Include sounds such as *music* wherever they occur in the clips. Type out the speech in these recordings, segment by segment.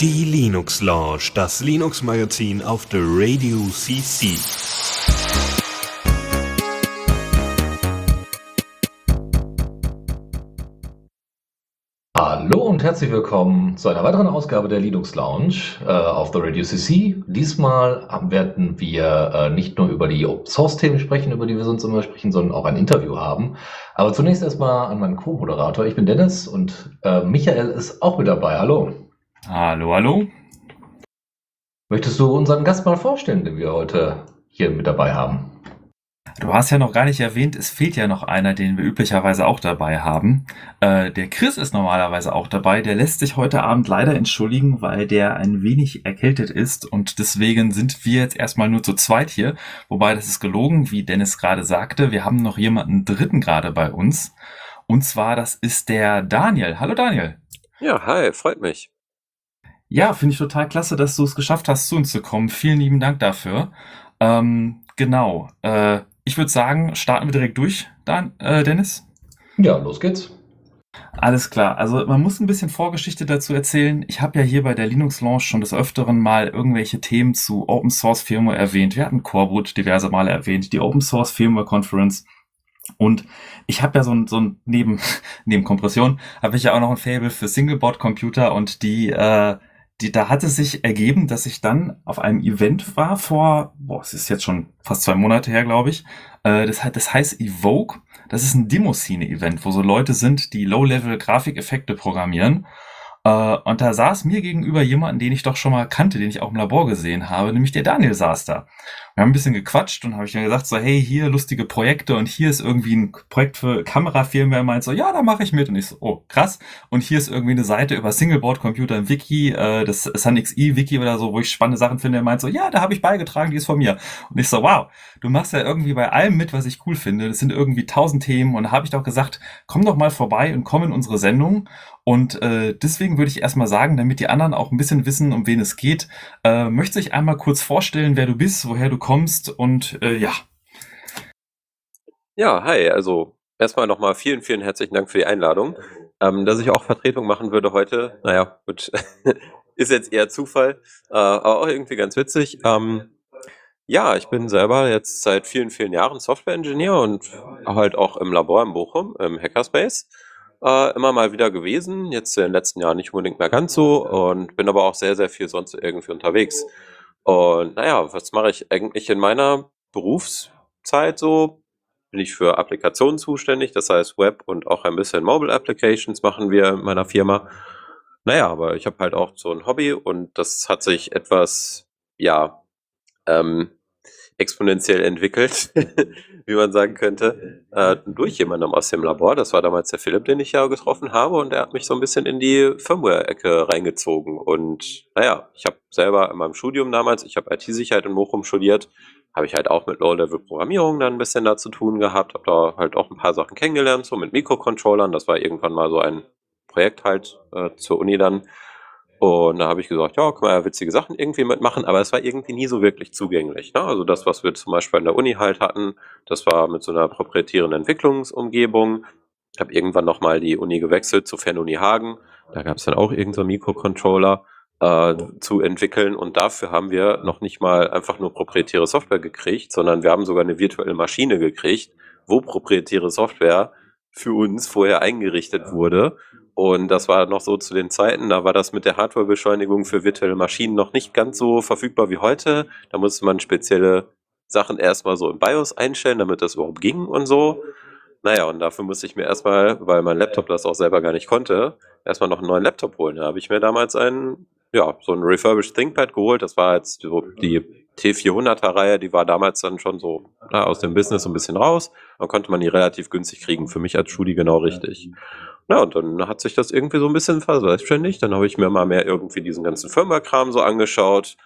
Die Linux Lounge, das Linux Magazin auf der Radio CC. Herzlich willkommen zu einer weiteren Ausgabe der Linux Lounge äh, auf der Radio CC. Diesmal werden wir äh, nicht nur über die Open Source Themen sprechen, über die wir sonst immer sprechen, sondern auch ein Interview haben. Aber zunächst erstmal an meinen Co-Moderator. Ich bin Dennis und äh, Michael ist auch mit dabei. Hallo. Hallo, hallo. Möchtest du unseren Gast mal vorstellen, den wir heute hier mit dabei haben? Du hast ja noch gar nicht erwähnt, es fehlt ja noch einer, den wir üblicherweise auch dabei haben. Äh, der Chris ist normalerweise auch dabei. Der lässt sich heute Abend leider entschuldigen, weil der ein wenig erkältet ist und deswegen sind wir jetzt erstmal nur zu zweit hier. Wobei das ist gelogen, wie Dennis gerade sagte. Wir haben noch jemanden dritten gerade bei uns. Und zwar, das ist der Daniel. Hallo Daniel. Ja, hi, freut mich. Ja, finde ich total klasse, dass du es geschafft hast, zu uns zu kommen. Vielen lieben Dank dafür. Ähm, genau. Äh, ich würde sagen, starten wir direkt durch, Dan äh, Dennis. Ja, los geht's. Alles klar. Also man muss ein bisschen Vorgeschichte dazu erzählen. Ich habe ja hier bei der Linux Launch schon des Öfteren mal irgendwelche Themen zu Open Source Firmware erwähnt. Wir hatten Coreboot diverse Male erwähnt, die Open Source Firmware Conference. Und ich habe ja so ein, so ein neben, *laughs* neben Kompression, habe ich ja auch noch ein Fable für Singleboard-Computer und die äh, die, da hat es sich ergeben, dass ich dann auf einem Event war vor, boah, es ist jetzt schon fast zwei Monate her, glaube ich. Äh, das, das heißt Evoke. Das ist ein Demo-Szene-Event, wo so Leute sind, die Low-Level-Grafikeffekte programmieren. Äh, und da saß mir gegenüber jemanden, den ich doch schon mal kannte, den ich auch im Labor gesehen habe, nämlich der Daniel saß da. Wir haben ein bisschen gequatscht und habe ich dann gesagt so, hey, hier lustige Projekte und hier ist irgendwie ein Projekt für Kamerafirmen. Er meint so, ja, da mache ich mit. Und ich so, oh, krass. Und hier ist irgendwie eine Seite über Singleboard-Computer im Wiki, äh, das SunXE-Wiki oder so, wo ich spannende Sachen finde. Er meint so, ja, da habe ich beigetragen, die ist von mir. Und ich so, wow, du machst ja irgendwie bei allem mit, was ich cool finde. Das sind irgendwie tausend Themen. Und da habe ich doch gesagt, komm doch mal vorbei und komm in unsere Sendung. Und äh, deswegen würde ich erstmal sagen, damit die anderen auch ein bisschen wissen, um wen es geht, äh, möchte ich einmal kurz vorstellen, wer du bist, woher du kommst und äh, ja. Ja, hi, also erstmal nochmal vielen, vielen herzlichen Dank für die Einladung. Ähm, dass ich auch Vertretung machen würde heute, naja, gut, *laughs* ist jetzt eher Zufall, äh, aber auch irgendwie ganz witzig. Ähm, ja, ich bin selber jetzt seit vielen, vielen Jahren Software-Ingenieur und halt auch im Labor in Bochum, im Hackerspace äh, immer mal wieder gewesen. Jetzt in den letzten Jahren nicht unbedingt mehr ganz so und bin aber auch sehr, sehr viel sonst irgendwie unterwegs. Und naja, was mache ich eigentlich in meiner Berufszeit so? Bin ich für Applikationen zuständig, das heißt Web und auch ein bisschen Mobile Applications machen wir in meiner Firma. Naja, aber ich habe halt auch so ein Hobby und das hat sich etwas, ja, ähm, exponentiell entwickelt, *laughs* wie man sagen könnte, äh, durch jemanden aus dem Labor. Das war damals der Philipp, den ich ja getroffen habe und der hat mich so ein bisschen in die Firmware-Ecke reingezogen. Und naja, ich habe selber in meinem Studium damals, ich habe IT-Sicherheit in Bochum studiert, habe ich halt auch mit Low-Level-Programmierung dann ein bisschen da zu tun gehabt, habe da halt auch ein paar Sachen kennengelernt, so mit Mikrocontrollern. Das war irgendwann mal so ein Projekt halt äh, zur Uni dann. Und da habe ich gesagt, ja, kann man ja witzige Sachen irgendwie mitmachen, aber es war irgendwie nie so wirklich zugänglich. Ne? Also das, was wir zum Beispiel an der Uni halt hatten, das war mit so einer proprietären Entwicklungsumgebung. Ich habe irgendwann nochmal die Uni gewechselt zu Fernuni Hagen. Da gab es dann auch irgendeinen so Mikrocontroller äh, zu entwickeln und dafür haben wir noch nicht mal einfach nur proprietäre Software gekriegt, sondern wir haben sogar eine virtuelle Maschine gekriegt, wo proprietäre Software für uns vorher eingerichtet wurde und das war noch so zu den Zeiten, da war das mit der Hardwarebeschleunigung für virtuelle Maschinen noch nicht ganz so verfügbar wie heute. Da musste man spezielle Sachen erstmal so im BIOS einstellen, damit das überhaupt ging und so. Naja, und dafür musste ich mir erstmal, weil mein Laptop das auch selber gar nicht konnte, erstmal noch einen neuen Laptop holen. Da habe ich mir damals einen, ja, so ein refurbished ThinkPad geholt. Das war jetzt so die T400er Reihe, die war damals dann schon so na, aus dem Business so ein bisschen raus. Dann konnte man die relativ günstig kriegen. Für mich als Schuli genau richtig. Ja, und dann hat sich das irgendwie so ein bisschen verselbstständigt. Dann habe ich mir mal mehr irgendwie diesen ganzen Firmware-Kram so angeschaut.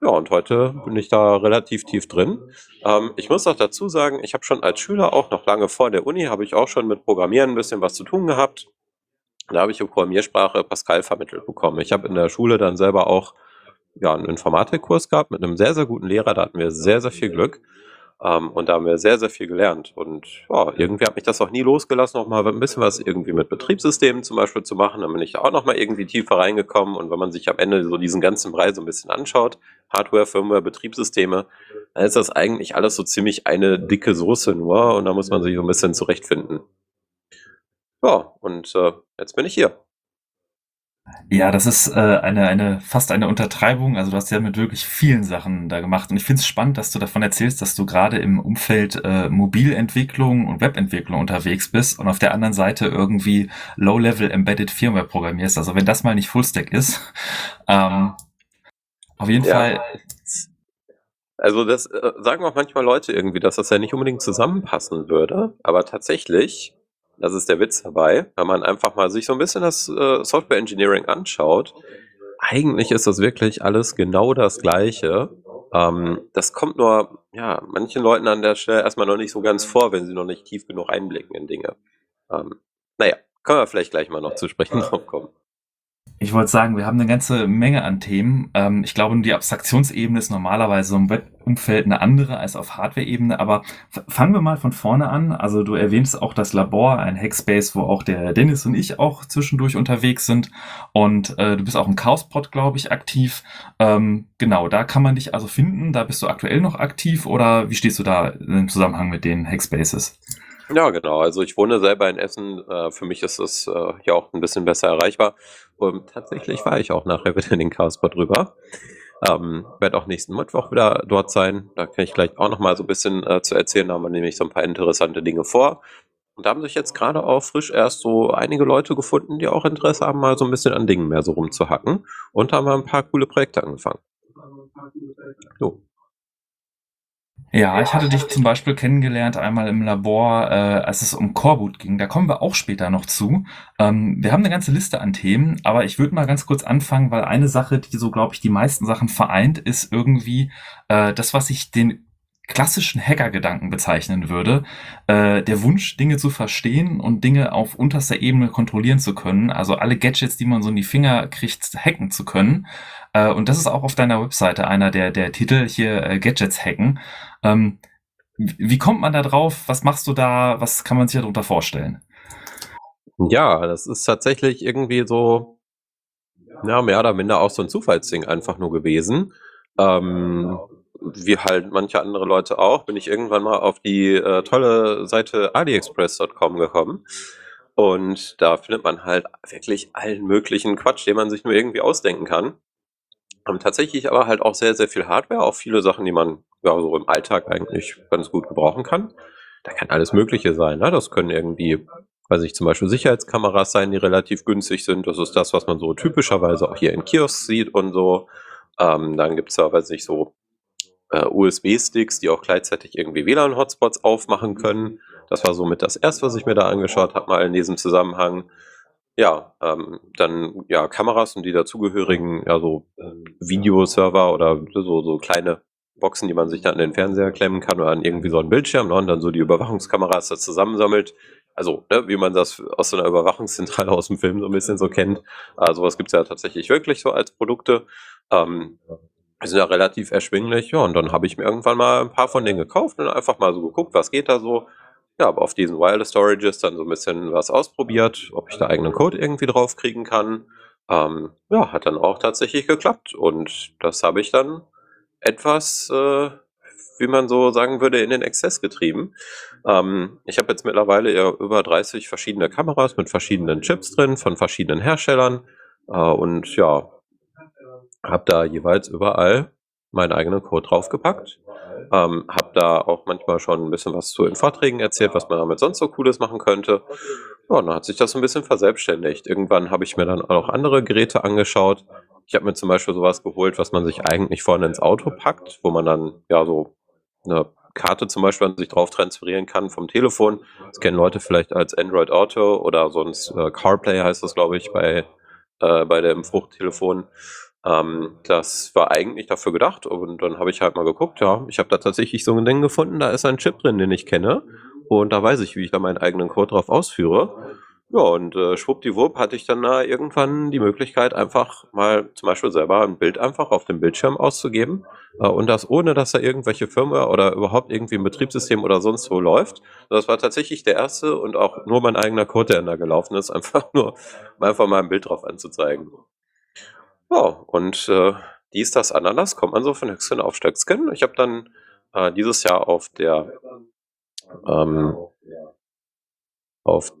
Ja, und heute bin ich da relativ tief drin. Ähm, ich muss auch dazu sagen, ich habe schon als Schüler auch noch lange vor der Uni, habe ich auch schon mit Programmieren ein bisschen was zu tun gehabt. Da habe ich in Programmiersprache Pascal vermittelt bekommen. Ich habe in der Schule dann selber auch ja, einen Informatikkurs gehabt mit einem sehr, sehr guten Lehrer. Da hatten wir sehr, sehr viel Glück. Ähm, und da haben wir sehr, sehr viel gelernt. Und ja, irgendwie hat mich das auch nie losgelassen, noch mal ein bisschen was irgendwie mit Betriebssystemen zum Beispiel zu machen. Dann bin ich da auch noch mal irgendwie tiefer reingekommen. Und wenn man sich am Ende so diesen ganzen Brei so ein bisschen anschaut, Hardware, Firmware, Betriebssysteme, dann ist das eigentlich alles so ziemlich eine dicke Soße nur. Und da muss man sich so ein bisschen zurechtfinden. Ja, und äh, jetzt bin ich hier. Ja, das ist äh, eine, eine fast eine Untertreibung. Also du hast ja mit wirklich vielen Sachen da gemacht. Und ich finde es spannend, dass du davon erzählst, dass du gerade im Umfeld äh, Mobilentwicklung und Webentwicklung unterwegs bist und auf der anderen Seite irgendwie Low-Level Embedded Firmware programmierst. Also wenn das mal nicht Fullstack ist, *laughs* ähm, auf jeden Ja. Fall. Also das äh, sagen auch manchmal Leute irgendwie, dass das ja nicht unbedingt zusammenpassen würde. Aber tatsächlich, das ist der Witz dabei, wenn man einfach mal sich so ein bisschen das äh, Software Engineering anschaut, eigentlich ist das wirklich alles genau das Gleiche. Ähm, das kommt nur, ja, manchen Leuten an der Stelle erstmal noch nicht so ganz vor, wenn sie noch nicht tief genug einblicken in Dinge. Ähm, naja, können wir vielleicht gleich mal noch zu sprechen drauf kommen. Ich wollte sagen, wir haben eine ganze Menge an Themen. Ähm, ich glaube, die Abstraktionsebene ist normalerweise im Webumfeld eine andere als auf Hardware-Ebene. Aber fangen wir mal von vorne an. Also du erwähnst auch das Labor, ein Hackspace, wo auch der Dennis und ich auch zwischendurch unterwegs sind. Und äh, du bist auch im Chaospod, glaube ich, aktiv. Ähm, genau, da kann man dich also finden. Da bist du aktuell noch aktiv oder wie stehst du da im Zusammenhang mit den Hackspaces? Ja, genau. Also ich wohne selber in Essen. Äh, für mich ist es äh, ja auch ein bisschen besser erreichbar. Und tatsächlich war ich auch nachher wieder in den Chaospot drüber. Ähm, werde auch nächsten Mittwoch wieder dort sein. Da kann ich gleich auch noch mal so ein bisschen äh, zu erzählen. Da haben wir nämlich so ein paar interessante Dinge vor. Und da haben sich jetzt gerade auch frisch erst so einige Leute gefunden, die auch Interesse haben, mal so ein bisschen an Dingen mehr so rumzuhacken. Und da haben wir ein paar coole Projekte angefangen. So. Ja, ich hatte dich zum Beispiel kennengelernt einmal im Labor, äh, als es um Coreboot ging. Da kommen wir auch später noch zu. Ähm, wir haben eine ganze Liste an Themen, aber ich würde mal ganz kurz anfangen, weil eine Sache, die so, glaube ich, die meisten Sachen vereint, ist irgendwie äh, das, was ich den klassischen Hacker-Gedanken bezeichnen würde. Äh, der Wunsch, Dinge zu verstehen und Dinge auf unterster Ebene kontrollieren zu können. Also alle Gadgets, die man so in die Finger kriegt, hacken zu können. Äh, und das ist auch auf deiner Webseite einer der, der Titel hier, äh, Gadgets hacken. Ähm, wie kommt man da drauf? Was machst du da? Was kann man sich darunter vorstellen? Ja, das ist tatsächlich irgendwie so, ja, mehr oder minder auch so ein Zufallsding einfach nur gewesen. Ähm, wie halt manche andere Leute auch, bin ich irgendwann mal auf die äh, tolle Seite aliexpress.com gekommen. Und da findet man halt wirklich allen möglichen Quatsch, den man sich nur irgendwie ausdenken kann. Ähm, tatsächlich aber halt auch sehr, sehr viel Hardware, auch viele Sachen, die man ja so im Alltag eigentlich ganz gut gebrauchen kann. Da kann alles Mögliche sein. Ne? Das können irgendwie, weiß ich, zum Beispiel Sicherheitskameras sein, die relativ günstig sind. Das ist das, was man so typischerweise auch hier in Kiosks sieht und so. Ähm, dann gibt's da, weiß ich, so äh, USB-Sticks, die auch gleichzeitig irgendwie WLAN-Hotspots aufmachen können. Das war somit das erste, was ich mir da angeschaut habe, mal in diesem Zusammenhang. Ja, ähm, dann ja Kameras und die dazugehörigen ja so ähm, Videoserver oder so so kleine Boxen, die man sich dann an den Fernseher klemmen kann oder an irgendwie so einen Bildschirm ne, und dann so die Überwachungskameras da zusammensammelt. Also, ne, wie man das aus so einer Überwachungszentrale aus dem Film so ein bisschen so kennt. Äh, sowas gibt's ja tatsächlich wirklich so als Produkte. Ähm, sind ja relativ erschwinglich. Ja, und dann habe ich mir irgendwann mal ein paar von denen gekauft und einfach mal so geguckt, was geht da so. Ja, aber auf diesen Wireless Storages dann so ein bisschen was ausprobiert, ob ich da eigenen Code irgendwie drauf kriegen kann. Ähm, ja, hat dann auch tatsächlich geklappt. Und das habe ich dann etwas, äh, wie man so sagen würde, in den Exzess getrieben. Ähm, ich habe jetzt mittlerweile ja über 30 verschiedene Kameras mit verschiedenen Chips drin, von verschiedenen Herstellern. Äh, und ja, habe da jeweils überall meinen eigenen Code draufgepackt. Ähm, habe da auch manchmal schon ein bisschen was zu in Vorträgen erzählt, was man damit sonst so Cooles machen könnte. Ja, und dann hat sich das so ein bisschen verselbstständigt. Irgendwann habe ich mir dann auch andere Geräte angeschaut. Ich habe mir zum Beispiel sowas geholt, was man sich eigentlich vorne ins Auto packt, wo man dann ja so eine Karte zum Beispiel an sich drauf transferieren kann vom Telefon. Das kennen Leute vielleicht als Android Auto oder sonst äh, CarPlay heißt das, glaube ich, bei, äh, bei dem Fruchttelefon. Ähm, das war eigentlich dafür gedacht und dann habe ich halt mal geguckt, ja, ich habe da tatsächlich so ein Ding gefunden, da ist ein Chip drin, den ich kenne und da weiß ich, wie ich da meinen eigenen Code drauf ausführe. Ja, und äh, schwuppdiwupp hatte ich dann da irgendwann die Möglichkeit, einfach mal zum Beispiel selber ein Bild einfach auf dem Bildschirm auszugeben. Äh, und das ohne, dass da irgendwelche Firma oder überhaupt irgendwie ein Betriebssystem oder sonst wo läuft. Das war tatsächlich der erste und auch nur mein eigener Code, der da gelaufen ist, *laughs* einfach nur um einfach mal ein Bild drauf anzuzeigen. Ja, und äh, dies, das, Ananas kommt man so von Höchstgen auf Stöcksken. Ich habe dann äh, dieses Jahr auf der ähm, auf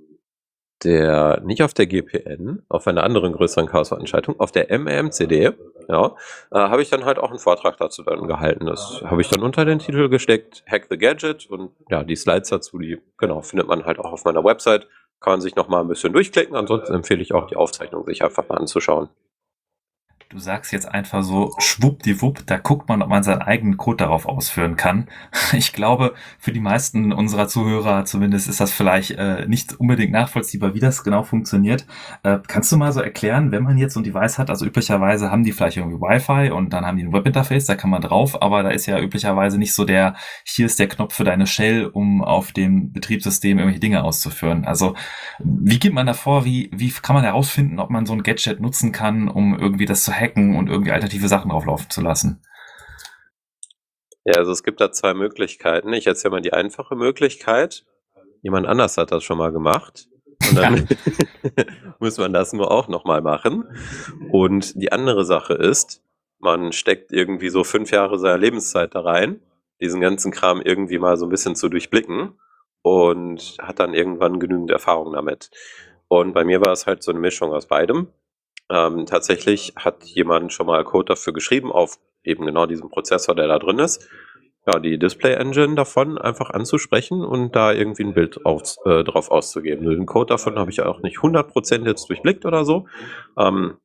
der, nicht auf der GPN, auf einer anderen größeren Chaos-Veranstaltung, auf der MMCD, ja, äh, habe ich dann halt auch einen Vortrag dazu dann gehalten. Das habe ich dann unter den Titel gesteckt, Hack the Gadget und ja, die Slides dazu, die, genau, findet man halt auch auf meiner Website. Kann man sich noch mal ein bisschen durchklicken. Ansonsten empfehle ich auch die Aufzeichnung sich einfach mal anzuschauen. Du sagst jetzt einfach so schwuppdiwupp, da guckt man, ob man seinen eigenen Code darauf ausführen kann. *laughs* Ich glaube, für die meisten unserer Zuhörer zumindest ist das vielleicht äh, nicht unbedingt nachvollziehbar, wie das genau funktioniert. Äh, kannst du mal so erklären, wenn man jetzt so ein Device hat, also üblicherweise haben die vielleicht irgendwie Wi-Fi und dann haben die ein Webinterface, da kann man drauf, aber da ist ja üblicherweise nicht so der, hier ist der Knopf für deine Shell, um auf dem Betriebssystem irgendwelche Dinge auszuführen. Also wie geht man da vor, wie, wie kann man herausfinden, ob man so ein Gadget nutzen kann, um irgendwie das zu hacken und irgendwie alternative Sachen drauflaufen zu lassen? Ja, also es gibt da zwei Möglichkeiten. Ich erzähle mal die einfache Möglichkeit. Jemand anders hat das schon mal gemacht. Und dann *laughs* muss man das nur auch nochmal machen. Und die andere Sache ist, man steckt irgendwie so fünf Jahre seiner Lebenszeit da rein, diesen ganzen Kram irgendwie mal so ein bisschen zu durchblicken und hat dann irgendwann genügend Erfahrung damit. Und bei mir war es halt so eine Mischung aus beidem. Ähm, tatsächlich hat jemand schon mal Code dafür geschrieben, auf eben genau diesem Prozessor, der da drin ist. Ja, die Display Engine davon einfach anzusprechen und da irgendwie ein Bild auf, äh, drauf auszugeben. Den Code davon habe ich auch nicht 100% jetzt durchblickt oder so. Ähm,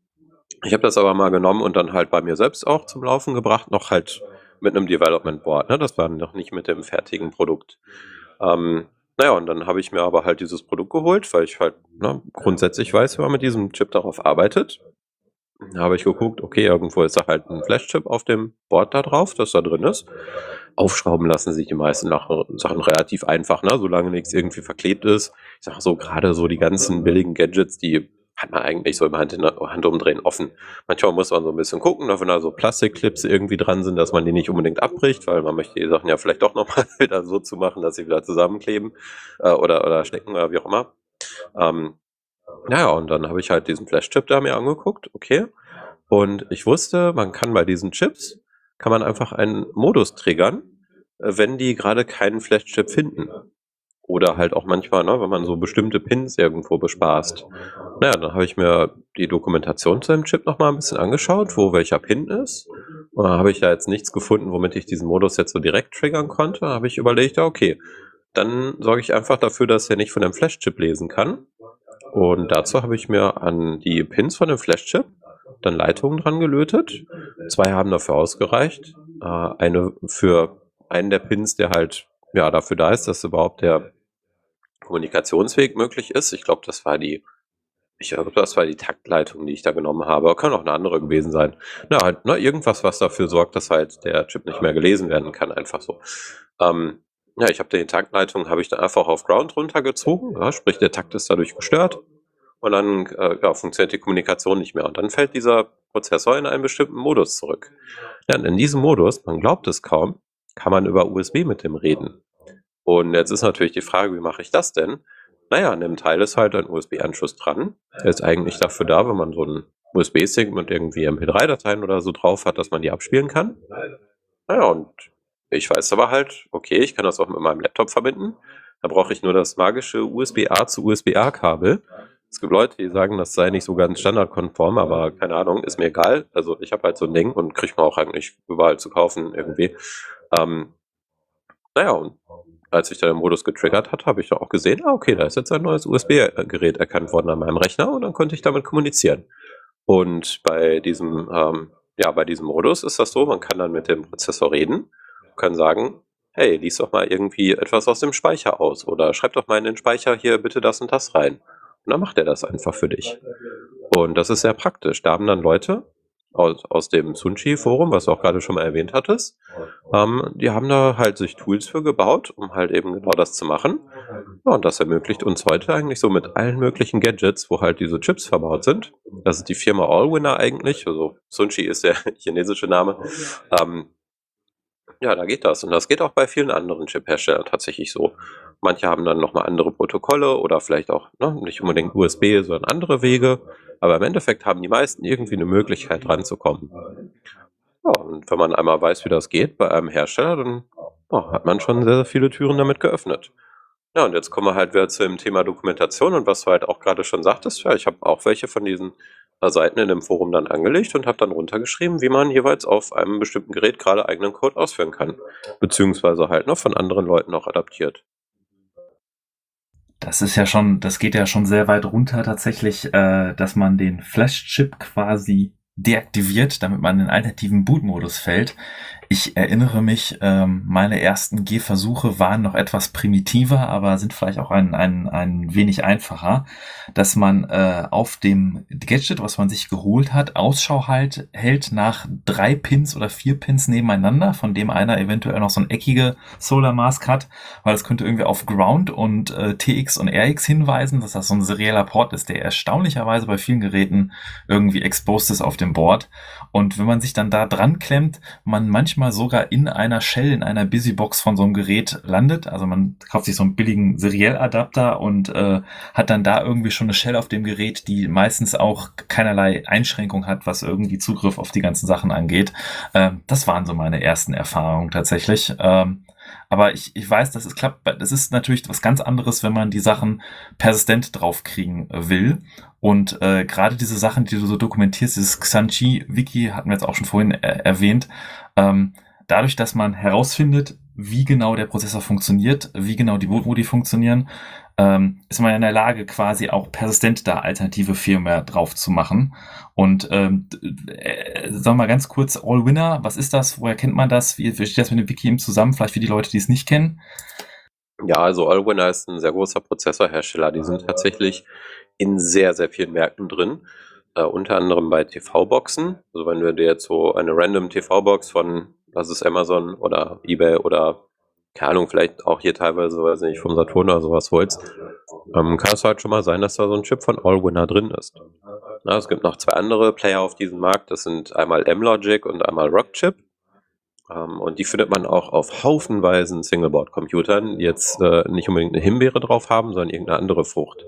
ich habe das aber mal genommen und dann halt bei mir selbst auch zum Laufen gebracht, noch halt mit einem Development Board. Ne? Das war noch nicht mit dem fertigen Produkt. Ähm, naja, und dann habe ich mir aber halt dieses Produkt geholt, weil ich halt ne, grundsätzlich weiß, wie man mit diesem Chip darauf arbeitet. Da habe ich geguckt, okay, irgendwo ist da halt ein Flash-Chip auf dem Board da drauf, das da drin ist. Aufschrauben lassen sich die meisten Sachen relativ einfach, ne? solange nichts irgendwie verklebt ist. Ich sage so, gerade so die ganzen billigen Gadgets, die hat man eigentlich so im Hand Handumdrehen offen. Manchmal muss man so ein bisschen gucken, wenn da so Plastikclips irgendwie dran sind, dass man die nicht unbedingt abbricht, weil man möchte die Sachen ja vielleicht doch nochmal *laughs* wieder so zu machen, dass sie wieder zusammenkleben äh, oder, oder stecken oder wie auch immer. Ähm, naja, und dann habe ich halt diesen Flash-Chip da mir angeguckt, okay. Und ich wusste, man kann bei diesen Chips, kann man einfach einen Modus triggern, äh, wenn die gerade keinen Flash-Chip finden. Oder halt auch manchmal, ne, wenn man so bestimmte Pins irgendwo bespaßt. Naja, dann habe ich mir die Dokumentation zu dem Chip nochmal ein bisschen angeschaut, wo welcher Pin ist. Und dann habe ich da jetzt nichts gefunden, womit ich diesen Modus jetzt so direkt triggern konnte. Da habe ich überlegt, ja, okay, dann sorge ich einfach dafür, dass er nicht von dem Flash-Chip lesen kann. Und dazu habe ich mir an die Pins von dem Flash-Chip dann Leitungen dran gelötet. Zwei haben dafür ausgereicht. Äh, eine für einen der Pins, der halt ja dafür da ist, dass überhaupt der Kommunikationsweg möglich ist. Ich glaube, das war die, ich glaube, das war die Taktleitung, die ich da genommen habe. Kann auch eine andere gewesen sein. Na, halt, ne, irgendwas, was dafür sorgt, dass halt der Chip nicht mehr gelesen werden kann, einfach so. Ähm, ja, ich habe die Taktleitung, habe ich dann einfach auf Ground runtergezogen, ja, sprich der Takt ist dadurch gestört und dann äh, ja, funktioniert die Kommunikation nicht mehr. Und dann fällt dieser Prozessor in einen bestimmten Modus zurück. Ja, in diesem Modus, man glaubt es kaum, kann man über USB mit dem reden. Und jetzt ist natürlich die Frage, wie mache ich das denn? Naja, an dem Teil ist halt ein USB-Anschluss dran. Der ist eigentlich dafür da, wenn man so einen USB-Stick mit irgendwie MP3-Dateien oder so drauf hat, dass man die abspielen kann. Naja, und ich weiß aber halt, okay, ich kann das auch mit meinem Laptop verbinden. Da brauche ich nur das magische USB-A zu USB-A-Kabel. Es gibt Leute, die sagen, das sei nicht so ganz standardkonform, aber keine Ahnung, ist mir egal. Also ich habe halt so ein Ding und kriege man auch eigentlich überall zu kaufen irgendwie. Ähm, naja, und als ich dann den Modus getriggert hat, habe ich dann auch gesehen, ah, okay, da ist jetzt ein neues USB-Gerät erkannt worden an meinem Rechner und dann konnte ich damit kommunizieren. Und bei diesem, ähm, ja, bei diesem Modus ist das so, man kann dann mit dem Prozessor reden, kann sagen, hey, lies doch mal irgendwie etwas aus dem Speicher aus oder schreib doch mal in den Speicher hier bitte das und das rein. Und dann macht er das einfach für dich. Und das ist sehr praktisch. Da haben dann Leute aus, aus dem Sunchi-Forum, was du auch gerade schon mal erwähnt hattest. Ähm, die haben da halt sich Tools für gebaut, um halt eben genau das zu machen. Ja, und das ermöglicht uns heute eigentlich so mit allen möglichen Gadgets, wo halt diese Chips verbaut sind. Das ist die Firma Allwinner eigentlich, also Sunchi ist der *laughs* chinesische Name. Ähm, ja, da geht das. Und das geht auch bei vielen anderen Chip-Herstellern tatsächlich so. Manche haben dann nochmal andere Protokolle oder vielleicht auch ne, nicht unbedingt USB, sondern andere Wege. Aber im Endeffekt haben die meisten irgendwie eine Möglichkeit ranzukommen. Ja, und wenn man einmal weiß, wie das geht bei einem Hersteller, dann oh, hat man schon sehr, sehr viele Türen damit geöffnet. Ja, und jetzt kommen wir halt wieder zu dem Thema Dokumentation und was du halt auch gerade schon sagtest. Ja, ich habe auch welche von diesen Seiten in dem Forum dann angelegt und habe dann runtergeschrieben, wie man jeweils auf einem bestimmten Gerät gerade eigenen Code ausführen kann. Beziehungsweise halt noch von anderen Leuten auch adaptiert. Das ist ja schon, das geht ja schon sehr weit runter tatsächlich, äh, dass man den Flash-Chip quasi deaktiviert, damit man in den alternativen Bootmodus fällt. Ich erinnere mich, ähm, meine ersten Gehversuche waren noch etwas primitiver, aber sind vielleicht auch ein, ein, ein wenig einfacher, dass man äh, auf dem Gadget, was man sich geholt hat, Ausschau halt, hält nach drei Pins oder vier Pins nebeneinander, von dem einer eventuell noch so ein eckige Solar Mask hat, weil es könnte irgendwie auf Ground und äh, TX und RX hinweisen, dass das so ein serieller Port ist, der erstaunlicherweise bei vielen Geräten irgendwie exposed ist auf dem Board. Und wenn man sich dann da dran klemmt, man manchmal sogar in einer Shell, in einer Busybox von so einem Gerät landet. Also man kauft sich so einen billigen Serial-Adapter und äh, hat dann da irgendwie schon eine Shell auf dem Gerät, die meistens auch keinerlei Einschränkung hat, was irgendwie Zugriff auf die ganzen Sachen angeht. Ähm, das waren so meine ersten Erfahrungen tatsächlich. Ähm, aber ich, ich weiß, dass es klappt. Das ist natürlich was ganz anderes, wenn man die Sachen persistent draufkriegen will. Und äh, gerade diese Sachen, die du so dokumentierst, dieses Xanchi-Wiki, hatten wir jetzt auch schon vorhin äh, erwähnt, ähm, dadurch, dass man herausfindet, wie genau der Prozessor funktioniert, wie genau die Bootmodi funktionieren, ähm, ist man in der Lage, quasi auch persistent da alternative Firmware drauf zu machen. Und ähm, äh, sagen wir mal ganz kurz, All-Winner, was ist das? Woher kennt man das? Wie, wie steht das mit dem Wiki zusammen? Vielleicht für die Leute, die es nicht kennen. Ja, also Allwinner ist ein sehr großer Prozessorhersteller. Die sind tatsächlich in sehr, sehr vielen Märkten drin. Äh, unter anderem bei TV-Boxen. Also wenn du dir jetzt so eine random TV-Box von, was ist Amazon oder Ebay oder keine Ahnung, vielleicht auch hier teilweise, weiß nicht, vom Saturn oder sowas holst, ähm, kann es halt schon mal sein, dass da so ein Chip von Allwinner drin ist. Na, es gibt noch zwei andere Player auf diesem Markt. Das sind einmal M-Logic und einmal Rockchip. Ähm, und die findet man auch auf haufenweisen Singleboard-Computern, die jetzt äh, nicht unbedingt eine Himbeere drauf haben, sondern irgendeine andere Frucht.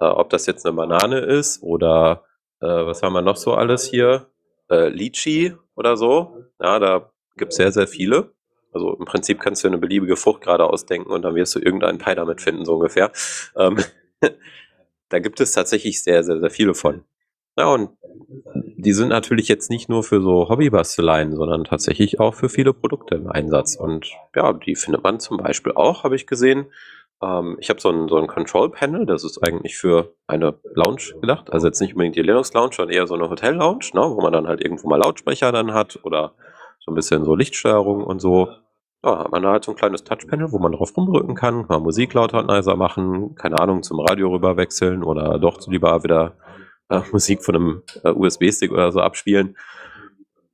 Äh, ob das jetzt eine Banane ist oder äh, was haben wir noch so alles hier? Äh, Litchi oder so. Ja, da gibt sehr, sehr viele. Also im Prinzip kannst du eine beliebige Frucht gerade ausdenken und dann wirst du irgendeinen Pi damit finden, so ungefähr. Ähm, *laughs* da gibt es tatsächlich sehr, sehr, sehr viele von. Ja, und die sind natürlich jetzt nicht nur für so Hobbybasteleien, sondern tatsächlich auch für viele Produkte im Einsatz. Und ja, die findet man zum Beispiel auch, habe ich gesehen, ähm, ich habe so ein, so ein Control-Panel, das ist eigentlich für eine Lounge gedacht. Also jetzt nicht unbedingt die Linux-Lounge, sondern eher so eine Hotel-Lounge, ne, wo man dann halt irgendwo mal Lautsprecher dann hat oder so ein bisschen so Lichtsteuerung und so. Ja, hat man da halt so ein kleines Touchpanel, wo man drauf rumdrücken kann, man Musik lauter und leiser machen, keine Ahnung, zum Radio rüber wechseln oder doch lieber wieder äh, *laughs* Musik von einem äh, USB-Stick oder so abspielen.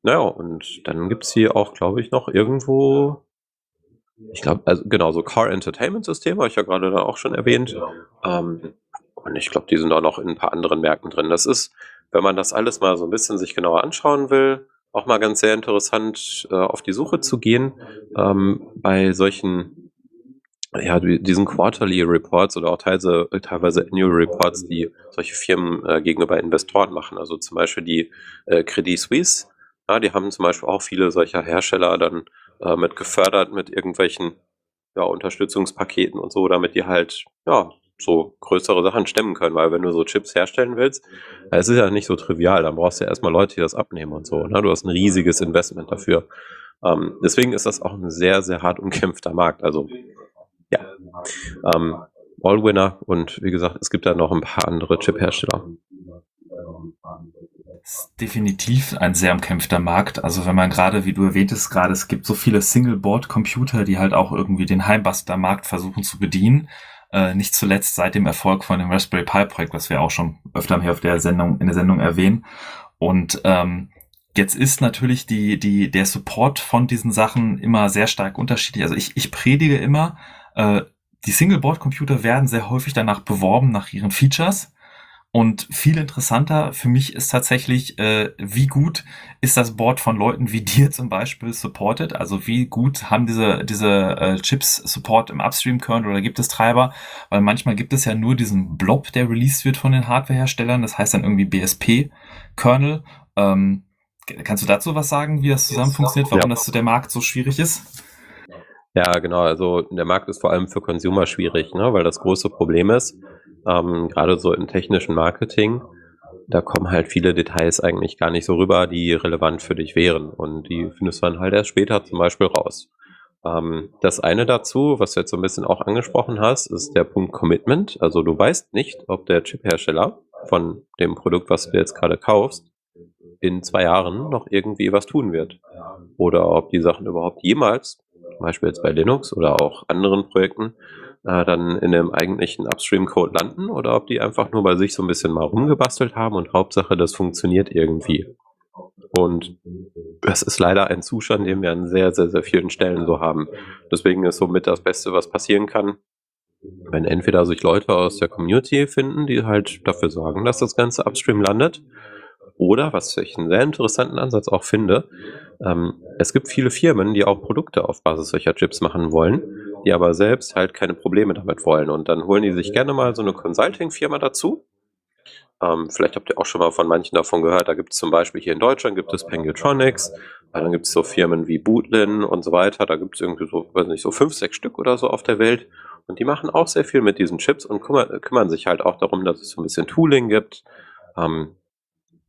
Naja, und dann gibt es hier auch, glaube ich, noch irgendwo ich glaube, also genau, so Car Entertainment System habe ich ja gerade da auch schon erwähnt. Ähm, und ich glaube, die sind auch noch in ein paar anderen Märkten drin. Das ist, wenn man das alles mal so ein bisschen sich genauer anschauen will, auch mal ganz sehr interessant, äh, auf die Suche zu gehen ähm, bei solchen, ja, diesen Quarterly Reports oder auch teilweise, teilweise Annual Reports, die solche Firmen äh, gegenüber Investoren machen. Also zum Beispiel die äh, Credit Suisse, ja, die haben zum Beispiel auch viele solcher Hersteller dann äh, mit gefördert mit irgendwelchen ja, Unterstützungspaketen und so, damit die halt ja so größere Sachen stemmen können, weil wenn du so Chips herstellen willst, es ist ja nicht so trivial, dann brauchst du ja erstmal Leute, die das abnehmen und so. Ne? Du hast ein riesiges Investment dafür. Ähm, deswegen ist das auch ein sehr, sehr hart umkämpfter Markt. Also ja, ähm, All-Winner und wie gesagt, es gibt da noch ein paar andere Chip-Hersteller ist definitiv ein sehr umkämpfter Markt. Also wenn man gerade, wie du erwähntest, gerade es gibt so viele Single-Board-Computer, die halt auch irgendwie den Heimbuster-Markt versuchen zu bedienen. Äh, nicht zuletzt seit dem Erfolg von dem Raspberry Pi Projekt, was wir auch schon öfter hier auf der Sendung, in der Sendung erwähnen. Und ähm, Jetzt ist natürlich die, die, der Support von diesen Sachen immer sehr stark unterschiedlich. Also ich, ich predige immer, äh, die Single-Board-Computer werden sehr häufig danach beworben, nach ihren Features. Und viel interessanter für mich ist tatsächlich, äh, wie gut ist das Board von Leuten wie *laughs* dir zum Beispiel supported? Also wie gut haben diese, diese äh, Chips Support im Upstream-Kernel oder gibt es Treiber? Weil manchmal gibt es ja nur diesen Blob, der released wird von den Hardware-Herstellern. Das heißt dann irgendwie BSP-Kernel. Ähm, kannst du dazu was sagen, wie das zusammen funktioniert, warum ja. das der Markt so schwierig ist? Ja, genau. Also der Markt ist vor allem für Consumer schwierig, ne? weil das große Problem ist, ähm, gerade so im technischen Marketing, da kommen halt viele Details eigentlich gar nicht so rüber, die relevant für dich wären. Und die findest du dann halt erst später zum Beispiel raus. Ähm, das eine dazu, was du jetzt so ein bisschen auch angesprochen hast, ist der Punkt Commitment. Also du weißt nicht, ob der Chiphersteller von dem Produkt, was du jetzt gerade kaufst, in zwei Jahren noch irgendwie was tun wird. Oder ob die Sachen überhaupt jemals, zum Beispiel jetzt bei Linux oder auch anderen Projekten, äh, dann in dem eigentlichen Upstream-Code landen oder ob die einfach nur bei sich so ein bisschen mal rumgebastelt haben und Hauptsache, das funktioniert irgendwie. Und das ist leider ein Zustand, den wir an sehr, sehr, sehr vielen Stellen so haben. Deswegen ist somit das Beste, was passieren kann, wenn entweder sich Leute aus der Community finden, die halt dafür sorgen, dass das Ganze upstream landet, oder, was ich einen sehr interessanten Ansatz auch finde, ähm, es gibt viele Firmen, die auch Produkte auf Basis solcher Chips machen wollen, die aber selbst halt keine Probleme damit wollen. Und dann holen die sich gerne mal so eine Consulting-Firma dazu. Ähm, vielleicht habt ihr auch schon mal von manchen davon gehört. Da gibt es zum Beispiel hier in Deutschland gibt es Pengutronics, dann gibt es so Firmen wie Bootlin und so weiter. Da gibt es irgendwie so, weiß nicht, so fünf, sechs Stück oder so auf der Welt. Und die machen auch sehr viel mit diesen Chips und kümmern, kümmern sich halt auch darum, dass es so ein bisschen Tooling gibt. Ähm,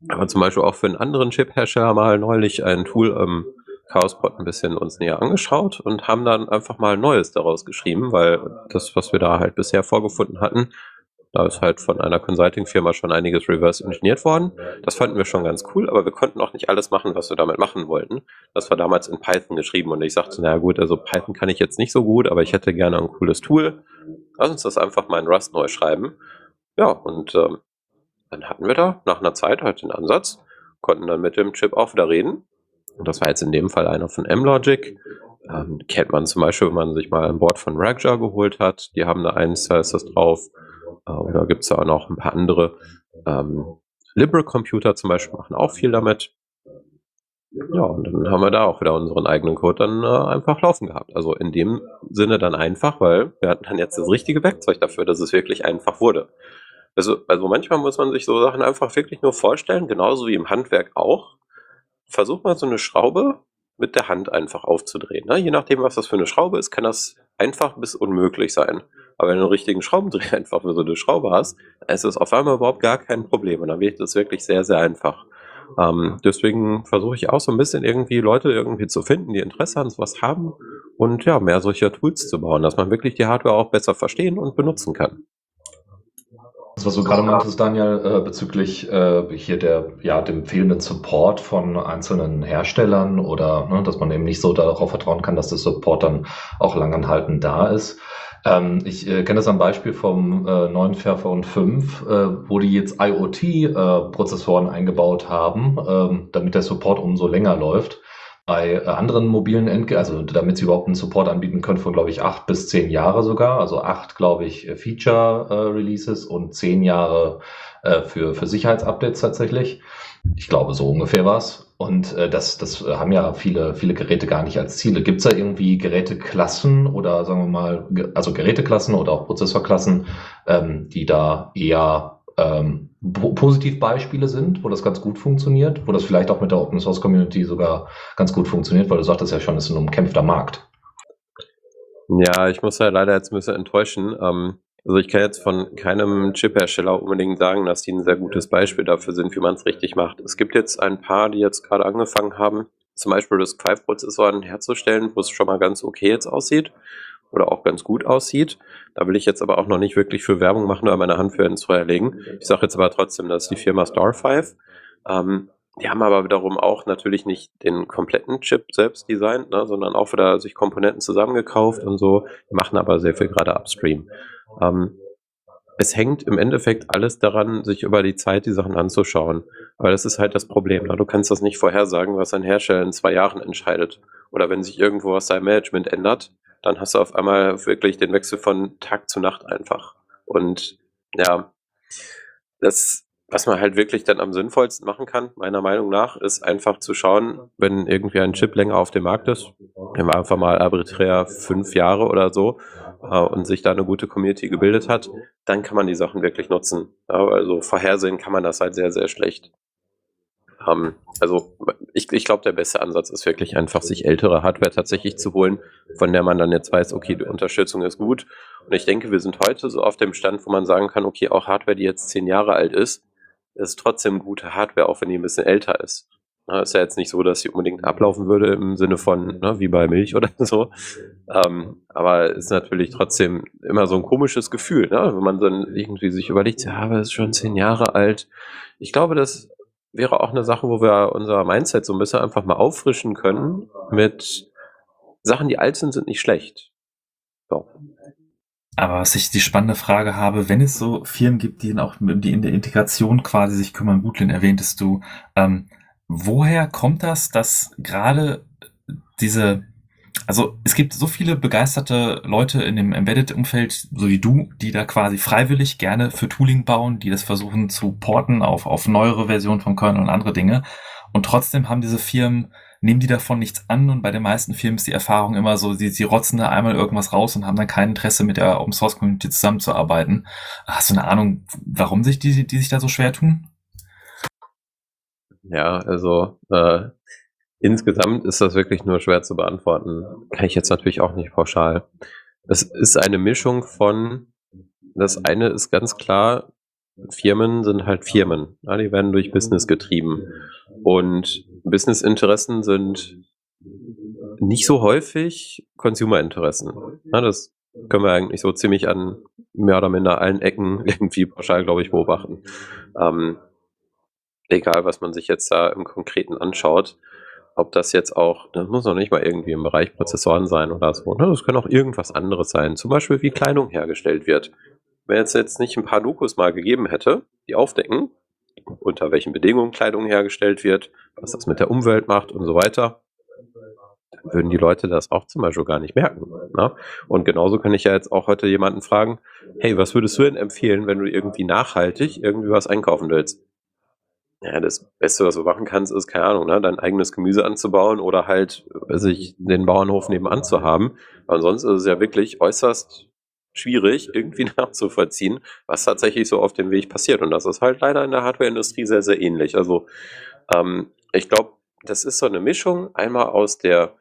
aber zum Beispiel auch für einen anderen Chip-Hersteller mal neulich ein Tool ähm, Chaospot ein bisschen uns näher angeschaut und haben dann einfach mal Neues daraus geschrieben, weil das, was wir da halt bisher vorgefunden hatten, da ist halt von einer Consulting-Firma schon einiges reverse engineert worden. Das fanden wir schon ganz cool, aber wir konnten auch nicht alles machen, was wir damit machen wollten. Das war damals in Python geschrieben und ich sagte, naja gut, also Python kann ich jetzt nicht so gut, aber ich hätte gerne ein cooles Tool. Lass uns das einfach mal in Rust neu schreiben. Ja, und ähm, dann hatten wir da nach einer Zeit halt den Ansatz, konnten dann mit dem Chip auch wieder reden. Und das war jetzt in dem Fall einer von M-Logic. Ähm, kennt man zum Beispiel, wenn man sich mal ein Board von Ragjar geholt hat. Die haben da da ist das drauf. Äh, oder gibt es ja auch noch ein paar andere. Ähm, Liberal Computer zum Beispiel machen auch viel damit. Ja, und dann haben wir da auch wieder unseren eigenen Code dann äh, einfach laufen gehabt. Also in dem Sinne dann einfach, weil wir hatten dann jetzt das richtige Werkzeug dafür, dass es wirklich einfach wurde. Also, also manchmal muss man sich so Sachen einfach wirklich nur vorstellen, genauso wie im Handwerk auch. Versuch mal so eine Schraube mit der Hand einfach aufzudrehen. Ne? Je nachdem, was das für eine Schraube ist, kann das einfach bis unmöglich sein. Aber wenn du einen richtigen Schraubendreher *laughs* einfach für so eine Schraube hast, ist es auf einmal überhaupt gar kein Problem. Und dann wird es wirklich sehr, sehr einfach. Ähm, deswegen versuche ich auch so ein bisschen irgendwie Leute irgendwie zu finden, die Interesse an sowas haben und ja, mehr solcher Tools zu bauen, dass man wirklich die Hardware auch besser verstehen und benutzen kann. Das, was du gerade meintest, Daniel, äh, bezüglich äh, hier der, ja, dem fehlenden Support von einzelnen Herstellern oder ne, dass man eben nicht so darauf vertrauen kann, dass der Support dann auch langanhaltend da ist. Ähm, ich äh, kenne das am Beispiel vom äh, neuen Fairphone 5, äh, wo die jetzt IoT-Prozessoren äh, eingebaut haben, ähm, damit der Support umso länger läuft. Bei äh, anderen mobilen Endgeräten, also damit sie überhaupt einen Support anbieten können von, glaube ich, acht bis zehn Jahre sogar. Also acht, glaube ich, Feature-Releases äh, und zehn Jahre äh, für, für Sicherheitsupdates tatsächlich. Ich glaube, so ungefähr war's. Und äh, das, das haben ja viele, viele Geräte gar nicht als Ziele. Gibt es da irgendwie Geräteklassen oder sagen wir mal, also Geräteklassen oder auch Prozessorklassen, ähm, die da eher ähm, Positivbeispiele sind, wo das ganz gut funktioniert, wo das vielleicht auch mit der Open Source Community sogar ganz gut funktioniert, weil du sagtest ja schon, es ist ein umkämpfter Markt. Ja, ich muss ja leider jetzt ein bisschen enttäuschen. Ähm, also ich kann jetzt von keinem Chip-Hersteller unbedingt sagen, dass die ein sehr gutes Beispiel dafür sind, wie man es richtig macht. Es gibt jetzt ein paar, die jetzt gerade angefangen haben, zum Beispiel das 5-Prozessoren herzustellen, wo es schon mal ganz okay jetzt aussieht oder auch ganz gut aussieht. Da will ich jetzt aber auch noch nicht wirklich für Werbung machen oder meine Hand für ins Feuer legen. Ich sage jetzt aber trotzdem, das ist die Firma Star5. Ähm, die haben aber wiederum auch natürlich nicht den kompletten Chip selbst designt, ne, sondern auch wieder sich Komponenten zusammengekauft und so. Die machen aber sehr viel gerade upstream. Ähm, es hängt im Endeffekt alles daran, sich über die Zeit die Sachen anzuschauen. Aber das ist halt das Problem. Ne? Du kannst das nicht vorhersagen, was ein Hersteller in zwei Jahren entscheidet. Oder wenn sich irgendwo was sein Management ändert, dann hast du auf einmal wirklich den Wechsel von Tag zu Nacht einfach. Und ja, das, was man halt wirklich dann am sinnvollsten machen kann, meiner Meinung nach, ist einfach zu schauen, wenn irgendwie ein Chip länger auf dem Markt ist, nehmen wir einfach mal arbiträr fünf Jahre oder so, und sich da eine gute Community gebildet hat, dann kann man die Sachen wirklich nutzen. Also vorhersehen kann man das halt sehr, sehr schlecht. Ähm, also ich, ich glaube, der beste Ansatz ist wirklich einfach, sich ältere Hardware tatsächlich zu holen, von der man dann jetzt weiß, okay, die Unterstützung ist gut. Und ich denke, wir sind heute so auf dem Stand, wo man sagen kann, okay, auch Hardware, die jetzt zehn Jahre alt ist, ist trotzdem gute Hardware, auch wenn die ein bisschen älter ist. Na, ist ja jetzt nicht so, dass sie unbedingt ablaufen würde im Sinne von, ne, wie bei Milch oder *laughs* so. Ähm, aber ist natürlich trotzdem immer so ein komisches Gefühl, ne? wenn man dann irgendwie sich überlegt, ja, aber es ist schon zehn Jahre alt. Ich glaube, das wäre auch eine Sache, wo wir unser Mindset so ein bisschen einfach mal auffrischen können mit Sachen, die alt sind, sind nicht schlecht. So. Aber was ich die spannende Frage habe, wenn es so Firmen gibt, die auch die in der Integration quasi sich kümmern, Butlin erwähntest du, ähm, woher kommt das, dass gerade diese, also es gibt so viele begeisterte Leute in dem Embedded-Umfeld, so wie du, die da quasi freiwillig gerne für Tooling bauen, die das versuchen zu porten auf, auf neuere Versionen von Kernel und andere Dinge. Und trotzdem haben diese Firmen nehmen die davon nichts an und bei den meisten Firmen ist die Erfahrung immer so, sie, sie rotzen da einmal irgendwas raus und haben dann kein Interesse mit der Open Source Community zusammenzuarbeiten. Hast du eine Ahnung, warum sich die, die sich da so schwer tun? Ja, also äh, insgesamt ist das wirklich nur schwer zu beantworten. Kann ich jetzt natürlich auch nicht pauschal. Es ist eine Mischung von, das eine ist ganz klar, Firmen sind halt Firmen. Ja, die werden durch Business getrieben. Und Business-Interessen sind nicht so häufig Consumer-Interessen. Ja, das können wir eigentlich so ziemlich an mehr oder minder allen Ecken *laughs* irgendwie pauschal, glaube ich, beobachten. Ähm, egal, was man sich jetzt da im Konkreten anschaut, ob das jetzt auch, das muss noch nicht mal irgendwie im Bereich Prozessoren sein oder so. Ne? Das kann auch irgendwas anderes sein. Zum Beispiel, wie Kleidung hergestellt wird. Wenn es jetzt nicht ein paar Dokus mal gegeben hätte, die aufdecken, unter welchen Bedingungen Kleidung hergestellt wird, was das mit der Umwelt macht und so weiter, dann würden die Leute das auch zum Beispiel gar nicht merken. Ne? Und genauso kann ich ja jetzt auch heute jemanden fragen, hey, was würdest du denn empfehlen, wenn du irgendwie nachhaltig irgendwie was einkaufen willst? Ja, das Beste, was du machen kannst, ist, keine Ahnung, ne, dein eigenes Gemüse anzubauen oder halt, weiß den Bauernhof nebenan zu haben. Ansonsten ist es ja wirklich äußerst schwierig, irgendwie *laughs* nachzuvollziehen, was tatsächlich so auf dem Weg passiert. Und das ist halt leider in der Hardwareindustrie sehr, sehr ähnlich. Also ähm, ich glaube, das ist so eine Mischung einmal aus der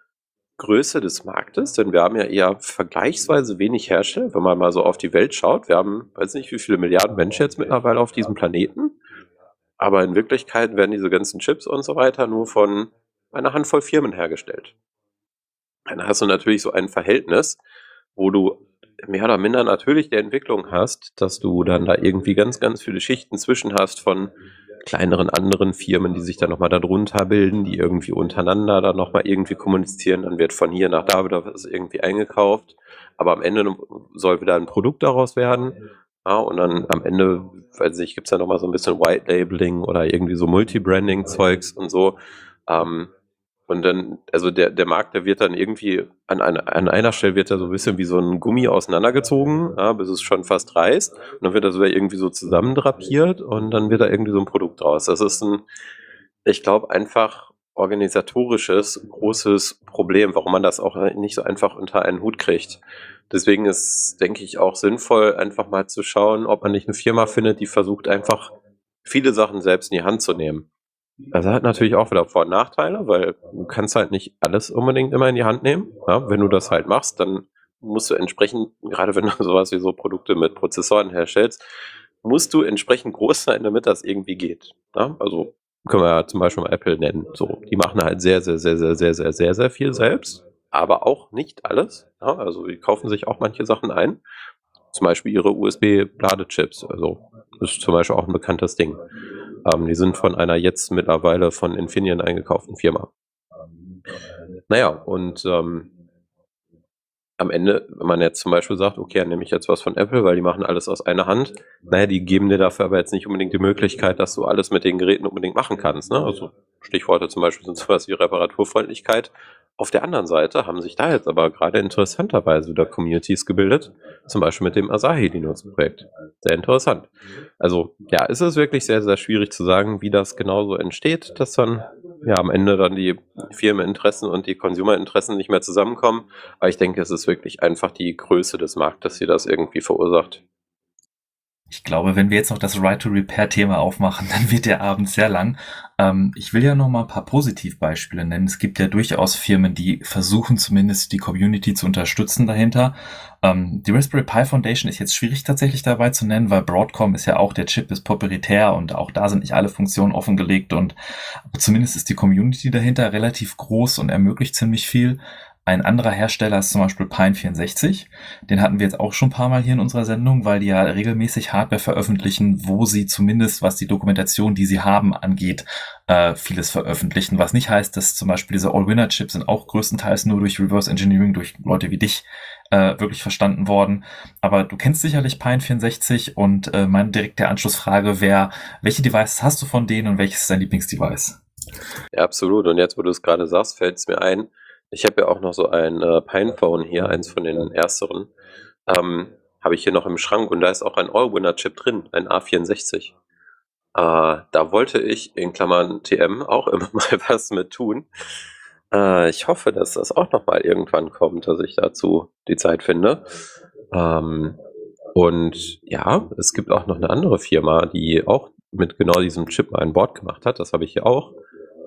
Größe des Marktes, denn wir haben ja eher vergleichsweise wenig Hersteller, wenn man mal so auf die Welt schaut. Wir haben, weiß nicht, wie viele Milliarden Menschen jetzt mittlerweile auf diesem Planeten. Aber in Wirklichkeit werden diese ganzen Chips und so weiter nur von einer Handvoll Firmen hergestellt. Dann hast du natürlich so ein Verhältnis, wo du mehr oder minder natürlich der Entwicklung hast, dass du dann da irgendwie ganz, ganz viele Schichten zwischen hast von kleineren anderen Firmen, die sich dann nochmal darunter bilden, die irgendwie untereinander dann nochmal irgendwie kommunizieren. Dann wird von hier nach da wieder was irgendwie eingekauft. Aber am Ende soll wieder ein Produkt daraus werden. Ja, und dann am Ende, weiß ich, gibt es ja nochmal so ein bisschen White Labeling oder irgendwie so Multibranding-Zeugs und so. Ähm, und dann, also der, der Markt, der wird dann irgendwie an, einer, an einer Stelle wird er so ein bisschen wie so ein Gummi auseinandergezogen, ja, bis es schon fast reißt. Und dann wird er so irgendwie so zusammendrapiert und dann wird da irgendwie so ein Produkt draus. Das ist ein, ich glaube, einfach organisatorisches, großes Problem, warum man das auch nicht so einfach unter einen Hut kriegt. Deswegen ist, denke ich, auch sinnvoll, einfach mal zu schauen, ob man nicht eine Firma findet, die versucht, einfach viele Sachen selbst in die Hand zu nehmen. Das hat natürlich auch wieder Vor- und Nachteile, weil du kannst halt nicht alles unbedingt immer in die Hand nehmen. Ja, wenn du das halt machst, dann musst du entsprechend, gerade wenn du *laughs* sowas wie so Produkte mit Prozessoren herstellst, musst du entsprechend groß sein, damit das irgendwie geht. Ja, also können wir ja zum Beispiel mal Apple nennen. So, die machen halt sehr, sehr, sehr, sehr, sehr, sehr, sehr, sehr viel selbst, aber auch nicht alles. Ja, also die kaufen sich auch manche Sachen ein. Zum Beispiel ihre USB-Ladechips. Also ist zum Beispiel auch ein bekanntes Ding. Ähm, die sind von einer jetzt mittlerweile von Infineon eingekauften Firma. Naja, und ähm, am Ende, wenn man jetzt zum Beispiel sagt, okay, dann nehme ich jetzt was von Apple, weil die machen alles aus einer Hand, naja, die geben dir dafür aber jetzt nicht unbedingt die Möglichkeit, dass du alles mit den Geräten unbedingt machen kannst. Ne? Also Stichworte zum Beispiel sind sowas wie Reparaturfreundlichkeit. Auf der anderen Seite haben sich da jetzt aber gerade interessanterweise wieder Communities gebildet, zum Beispiel mit dem Asahi Linux-Projekt. Sehr interessant. Also ja, ist es wirklich sehr, sehr schwierig zu sagen, wie das genauso entsteht, dass dann ja am Ende dann die Firmeninteressen und die Consumerinteressen nicht mehr zusammenkommen. Aber ich denke, es ist wirklich einfach die Größe des Marktes, die das irgendwie verursacht. Ich glaube, wenn wir jetzt noch das Right-to-Repair-Thema aufmachen, *laughs* dann wird der Abend sehr lang. Ähm, ich will ja noch mal ein paar Positivbeispiele nennen. Es gibt ja durchaus Firmen, die versuchen zumindest die Community zu unterstützen dahinter. Ähm, die Raspberry Pi Foundation ist jetzt schwierig tatsächlich dabei zu nennen, weil Broadcom ist ja auch, der Chip ist proprietär und auch da sind nicht alle Funktionen offengelegt und zumindest ist die Community dahinter relativ groß und ermöglicht ziemlich viel. Ein anderer Hersteller ist zum Beispiel Pine64. Den hatten wir jetzt auch schon ein paar Mal hier in unserer Sendung, weil die ja regelmäßig Hardware veröffentlichen, wo sie zumindest, was die Dokumentation, die sie haben, angeht, äh, vieles veröffentlichen. Was nicht heißt, dass zum Beispiel diese All-Winner-Chips sind auch größtenteils nur durch Reverse Engineering, durch Leute wie dich, äh, wirklich verstanden worden. Aber du kennst sicherlich Pine64 und äh, meine direkte Anschlussfrage wäre, welche Devices hast du von denen und welches ist dein Lieblingsdevice? Ja, absolut. Und jetzt, wo du es gerade sagst, fällt es mir ein, ich habe ja auch noch so ein äh, Pinephone hier, eins von den ersteren. Ähm, habe ich hier noch im Schrank und da ist auch ein All-Winner-Chip drin, ein A64. Äh, da wollte ich in Klammern TM auch *laughs* immer mal was mit tun. Äh, ich hoffe, dass das auch noch mal irgendwann kommt, dass ich dazu die Zeit finde. Ähm, und ja, es gibt auch noch eine andere Firma, die auch mit genau diesem Chip ein Board gemacht hat. Das habe ich hier auch.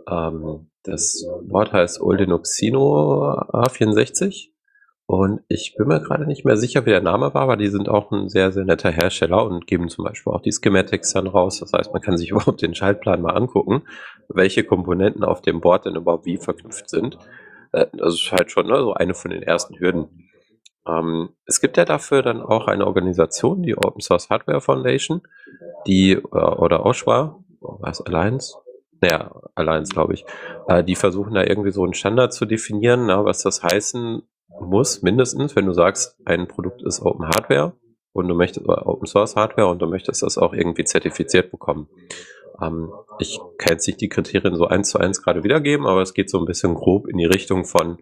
Ähm, das Wort heißt Oldenoxino A64. Und ich bin mir gerade nicht mehr sicher, wie der Name war, aber die sind auch ein sehr, sehr netter Hersteller und geben zum Beispiel auch die Schematics dann raus. Das heißt, man kann sich *laughs* überhaupt den Schaltplan mal angucken, welche Komponenten auf dem Board denn überhaupt wie verknüpft sind. Äh, das ist halt schon ne, so eine von den ersten Hürden. Ähm, es gibt ja dafür dann auch eine Organisation, die Open Source Hardware Foundation, die, äh, oder OSHWA, was Alliance, naja, Alliance, glaube ich, äh, die versuchen da irgendwie so einen Standard zu definieren, na, was das heißen muss, mindestens, wenn du sagst, ein Produkt ist Open Hardware und du möchtest Open Source Hardware und du möchtest das auch irgendwie zertifiziert bekommen. Ähm, ich kann jetzt nicht die Kriterien so eins zu eins gerade wiedergeben, aber es geht so ein bisschen grob in die Richtung von,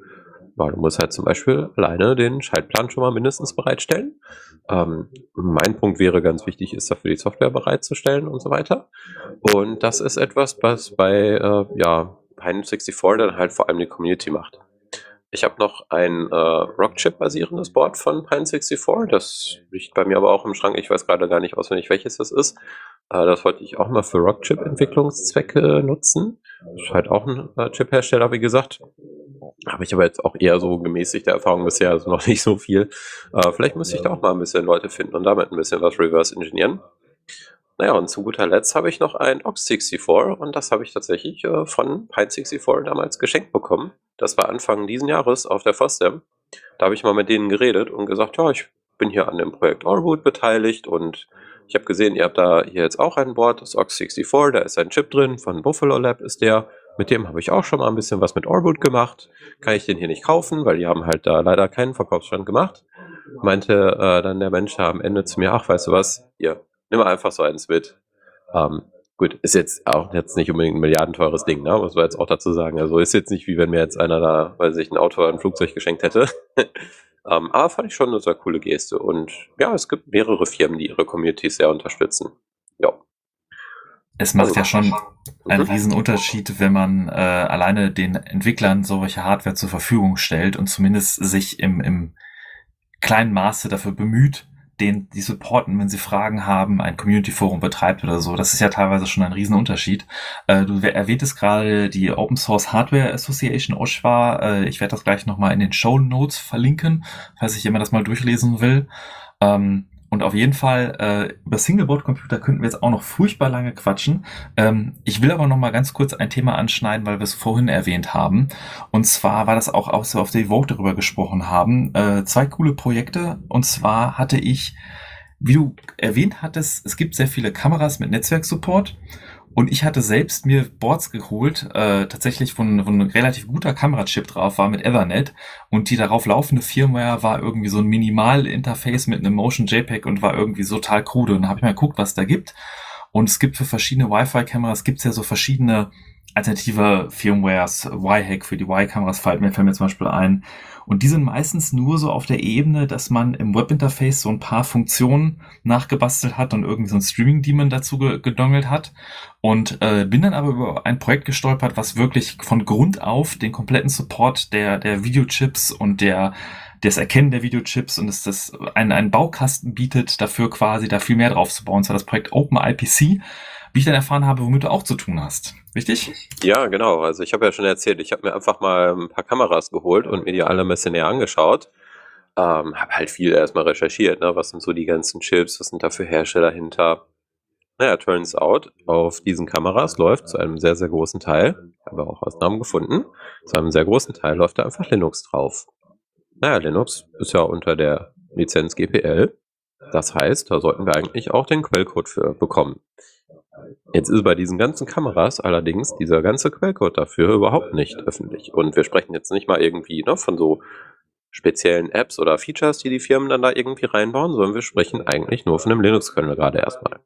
ja, du musst halt zum Beispiel alleine den Schaltplan schon mal mindestens bereitstellen. Ähm, mein Punkt wäre ganz wichtig, ist dafür die Software bereitzustellen und so weiter. Und das ist etwas, was bei äh, ja, Pine64 dann halt vor allem die Community macht. Ich habe noch ein äh, Rockchip-basierendes Board von Pine64. Das liegt bei mir aber auch im Schrank. Ich weiß gerade gar nicht auswendig, welches das ist. Äh, das wollte ich auch mal für Rockchip-Entwicklungszwecke nutzen. Das ist halt auch ein äh, Chip-Hersteller, wie gesagt. Habe ich aber jetzt auch eher so gemäßigte Erfahrung bisher, also noch *laughs* nicht so viel. Äh, vielleicht müsste ich da auch mal ein bisschen Leute finden und damit ein bisschen was reverse engineeren. Naja, und zu guter Letzt habe ich noch ein Ox64 und das habe ich tatsächlich äh, von Pine64 damals geschenkt bekommen. Das war Anfang diesen Jahres auf der FOSDEM. Da habe ich mal mit denen geredet und gesagt, ja, ich bin hier an dem Projekt Allroot beteiligt und ich habe gesehen, ihr habt da hier jetzt auch ein Board, das Ox64, da ist ein Chip drin, von Buffalo Lab ist der. Mit dem habe ich auch schon mal ein bisschen was mit Allroot gemacht. Kann ich den hier nicht kaufen, weil die haben halt da leider keinen Verkaufsstand gemacht. Meinte äh, dann der Mensch am Ende zu mir, ach, weißt du was, hier, nimm einfach so eins mit. Ähm, gut, ist jetzt auch jetzt nicht unbedingt ein milliardenteures Ding, ne? muss man jetzt auch dazu sagen. Also ist jetzt nicht wie wenn mir jetzt einer da, weil sich ein Auto oder ein Flugzeug geschenkt hätte. *laughs* ähm, aber fand ich schon eine sehr coole Geste. Und ja, es gibt mehrere Firmen, die ihre Communities sehr unterstützen. Ja. Es macht also, ja schon einen mhm. riesen Unterschied, wenn man äh, alleine den Entwicklern solche Hardware zur Verfügung stellt und zumindest sich im, im kleinen Maße dafür bemüht, den die supporten, wenn sie Fragen haben, ein Community-Forum betreibt oder so. Das ist ja teilweise schon ein Riesenunterschied. Äh, du erwähntest gerade die Open Source Hardware Association OSHWA. Äh, ich werde das gleich nochmal in den Show Notes verlinken, falls ich jemand das mal durchlesen will. Ähm, und auf jeden Fall äh, über Singleboard-Computer könnten wir jetzt auch noch furchtbar lange quatschen. Ähm, ich will aber noch mal ganz kurz ein Thema anschneiden, weil wir es vorhin erwähnt haben. Und zwar war das auch, als wir auf der Vogue darüber gesprochen haben. Äh, zwei coole Projekte. Und zwar hatte ich wie du erwähnt hattest, es gibt sehr viele Kameras mit Netzwerksupport und ich hatte selbst mir Boards geholt, äh, tatsächlich, wo ein, wo ein relativ guter Kamerachip drauf war mit Ethernet und die darauf laufende Firmware war irgendwie so ein Minimal-Interface mit einem Motion JPEG und war irgendwie so total krude. Und da habe ich mal geguckt, was da gibt. Und es gibt für verschiedene Wi-Fi-Kameras gibt es ja so verschiedene alternative Firmwares, Y-Hack für die Y-Kameras fällt mir, fällt mir zum Beispiel ein. Und die sind meistens nur so auf der Ebene, dass man im Webinterface so ein paar Funktionen nachgebastelt hat und irgendwie so ein Streaming-Daemon dazu gedongelt hat. Und äh, bin dann aber über ein Projekt gestolpert, was wirklich von Grund auf den kompletten Support der, der Videochips und der das Erkennen der Videochips und es das einen, einen Baukasten bietet, dafür quasi da viel mehr drauf zu bauen. Und zwar das Projekt OpenIPC, wie ich dann erfahren habe, womit du auch zu tun hast. Richtig? Ja, genau. Also ich habe ja schon erzählt, ich habe mir einfach mal ein paar Kameras geholt und mir die alle ein bisschen näher angeschaut. Ähm, habe halt viel erstmal recherchiert, ne? was sind so die ganzen Chips, was sind da für Hersteller hinter. Naja, turns out, auf diesen Kameras läuft zu einem sehr, sehr großen Teil, habe auch Ausnahmen gefunden, zu einem sehr großen Teil läuft da einfach Linux drauf. Naja, Linux ist ja unter der Lizenz GPL. Das heißt, da sollten wir eigentlich auch den Quellcode für bekommen. Jetzt ist bei diesen ganzen Kameras allerdings dieser ganze Quellcode dafür überhaupt nicht öffentlich. Und wir sprechen jetzt nicht mal irgendwie ne, von so speziellen Apps oder Features, die die Firmen dann da irgendwie reinbauen, sondern wir sprechen eigentlich nur von einem Linux-Kernel gerade erstmal.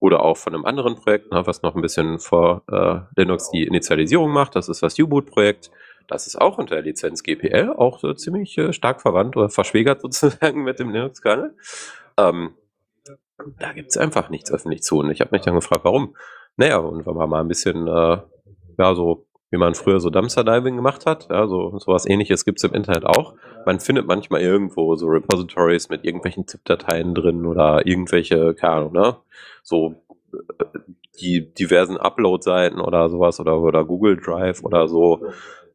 Oder auch von einem anderen Projekt, ne, was noch ein bisschen vor äh, Linux die Initialisierung macht. Das ist das U-Boot-Projekt. Das ist auch unter der Lizenz GPL, auch so ziemlich äh, stark verwandt oder verschwägert *laughs* sozusagen mit dem Linux-Kernel. Ähm, da gibt es einfach nichts öffentlich zu. Und ich habe mich dann gefragt, warum? Naja, und wenn man mal ein bisschen, äh, ja, so wie man früher so Dumpster-Diving gemacht hat, ja, so sowas ähnliches gibt es im Internet auch. Man findet manchmal irgendwo so Repositories mit irgendwelchen ZIP-Dateien drin oder irgendwelche, keine Ahnung, ne? So äh, die diversen Upload-Seiten oder sowas oder, oder Google Drive oder so.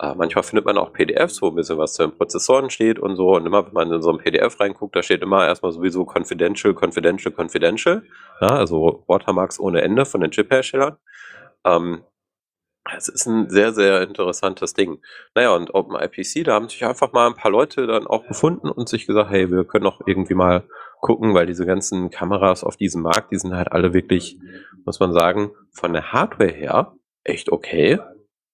Äh, manchmal findet man auch PDFs, wo ein bisschen was zu den Prozessoren steht und so. Und immer, wenn man in so ein PDF reinguckt, da steht immer erstmal sowieso confidential, confidential, confidential. Ja, also Watermarks ohne Ende von den Chip-Herstellern. Ähm, es ist ein sehr, sehr interessantes Ding. Naja, und OpenIPC, da haben sich einfach mal ein paar Leute dann auch gefunden und sich gesagt, hey, wir können doch irgendwie mal gucken, weil diese ganzen Kameras auf diesem Markt, die sind halt alle wirklich, muss man sagen, von der Hardware her echt okay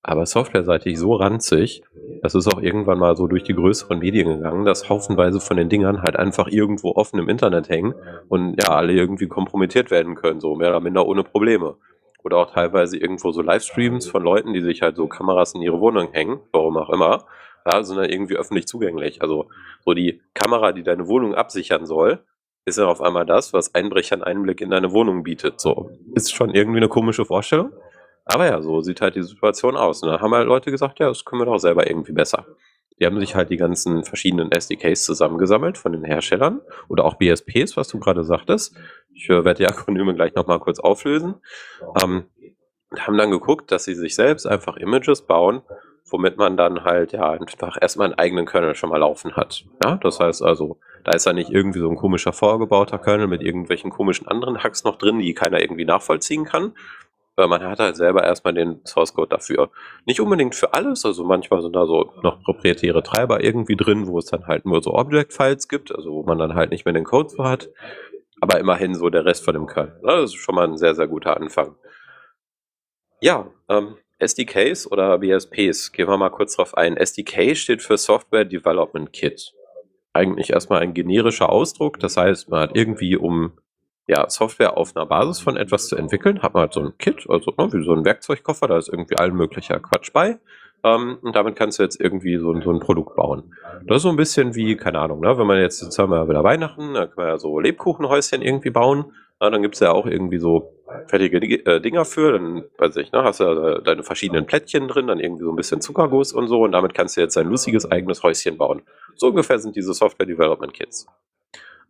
aber softwareseitig so ranzig, das ist auch irgendwann mal so durch die größeren Medien gegangen, dass haufenweise von den Dingern halt einfach irgendwo offen im Internet hängen und ja, alle irgendwie kompromittiert werden können, so mehr oder minder ohne Probleme. Oder auch teilweise irgendwo so Livestreams von Leuten, die sich halt so Kameras in ihre Wohnung hängen, warum auch immer, ja, sind dann irgendwie öffentlich zugänglich. Also so die Kamera, die deine Wohnung absichern soll, ist dann auf einmal das, was Einbrechern Einblick in deine Wohnung bietet. So, ist schon irgendwie eine komische Vorstellung. Aber ja, so sieht halt die Situation aus. Und dann haben halt Leute gesagt, ja, das können wir doch selber irgendwie besser. Die haben sich halt die ganzen verschiedenen SDKs zusammengesammelt von den Herstellern oder auch BSPs, was du gerade sagtest. Ich äh, werde die Akronyme gleich nochmal kurz auflösen. Ähm, haben dann geguckt, dass sie sich selbst einfach Images bauen, womit man dann halt ja einfach erstmal einen eigenen Kernel schon mal laufen hat. Ja, das heißt also, da ist ja nicht irgendwie so ein komischer vorgebauter Kernel mit irgendwelchen komischen anderen Hacks noch drin, die keiner irgendwie nachvollziehen kann, weil man hat halt selber erstmal den Source Code dafür. Nicht unbedingt für alles, also manchmal sind da so noch proprietäre Treiber irgendwie drin, wo es dann halt nur so Object-Files gibt, also wo man dann halt nicht mehr den Code so hat. Aber immerhin so der Rest von dem Kernel. Ne? Das ist schon mal ein sehr, sehr guter Anfang. Ja, ähm, SDKs oder BSPs, gehen wir mal kurz drauf ein. SDK steht für Software Development Kit. Eigentlich erstmal ein generischer Ausdruck, das heißt, man hat irgendwie um ja, Software auf einer Basis von etwas zu entwickeln, hat man halt so ein Kit, also ne, wie so ein Werkzeugkoffer, da ist irgendwie allen möglicher Quatsch bei. Ähm, und damit kannst du jetzt irgendwie so, so, ein Produkt bauen. Das ist so ein bisschen wie, keine Ahnung, ne, wenn man jetzt, jetzt haben wir wieder Weihnachten, dann kann man ja so Lebkuchenhäuschen irgendwie bauen. Na, dann gibt's ja auch irgendwie so fertige äh, Dinger für, dann weiß ich, ne, hast du ja deine verschiedenen Plättchen drin, dann irgendwie so ein bisschen Zuckerguss und so und damit kannst du jetzt ein lustiges eigenes Häuschen bauen. So ungefähr sind diese Software Development Kits.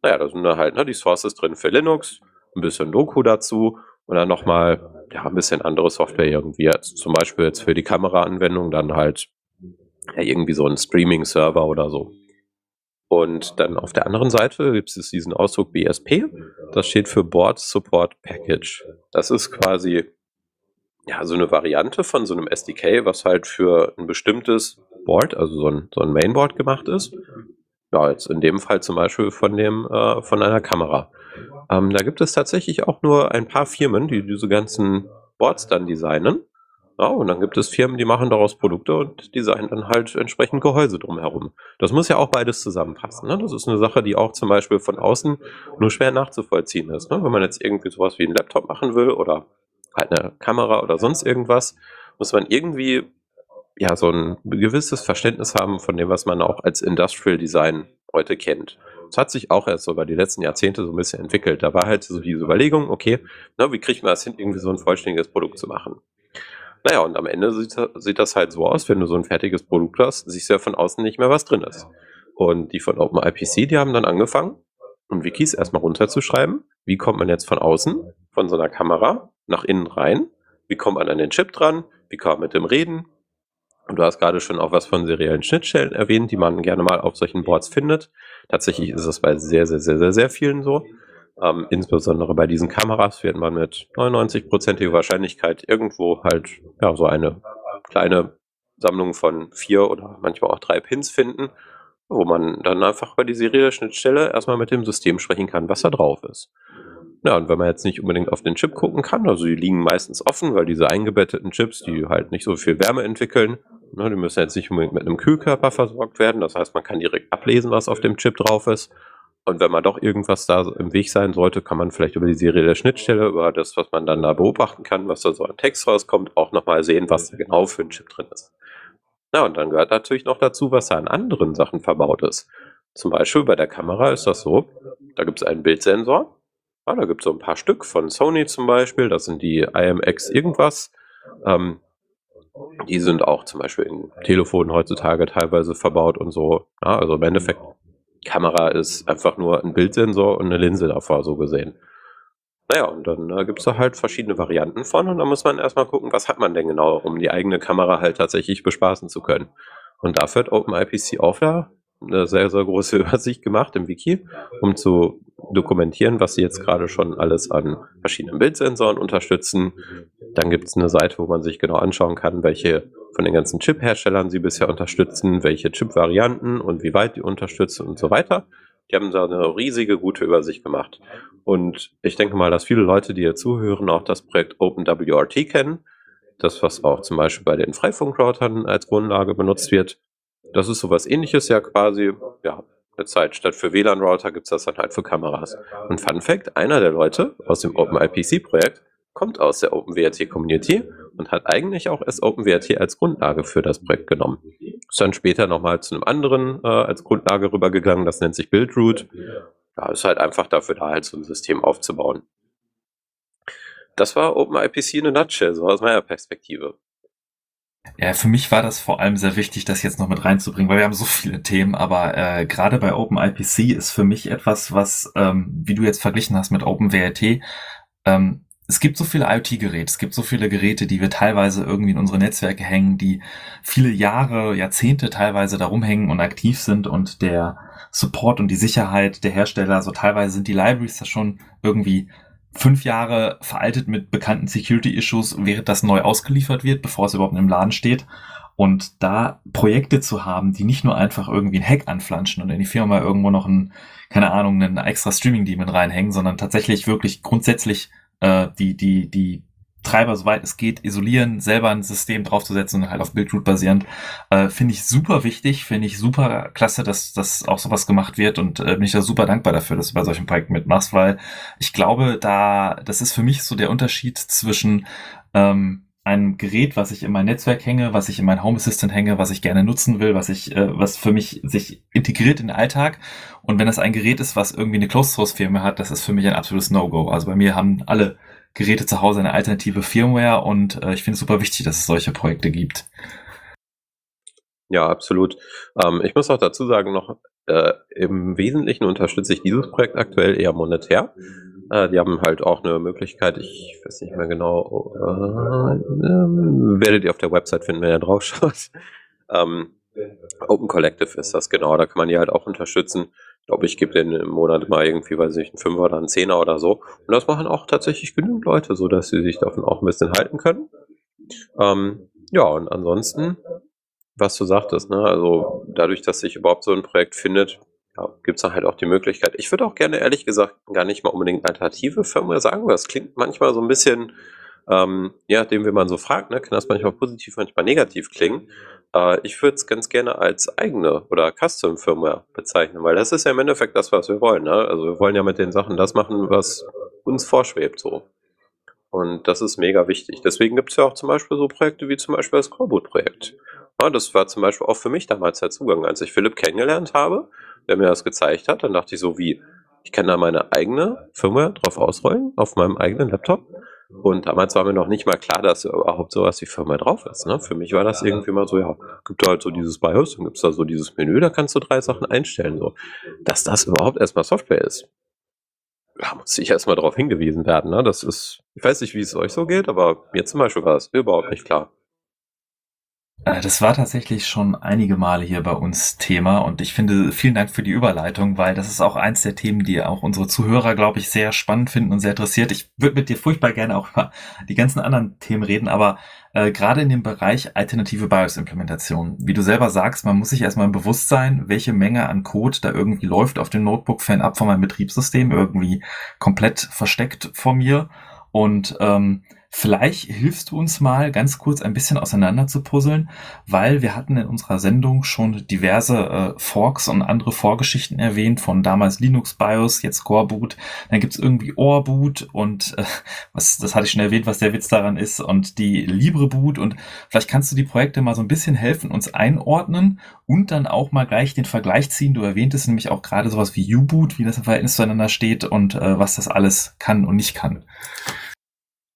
Naja, da sind da halt ne, die Sources drin für Linux, ein bisschen Doku dazu und dann nochmal ja, ein bisschen andere Software irgendwie. Also zum Beispiel jetzt für die Kameraanwendung dann halt ja, irgendwie so ein Streaming-Server oder so. Und dann auf der anderen Seite gibt es diesen Ausdruck BSP. Das steht für Board Support Package. Das ist quasi ja so eine Variante von so einem SDK, was halt für ein bestimmtes Board, also so ein, so ein Mainboard gemacht ist ja, jetzt in dem Fall zum Beispiel von dem, äh, von einer Kamera. Ähm, da gibt es tatsächlich auch nur ein paar Firmen, die diese ganzen Boards dann designen. Ja, und dann gibt es Firmen, die machen daraus Produkte und designen dann halt entsprechend Gehäuse drumherum. Das muss ja auch beides zusammenpassen. Ne? Das ist eine Sache, die auch zum Beispiel von außen nur schwer nachzuvollziehen ist. Ne? Wenn man jetzt irgendwie sowas wie einen Laptop machen will oder halt eine Kamera oder sonst irgendwas, muss man irgendwie ja so ein gewisses Verständnis haben von dem, was man auch als Industrial Design heute kennt. Das hat sich auch erst so über die letzten Jahrzehnte so ein bisschen entwickelt. Da war halt so diese Überlegung, okay, na, wie kriegt man das hin, irgendwie so ein vollständiges Produkt zu machen? Naja, und am Ende sieht, sieht das halt so aus, wenn du so ein fertiges Produkt hast, siehst du ja von außen nicht mehr, was drin ist. Und die von OpenIPC, die haben dann angefangen, um Wikis erstmal runterzuschreiben. Wie kommt man jetzt von außen, von so einer Kamera, nach innen rein? Wie kommt man an den Chip dran? Wie kann man mit dem reden? Und du hast gerade schon auch was von seriellen Schnittstellen erwähnt, die man gerne mal auf solchen Boards findet. Tatsächlich ist es bei sehr, sehr, sehr, sehr, sehr vielen so. Ähm, insbesondere bei diesen Kameras wird man mit 99%iger Wahrscheinlichkeit irgendwo halt ja, so eine kleine Sammlung von vier oder manchmal auch drei Pins finden, wo man dann einfach bei die serielle Schnittstelle erstmal mit dem System sprechen kann, was da drauf ist. Ja, und wenn man jetzt nicht unbedingt auf den Chip gucken kann, also die liegen meistens offen, weil diese eingebetteten Chips, die halt nicht so viel Wärme entwickeln, ne, die müssen jetzt nicht unbedingt mit einem Kühlkörper versorgt werden. Das heißt, man kann direkt ablesen, was auf dem Chip drauf ist. Und wenn man doch irgendwas da im Weg sein sollte, kann man vielleicht über die serielle Schnittstelle, über das, was man dann da beobachten kann, was da so an Text rauskommt, auch nochmal sehen, was da genau für ein Chip drin ist. Ja, und dann gehört natürlich noch dazu, was da an anderen Sachen verbaut ist. Zum Beispiel bei der Kamera ist das so, da gibt es einen Bildsensor. Ja, da gibt es so ein paar Stück von Sony zum Beispiel, das sind die IMX irgendwas. Ähm, die sind auch zum Beispiel in Telefonen heutzutage teilweise verbaut und so. Ja, also im Endeffekt Kamera ist einfach nur ein Bildsensor und eine Linse davor, so gesehen. Naja, und dann äh, gibt es da halt verschiedene Varianten von und da muss man erstmal gucken, was hat man denn genau, um die eigene Kamera halt tatsächlich bespaßen zu können. Und dafür hat OpenIPC auch da eine sehr, sehr große *laughs* Übersicht gemacht im Wiki, um zu dokumentieren, was sie jetzt gerade schon alles an verschiedenen Bildsensoren unterstützen. Dann gibt es eine Seite, wo man sich genau anschauen kann, welche von den ganzen Chip-Herstellern sie bisher unterstützen, welche Chip-Varianten und wie weit die unterstützen und so weiter. Die haben da eine riesige, gute Übersicht gemacht. Und ich denke mal, dass viele Leute, die hier zuhören, auch das Projekt OpenWRT kennen. Das, was auch zum Beispiel bei den Freifunkroutern als Grundlage benutzt wird. Das ist sowas ähnliches ja quasi, ja, eine Zeit. Statt für WLAN-Router gibt es das dann halt für Kameras. Und Fun Fact, einer der Leute aus dem OpenIPC-Projekt kommt aus der OpenWRT-Community und hat eigentlich auch erst OpenWRT als Grundlage für das Projekt genommen. Ist dann später nochmal zu einem anderen äh, als Grundlage rübergegangen, das nennt sich Buildroot. Ja, ist halt einfach dafür da, halt so ein System aufzubauen. Das war OpenIPC in a nutshell, so aus meiner Perspektive. Ja, für mich war das vor allem sehr wichtig, das jetzt noch mit reinzubringen, weil wir haben so viele Themen, aber äh, gerade bei OpenIPC ist für mich etwas, was, ähm, wie du jetzt verglichen hast mit OpenWRT, ähm, es gibt so viele IoT-Geräte, es gibt so viele Geräte, die wir teilweise irgendwie in unsere Netzwerke hängen, die viele Jahre, Jahrzehnte teilweise darum hängen und aktiv sind und der Support und die Sicherheit der Hersteller, so teilweise sind die Libraries da schon irgendwie fünf Jahre veraltet mit bekannten Security-Issues, während das neu ausgeliefert wird, bevor es überhaupt im Laden steht. Und da Projekte zu haben, die nicht nur einfach irgendwie ein Hack anflanschen und in die Firma irgendwo noch ein, keine Ahnung, einen extra Streaming-Daemon reinhängen, sondern tatsächlich wirklich grundsätzlich äh, die, die, die Treiber, soweit es geht, isolieren, selber ein System draufzusetzen und halt auf Buildroot basierend, äh, finde ich super wichtig, finde ich super klasse, dass dass auch sowas gemacht wird und äh, bin ich da super dankbar dafür, dass du bei solchen Projekten mitmachst, weil ich glaube, da, das ist für mich so der Unterschied zwischen ähm, einem Gerät, was ich in mein Netzwerk hänge, was ich in mein Home Assistant hänge, was ich gerne nutzen will, was ich, äh, was für mich sich integriert in den Alltag. Und wenn das ein Gerät ist, was irgendwie eine Closed Source Firma hat, das ist für mich ein absolutes No-Go. Also bei mir haben alle Geräte zu Hause eine alternative Firmware und äh, ich finde es super wichtig, dass es solche Projekte gibt. Ja, absolut. Ähm, ich muss auch dazu sagen, noch äh, im Wesentlichen unterstütze ich dieses Projekt aktuell eher monetär. Äh, die haben halt auch eine Möglichkeit, ich weiß nicht mehr genau, äh, äh, werdet ihr auf der Website finden, wenn ihr drauf schaut. *laughs* Ähm, Open Collective ist das genau, da kann man die halt auch unterstützen. Ich glaube, ich gebe denen im Monat mal irgendwie, weiß ich, einen Fünfer oder einen Zehner oder so. Und das machen auch tatsächlich genügend Leute, so dass sie sich davon auch ein bisschen halten können. Ähm, ja, und ansonsten, was du sagtest, ne, also dadurch, dass sich überhaupt so ein Projekt findet, ja, gibt es dann halt auch die Möglichkeit. Ich würde auch gerne, ehrlich gesagt, gar nicht mal unbedingt alternative Firmware sagen, weil das klingt manchmal so ein bisschen, ähm, je nachdem, wie man so fragt, ne, kann das manchmal positiv, manchmal negativ klingen. Äh, ich würde es ganz gerne als eigene oder Custom-Firmware bezeichnen, weil das ist ja im Endeffekt das, was wir wollen. Ne? Also wir wollen ja mit den Sachen das machen, was uns vorschwebt so. Und das ist mega wichtig. Deswegen gibt es ja auch zum Beispiel so Projekte wie zum Beispiel das Coreboot-Projekt. Ja, das war zum Beispiel auch für mich damals der Zugang. Als ich Philipp kennengelernt habe, der mir das gezeigt hat, dann dachte ich so wie, ich kann da meine eigene Firmware drauf ausrollen, auf meinem eigenen Laptop. Und damals war mir noch nicht mal klar, dass überhaupt sowas wie Firmware drauf ist. Ne? Für mich war das irgendwie mal so, ja, gibt da halt so dieses BIOS, dann gibt es da so dieses Menü, da kannst du drei Sachen einstellen. So. Dass das überhaupt erstmal Software ist, da muss ich erstmal darauf hingewiesen werden. Ne? Das ist, ich weiß nicht, wie es euch so geht, aber mir zum Beispiel war das überhaupt nicht klar. Äh, das war tatsächlich schon einige Male hier bei uns Thema und ich finde, vielen Dank für die Überleitung, weil das ist auch eins der Themen, die auch unsere Zuhörer, glaube ich, sehr spannend finden und sehr interessiert. Ich würde mit dir furchtbar gerne auch über die ganzen anderen Themen reden, aber äh, gerade in dem Bereich alternative BIOS-Implementation, wie du selber sagst, man muss sich erstmal bewusst sein, welche Menge an Code da irgendwie läuft auf dem Notebook fernab von meinem Betriebssystem, irgendwie komplett versteckt vor mir und ähm, Vielleicht hilfst du uns mal ganz kurz ein bisschen auseinander zu puzzeln, weil wir hatten in unserer Sendung schon diverse äh, Forks und andere Vorgeschichten erwähnt, von damals Linux BIOS, jetzt Coreboot, dann gibt's irgendwie Orboot und äh, was, das hatte ich schon erwähnt, was der Witz daran ist, und die LibreBoot und vielleicht kannst du die Projekte mal so ein bisschen helfen, uns einordnen und dann auch mal gleich den Vergleich ziehen. Du erwähntest nämlich auch gerade sowas wie U-Boot, wie das im Verhältnis zueinander steht und äh, was das alles kann und nicht kann.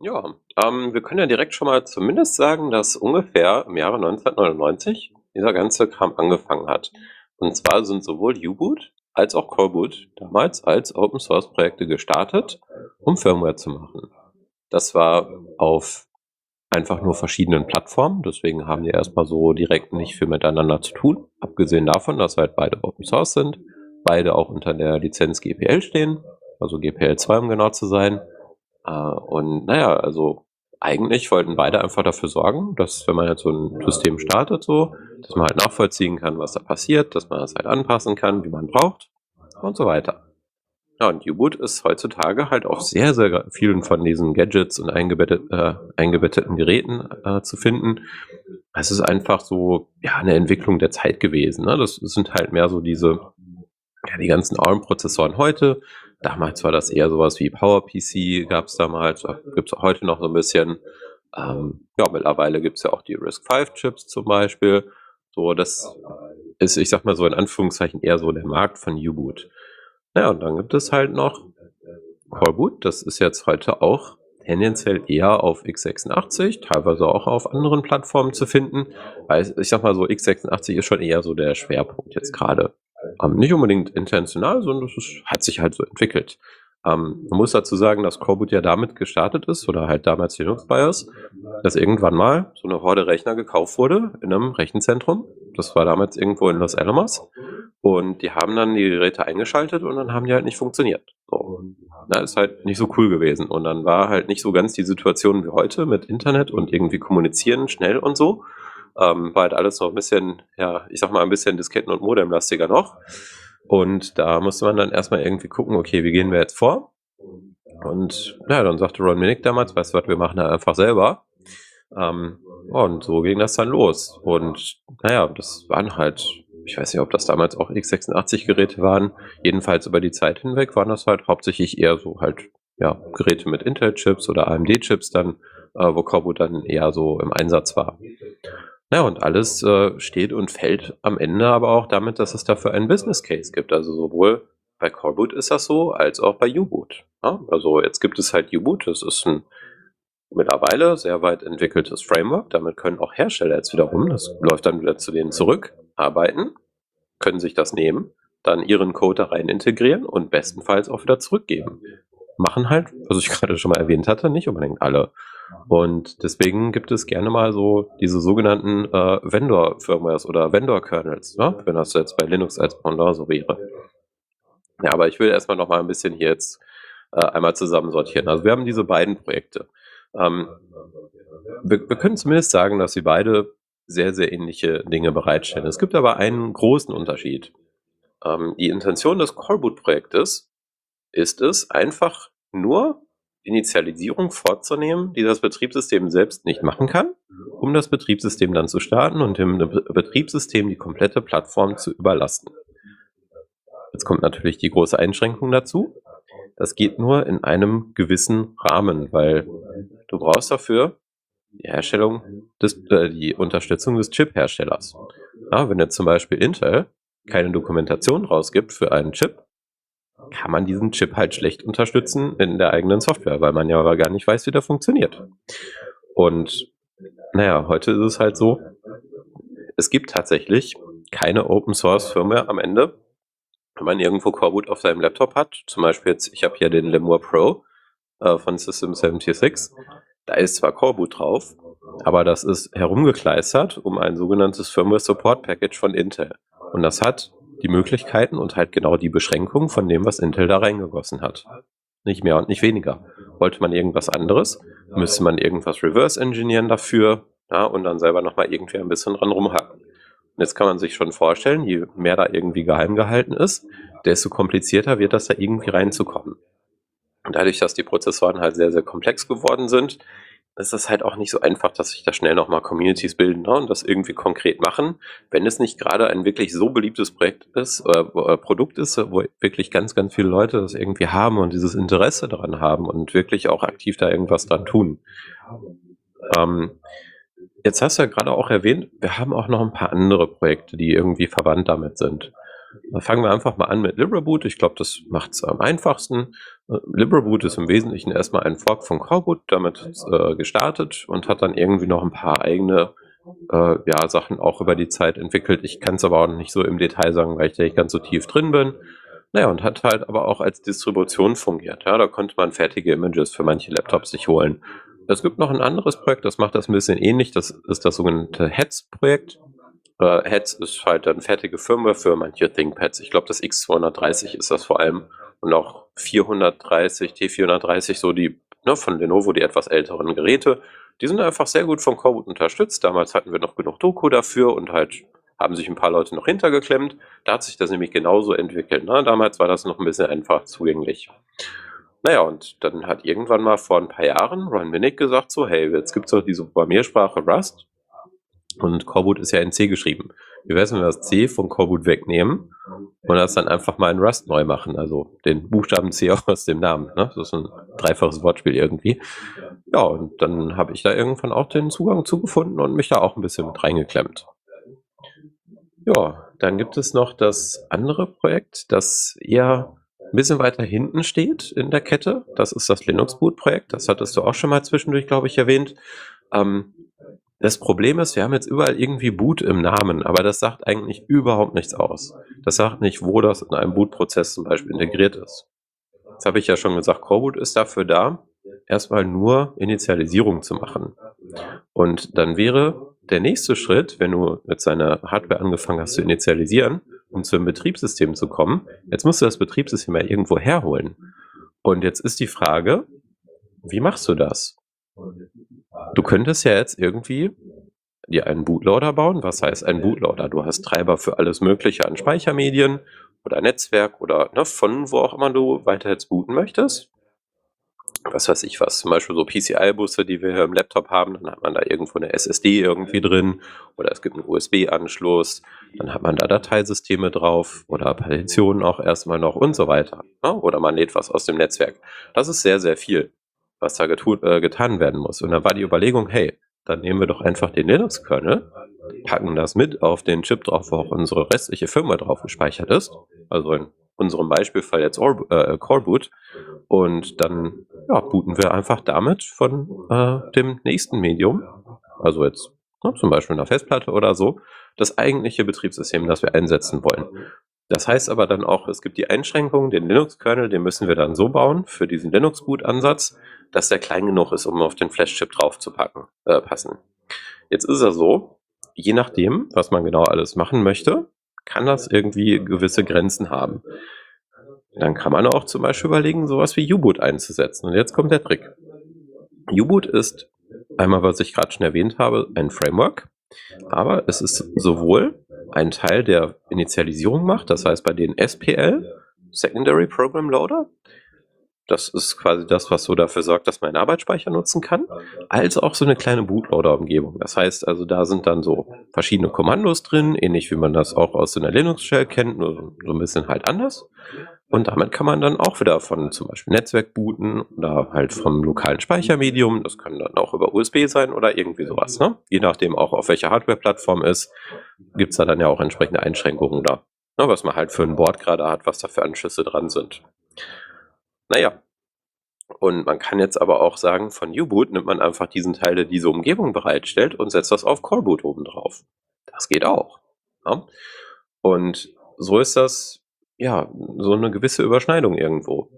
Ja, ähm, wir können ja direkt schon mal zumindest sagen, dass ungefähr im Jahre 1999 dieser ganze Kram angefangen hat. Und zwar sind sowohl U-Boot als auch Coreboot damals als Open Source Projekte gestartet, um Firmware zu machen. Das war auf einfach nur verschiedenen Plattformen, deswegen haben die erstmal so direkt nicht viel miteinander zu tun. Abgesehen davon, dass halt beide Open Source sind, beide auch unter der Lizenz GPL stehen, also GPL 2 um genau zu sein. Äh, und naja, also eigentlich wollten beide einfach dafür sorgen, dass wenn man jetzt so ein System startet, so, dass man halt nachvollziehen kann, was da passiert, dass man das halt anpassen kann, wie man braucht und so weiter. Ja, und U-Boot ist heutzutage halt auf sehr, sehr vielen von diesen Gadgets und eingebettet, äh, eingebetteten Geräten äh, zu finden. Es ist einfach so, ja, eine Entwicklung der Zeit gewesen. Ne? Das sind halt mehr so diese, ja, die ganzen ARM-Prozessoren heute, Damals war das eher sowas wie PowerPC, gab es damals, gibt es heute noch so ein bisschen. Ähm, ja, mittlerweile gibt es ja auch die RISC-V-Chips zum Beispiel. So, das ist, ich sag mal so in Anführungszeichen, eher so der Markt von U-Boot. Naja, und dann gibt es halt noch Coreboot, das ist jetzt heute auch tendenziell eher auf x86, teilweise auch auf anderen Plattformen zu finden. Weil ich sag mal so, x86 ist schon eher so der Schwerpunkt jetzt gerade. Ähm, nicht unbedingt intentional, sondern ist, hat sich halt so entwickelt. Ähm, man muss dazu sagen, dass Coreboot ja damit gestartet ist, oder halt damals Linux BIOS, dass irgendwann mal so eine Horde Rechner gekauft wurde in einem Rechenzentrum. Das war damals irgendwo in Los Alamos. Und die haben dann die Geräte eingeschaltet und dann haben die halt nicht funktioniert. So. Na, ist halt nicht so cool gewesen. Und dann war halt nicht so ganz die Situation wie heute mit Internet und irgendwie kommunizieren schnell und so, ähm, war halt alles noch ein bisschen, ja, ich sag mal, ein bisschen Disketten- und Modemlastiger noch. Und da musste man dann erstmal irgendwie gucken, okay, wie gehen wir jetzt vor? Und ja, dann sagte Ron Minnick damals, weißt du was, wir machen da einfach selber. Ähm, und so ging das dann los. Und naja, das waren halt, ich weiß nicht, ob das damals auch x86-Geräte waren. Jedenfalls über die Zeit hinweg waren das halt hauptsächlich eher so halt, ja, Geräte mit Intel-Chips oder AMD-Chips dann, äh, wo Corbo dann eher so im Einsatz war. Ja, und alles äh, steht und fällt am Ende aber auch damit, dass es dafür einen Business Case gibt. Also sowohl bei Coreboot ist das so, als auch bei U-Boot. Ja, also jetzt gibt es halt U-Boot, das ist ein mittlerweile sehr weit entwickeltes Framework. Damit können auch Hersteller jetzt wiederum, das läuft dann wieder zu denen zurück, arbeiten, können sich das nehmen, dann ihren Code da rein integrieren und bestenfalls auch wieder zurückgeben. Machen halt, was ich *laughs* gerade schon mal erwähnt hatte, nicht unbedingt alle. Und deswegen gibt es gerne mal so diese sogenannten äh, Vendor-Firmwares oder Vendor-Kernels, ne? wenn das jetzt bei Linux als Pendant so wäre. Ja, aber ich will erstmal noch mal ein bisschen hier jetzt äh, einmal zusammensortieren. Also wir haben diese beiden Projekte. Ähm, wir, wir können zumindest sagen, dass sie beide sehr, sehr ähnliche Dinge bereitstellen. Es gibt aber einen großen Unterschied. Ähm, die Intention des Coreboot-Projektes ist es, einfach nur Initialisierung vorzunehmen, die das Betriebssystem selbst nicht machen kann, um das Betriebssystem dann zu starten und dem Betriebssystem die komplette Plattform zu überlasten. Jetzt kommt natürlich die große Einschränkung dazu. Das geht nur in einem gewissen Rahmen, weil du brauchst dafür die Herstellung des, äh, die Unterstützung des Chip-Herstellers. Ja, wenn jetzt zum Beispiel Intel keine Dokumentation rausgibt für einen Chip, kann man diesen Chip halt schlecht unterstützen in der eigenen Software, weil man ja aber gar nicht weiß, wie der funktioniert. Und naja, heute ist es halt so, es gibt tatsächlich keine Open Source Firmware am Ende. Wenn man irgendwo Coreboot auf seinem Laptop hat, zum Beispiel jetzt, ich habe hier den Lemur Pro äh, von System 76, da ist zwar Coreboot drauf, aber das ist herumgekleistert um ein sogenanntes Firmware Support Package von Intel. Und das hat die Möglichkeiten und halt genau die Beschränkungen von dem, was Intel da reingegossen hat. Nicht mehr und nicht weniger. Wollte man irgendwas anderes, müsste man irgendwas reverse engineeren dafür ja, und dann selber nochmal irgendwie ein bisschen dran rumhacken. Und jetzt kann man sich schon vorstellen, je mehr da irgendwie geheim gehalten ist, desto komplizierter wird das da irgendwie reinzukommen. Und dadurch, dass die Prozessoren halt sehr, sehr komplex geworden sind, ist es halt auch nicht so einfach, dass sich da schnell nochmal Communities bilden ne, und das irgendwie konkret machen. Wenn es nicht gerade ein wirklich so beliebtes Projekt ist, äh, äh, Produkt ist, wo wirklich ganz, ganz viele Leute das irgendwie haben und dieses Interesse daran haben und wirklich auch aktiv da irgendwas dran tun. Ähm, jetzt hast du ja gerade auch erwähnt, wir haben auch noch ein paar andere Projekte, die irgendwie verwandt damit sind. Da fangen wir einfach mal an mit LibreBoot. Ich glaube, das macht es am einfachsten. Äh, LibreBoot ist im Wesentlichen erstmal ein Fork von Coreboot, damit äh, gestartet und hat dann irgendwie noch ein paar eigene äh, ja, Sachen auch über die Zeit entwickelt. Ich kann es aber auch nicht so im Detail sagen, weil ich da nicht ganz so tief drin bin. Naja, und hat halt aber auch als Distribution fungiert. Ja, da konnte man fertige Images für manche Laptops sich holen. Es gibt noch ein anderes Projekt, das macht das ein bisschen ähnlich. Das ist das sogenannte Heads-Projekt. Äh, Heads ist halt dann fertige Firmware für manche ThinkPads. Ich glaube, das X230 ist das vor allem. Und auch 430, T430, so die ne, von Lenovo, die etwas älteren Geräte. Die sind einfach sehr gut von Coreboot unterstützt. Damals hatten wir noch genug Doku dafür und halt haben sich ein paar Leute noch hintergeklemmt. Da hat sich das nämlich genauso entwickelt. Ne? Damals war das noch ein bisschen einfach zugänglich. Naja, und dann hat irgendwann mal vor ein paar Jahren Ron Minnick gesagt so, hey, jetzt gibt es doch diese Programmiersprache Rust und Coreboot ist ja in C geschrieben. Wie wäre es, wenn wir das C von Coreboot wegnehmen und das dann einfach mal in Rust neu machen? Also den Buchstaben C *laughs* auch aus dem Namen. Ne? Das ist ein dreifaches Wortspiel irgendwie. Ja, und dann habe ich da irgendwann auch den Zugang zugefunden und mich da auch ein bisschen mit reingeklemmt. Ja, dann gibt es noch das andere Projekt, das eher ein bisschen weiter hinten steht in der Kette. Das ist das Linux Boot Projekt. Das hattest du auch schon mal zwischendurch, glaube ich, erwähnt. Ähm, das Problem ist, wir haben jetzt überall irgendwie Boot im Namen, aber das sagt eigentlich überhaupt nichts aus. Das sagt nicht, wo das in einem Boot-Prozess zum Beispiel integriert ist. Das habe ich ja schon gesagt, Coreboot ist dafür da, erstmal nur Initialisierung zu machen. Und dann wäre der nächste Schritt, wenn du mit seiner Hardware angefangen hast zu initialisieren, um zu einem Betriebssystem zu kommen, jetzt musst du das Betriebssystem ja irgendwo herholen. Und jetzt ist die Frage, wie machst du das? Du könntest ja jetzt irgendwie dir einen Bootloader bauen. Was heißt ein Bootloader? Du hast Treiber für alles Mögliche an Speichermedien oder Netzwerk oder ne, von wo auch immer du weiter jetzt booten möchtest. Was weiß ich was, zum Beispiel so PCI-Busse, die wir hier im Laptop haben, dann hat man da irgendwo eine SSD irgendwie drin oder es gibt einen USB-Anschluss, dann hat man da Dateisysteme drauf oder Partitionen auch erstmal noch und so weiter. Ne? Oder man lädt was aus dem Netzwerk. Das ist sehr, sehr viel was da getun, äh, getan werden muss. Und dann war die Überlegung, hey, dann nehmen wir doch einfach den Linux-Kernel, packen das mit auf den Chip drauf, wo auch unsere restliche Firma drauf gespeichert ist. Also in unserem Beispielfall jetzt Or äh, Coreboot. Und dann ja, booten wir einfach damit von äh, dem nächsten Medium, also jetzt ne, zum Beispiel einer Festplatte oder so, das eigentliche Betriebssystem, das wir einsetzen wollen. Das heißt aber dann auch, es gibt die Einschränkung, den Linux-Kernel, den müssen wir dann so bauen für diesen Linux-Boot-Ansatz, dass der klein genug ist, um auf den Flash-Chip drauf zu packen, äh, passen. Jetzt ist er so, je nachdem, was man genau alles machen möchte, kann das irgendwie gewisse Grenzen haben. Dann kann man auch zum Beispiel überlegen, sowas wie U-Boot einzusetzen. Und jetzt kommt der Trick. U-Boot ist einmal, was ich gerade schon erwähnt habe, ein Framework, aber es ist sowohl einen Teil der Initialisierung macht, das heißt bei den SPL, Secondary Program Loader. Das ist quasi das, was so dafür sorgt, dass man einen Arbeitsspeicher nutzen kann, als auch so eine kleine Bootloader-Umgebung. Das heißt also, da sind dann so verschiedene Kommandos drin, ähnlich wie man das auch aus einer Linux-Shell kennt, nur so ein bisschen halt anders. Und damit kann man dann auch wieder von zum Beispiel Netzwerk booten oder halt vom lokalen Speichermedium. Das kann dann auch über USB sein oder irgendwie sowas. Ne? Je nachdem auch auf welcher Hardware-Plattform ist, gibt es da dann ja auch entsprechende Einschränkungen da. Ne? Was man halt für ein Board gerade hat, was da für Anschlüsse dran sind. Naja. Und man kann jetzt aber auch sagen, von U-Boot nimmt man einfach diesen Teil, der diese Umgebung bereitstellt und setzt das auf Coreboot oben drauf. Das geht auch. Ja? Und so ist das ja, so eine gewisse Überschneidung irgendwo.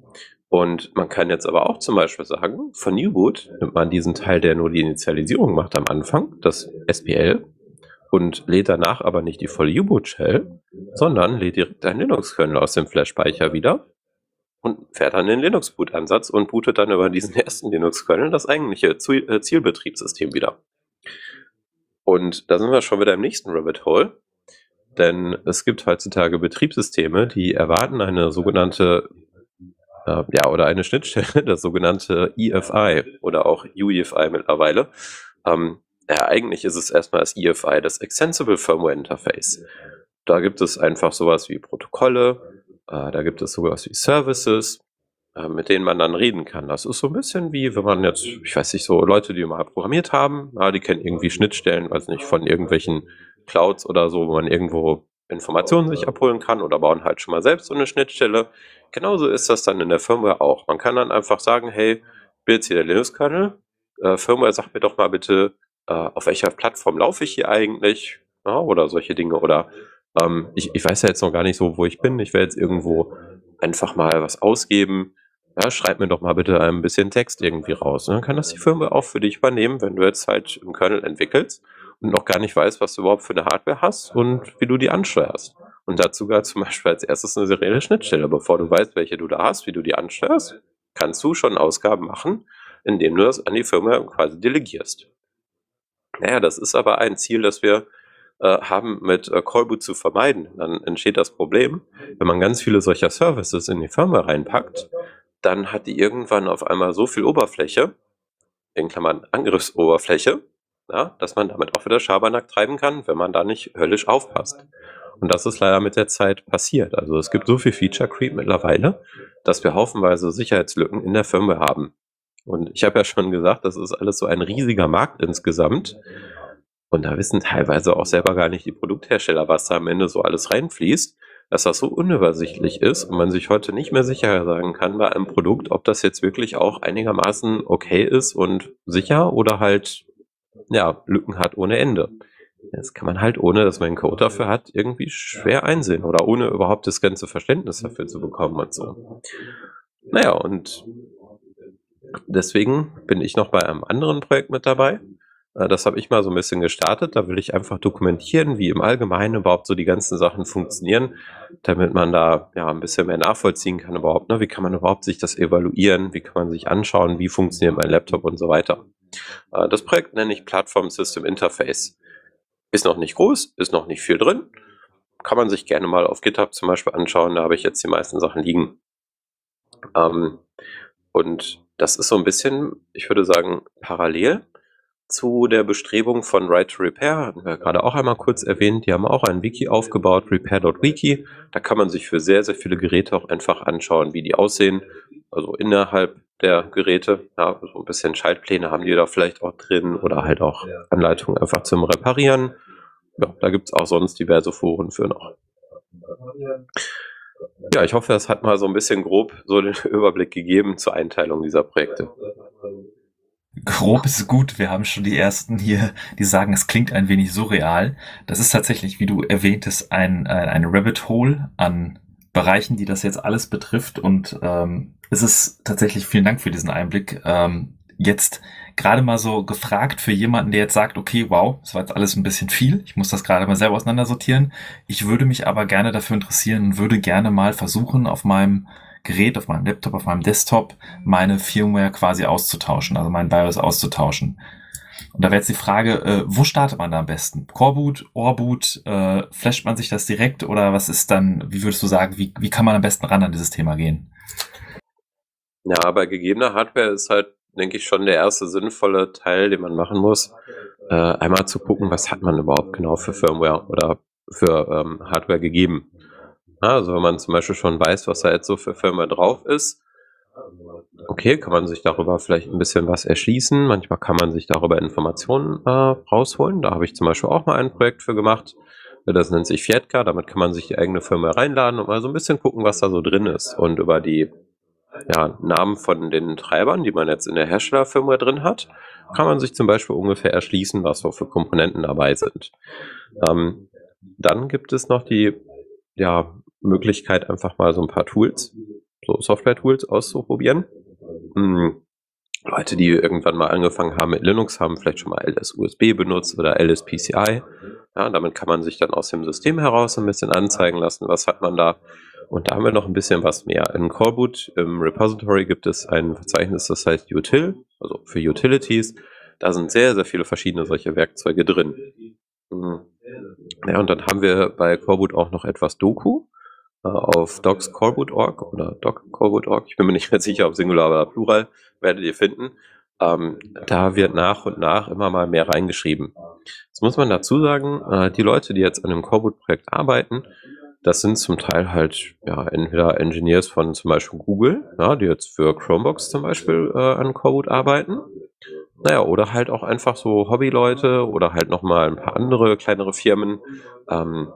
Und man kann jetzt aber auch zum Beispiel sagen, von U-Boot nimmt man diesen Teil, der nur die Initialisierung macht am Anfang, das SPL, und lädt danach aber nicht die volle U-Boot-Shell, sondern lädt direkt ein Linux-Kernel aus dem Flash-Speicher wieder und fährt dann den Linux-Boot-Ansatz und bootet dann über diesen *laughs* ersten Linux-Kernel das eigentliche äh, Zielbetriebssystem wieder. Und da sind wir schon wieder im nächsten Rabbit Hole. Denn es gibt heutzutage Betriebssysteme, die erwarten eine sogenannte, äh, ja, oder eine Schnittstelle, *laughs* das sogenannte EFI oder auch UEFI mittlerweile. Ähm, ja, eigentlich ist es erstmal das EFI, das Extensible Firmware Interface. Da gibt es einfach sowas wie Protokolle, äh, da gibt es sowas wie Services, äh, mit denen man dann reden kann. Das ist so ein bisschen wie, wenn man jetzt, ich weiß nicht, so Leute, die mal programmiert haben, ja, die kennen irgendwie Schnittstellen, weiß nicht, von irgendwelchen Clouds oder so, wo man irgendwo Informationen sich abholen kann oder bauen halt schon mal selbst so eine Schnittstelle. Genauso ist das dann in der Firmware auch. Man kann dann einfach sagen, hey, jetzt hier der Linux-Kernel. Äh, Firmware sagt mir doch mal bitte, äh, auf welcher Plattform laufe ich hier eigentlich? Ja, oder solche Dinge. Oder ähm, ich, ich weiß ja jetzt noch gar nicht so, wo ich bin. Ich werde jetzt irgendwo einfach mal was ausgeben. Ja, schreib mir doch mal bitte ein bisschen Text irgendwie raus. Und dann kann das die Firmware auch für dich übernehmen, wenn du jetzt halt im Kernel entwickelst und noch gar nicht weißt, was du überhaupt für eine Hardware hast und wie du die ansteuerst. Und dazu gehört zum Beispiel als erstes eine serielle Schnittstelle. Bevor du weißt, welche du da hast, wie du die ansteuerst, kannst du schon Ausgaben machen, indem du das an die Firma quasi delegierst. Naja, das ist aber ein Ziel, das wir äh, haben, mit äh, Callboot zu vermeiden. Dann entsteht das Problem, wenn man ganz viele solcher Services in die Firma reinpackt, dann hat die irgendwann auf einmal so viel Oberfläche, in Klammern Angriffsoberfläche, ja, dass man damit auch wieder Schabernack treiben kann, wenn man da nicht höllisch aufpasst. Und das ist leider mit der Zeit passiert. Also es gibt so viel Feature Creep mittlerweile, dass wir haufenweise Sicherheitslücken in der Firma haben. Und ich habe ja schon gesagt, das ist alles so ein riesiger Markt insgesamt. Und da wissen teilweise auch selber gar nicht die Produkthersteller, was da am Ende so alles reinfließt, dass das so unübersichtlich ist und man sich heute nicht mehr sicher sagen kann bei einem Produkt, ob das jetzt wirklich auch einigermaßen okay ist und sicher oder halt ja, Lücken hat ohne Ende. Das kann man halt, ohne dass man einen Code dafür hat, irgendwie schwer einsehen oder ohne überhaupt das ganze Verständnis dafür zu bekommen und so. Naja, und deswegen bin ich noch bei einem anderen Projekt mit dabei. Äh, das habe ich mal so ein bisschen gestartet. Da will ich einfach dokumentieren, wie im Allgemeinen überhaupt so die ganzen Sachen funktionieren, damit man da ja ein bisschen mehr nachvollziehen kann überhaupt. Ne? Wie kann man überhaupt sich das evaluieren? Wie kann man sich anschauen, wie funktioniert mein Laptop und so weiter. Äh, das Projekt nenne ich Plattform System Interface. Ist noch nicht groß, ist noch nicht viel drin. Kann man sich gerne mal auf GitHub zum Beispiel anschauen. Da habe ich jetzt die meisten Sachen liegen. Ähm, und das ist so ein bisschen, ich würde sagen, parallel zu der Bestrebung von Right to Repair, hatten wir gerade auch einmal kurz erwähnt, die haben auch ein Wiki aufgebaut, repair.wiki. Da kann man sich für sehr, sehr viele Geräte auch einfach anschauen, wie die aussehen. Also innerhalb der Geräte, ja, so ein bisschen Schaltpläne haben die da vielleicht auch drin oder halt auch Anleitungen einfach zum Reparieren. Ja, da gibt es auch sonst diverse Foren für noch. Ja, ich hoffe, das hat mal so ein bisschen grob so den *laughs* Überblick gegeben zur Einteilung dieser Projekte. Grob ist gut. Wir haben schon die ersten hier, die sagen, es klingt ein wenig surreal. Das ist tatsächlich, wie du erwähntest, ein, ein, Rabbit Hole an Bereichen, die das jetzt alles betrifft. Und ähm, es ist tatsächlich, vielen Dank für diesen Einblick. Ähm, jetzt gerade mal so gefragt für jemanden, der jetzt sagt, okay, wow, das war jetzt alles ein bisschen viel. Ich muss das gerade mal selber auseinandersortieren. Ich würde mich aber gerne dafür interessieren und würde gerne mal versuchen, auf meinem Gerät, auf meinem Laptop, auf meinem Desktop meine Firmware quasi auszutauschen, also mein BIOS auszutauschen. Und da wäre jetzt die Frage, äh, wo startet man da am besten? Coreboot, Orboot, äh, flasht man sich das direkt oder was ist dann, wie würdest du sagen, wie, wie kann man am besten ran an dieses Thema gehen? Ja, bei gegebener Hardware ist halt, denke ich, schon der erste sinnvolle Teil, den man machen muss, äh, einmal zu gucken, was hat man überhaupt genau für Firmware oder für ähm, Hardware gegeben. Also wenn man zum Beispiel schon weiß, was da jetzt so für Firmware drauf ist, okay, kann man sich darüber vielleicht ein bisschen was erschließen. Manchmal kann man sich darüber Informationen äh, rausholen. Da habe ich zum Beispiel auch mal ein Projekt für gemacht. Das nennt sich Fietka. Damit kann man sich die eigene Firma reinladen und mal so ein bisschen gucken, was da so drin ist. Und über die ja, Namen von den Treibern, die man jetzt in der Herstellerfirma drin hat, kann man sich zum Beispiel ungefähr erschließen, was so für Komponenten dabei sind. Ähm, dann gibt es noch die ja, Möglichkeit, einfach mal so ein paar Tools, so Software-Tools auszuprobieren. Hm. Leute, die irgendwann mal angefangen haben mit Linux, haben vielleicht schon mal LS-USB benutzt oder LSPCI. Ja, damit kann man sich dann aus dem System heraus ein bisschen anzeigen lassen, was hat man da. Und da haben wir noch ein bisschen was mehr. In Coreboot im Repository gibt es ein Verzeichnis, das heißt Util, also für Utilities. Da sind sehr, sehr viele verschiedene solche Werkzeuge drin. Hm. Ja, und dann haben wir bei Coreboot auch noch etwas Doku auf docscoreboot.org oder doccoreboot.org. Ich bin mir nicht mehr sicher, ob Singular oder Plural, werdet ihr finden. Ähm, da wird nach und nach immer mal mehr reingeschrieben. Jetzt muss man dazu sagen, äh, die Leute, die jetzt an dem Coreboot-Projekt arbeiten, das sind zum Teil halt ja entweder Engineers von zum Beispiel Google, ja, die jetzt für Chromebox zum Beispiel äh, an Coreboot arbeiten. Naja, oder halt auch einfach so Hobbyleute oder halt nochmal ein paar andere kleinere Firmen. Ähm,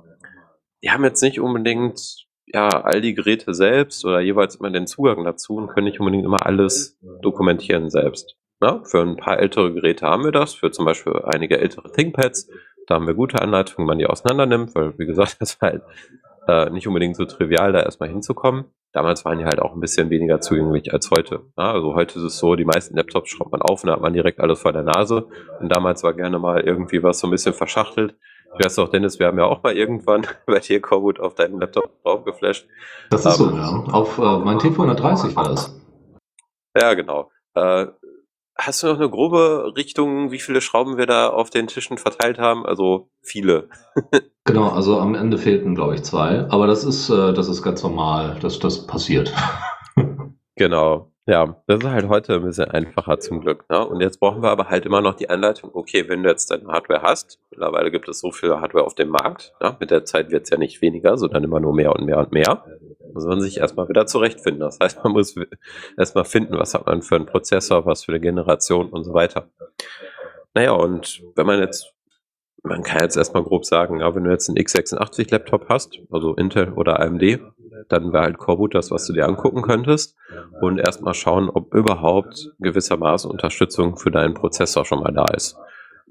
die haben jetzt nicht unbedingt ja, all die Geräte selbst oder jeweils immer den Zugang dazu und können nicht unbedingt immer alles dokumentieren selbst. Ja, für ein paar ältere Geräte haben wir das, für zum Beispiel einige ältere ThinkPads. Da haben wir gute Anleitungen, wie man die auseinander nimmt, weil, wie gesagt, *laughs* das war halt äh, nicht unbedingt so trivial, da erstmal hinzukommen. Damals waren die halt auch ein bisschen weniger zugänglich als heute. Ja, also heute ist es so, die meisten Laptops schraubt man auf und da hat man direkt alles vor der Nase. Und damals war gerne mal irgendwie was so ein bisschen verschachtelt. Ich weiß auch, Dennis, wir haben ja auch mal irgendwann *laughs* bei dir Corwood auf deinen Laptop draufgeflasht. Das ist um, so, ähm, ja. Auf äh, mein T430 war das. Ja, genau. Äh, hast du noch eine grobe Richtung, wie viele Schrauben wir da auf den Tischen verteilt haben? Also viele. *laughs* genau, also am Ende fehlten, glaube ich, zwei. Aber das ist, äh, das ist ganz normal, dass das passiert. *laughs* genau. Ja, das ist halt heute ein bisschen einfacher zum Glück. Ne? Und jetzt brauchen wir aber halt immer noch die Anleitung, okay, wenn du jetzt deine Hardware hast, mittlerweile gibt es so viel Hardware auf dem Markt, ne? mit der Zeit wird es ja nicht weniger, sondern immer nur mehr und mehr und mehr, muss man sich erstmal wieder zurechtfinden. Das heißt, man muss erstmal finden, was hat man für einen Prozessor, was für eine Generation und so weiter. Naja, und wenn man jetzt man kann jetzt erstmal grob sagen, ja, wenn du jetzt einen x86-Laptop hast, also Intel oder AMD, dann wäre halt Coreboot das, was du dir angucken könntest und erstmal schauen, ob überhaupt gewissermaßen Unterstützung für deinen Prozessor schon mal da ist.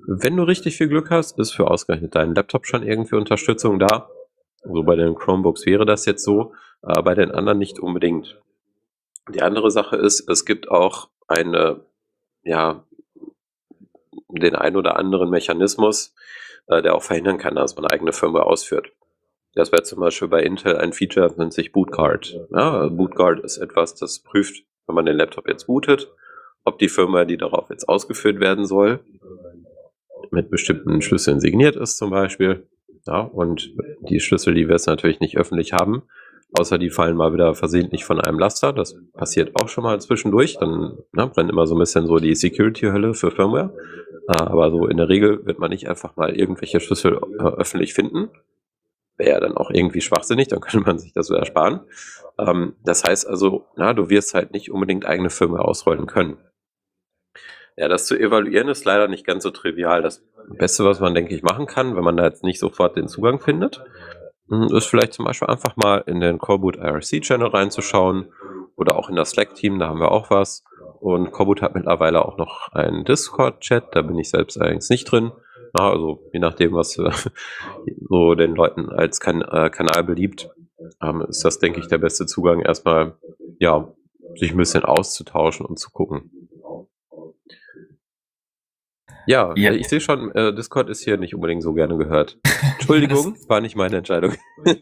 Wenn du richtig viel Glück hast, ist für ausgerechnet deinen Laptop schon irgendwie Unterstützung da. So also bei den Chromebooks wäre das jetzt so, äh, bei den anderen nicht unbedingt. Die andere Sache ist, es gibt auch eine, ja, den ein oder anderen Mechanismus, äh, der auch verhindern kann, dass man eine eigene Firmware ausführt. Das wäre zum Beispiel bei Intel ein Feature, nennt sich Bootguard. Ja, Bootguard ist etwas, das prüft, wenn man den Laptop jetzt bootet, ob die Firma, die darauf jetzt ausgeführt werden soll, mit bestimmten Schlüsseln signiert ist zum Beispiel. Ja, und die Schlüssel, die wir jetzt natürlich nicht öffentlich haben, außer die fallen mal wieder versehentlich von einem Laster. Das passiert auch schon mal zwischendurch. Dann ne, brennt immer so ein bisschen so die Security-Hölle für Firmware. Aber so in der Regel wird man nicht einfach mal irgendwelche Schlüssel äh, öffentlich finden, wäre ja dann auch irgendwie schwachsinnig, dann *laughs* könnte man sich das so ersparen. Ähm, das heißt also, na, du wirst halt nicht unbedingt eigene Firma ausrollen können. Ja, das zu evaluieren ist leider nicht ganz so trivial. Das Beste, was man, denke ich, machen kann, wenn man da jetzt nicht sofort den Zugang findet, hm, ist vielleicht zum Beispiel einfach mal in den Coreboot IRC-Channel reinzuschauen oder auch in das Slack-Team, da haben wir auch was. Und Coreboot hat mittlerweile auch noch einen Discord-Chat, da bin ich selbst allerdings nicht drin. Na, also je nachdem, was äh, *laughs* so den Leuten als kan äh, Kanal beliebt, ähm, ist das, denke ich, der beste Zugang, erstmal ja, sich ein bisschen auszutauschen und zu gucken. Ja, Ja. ich sehe schon, äh, Discord ist hier nicht unbedingt so gerne gehört. Entschuldigung, *laughs* war nicht meine Entscheidung. *laughs*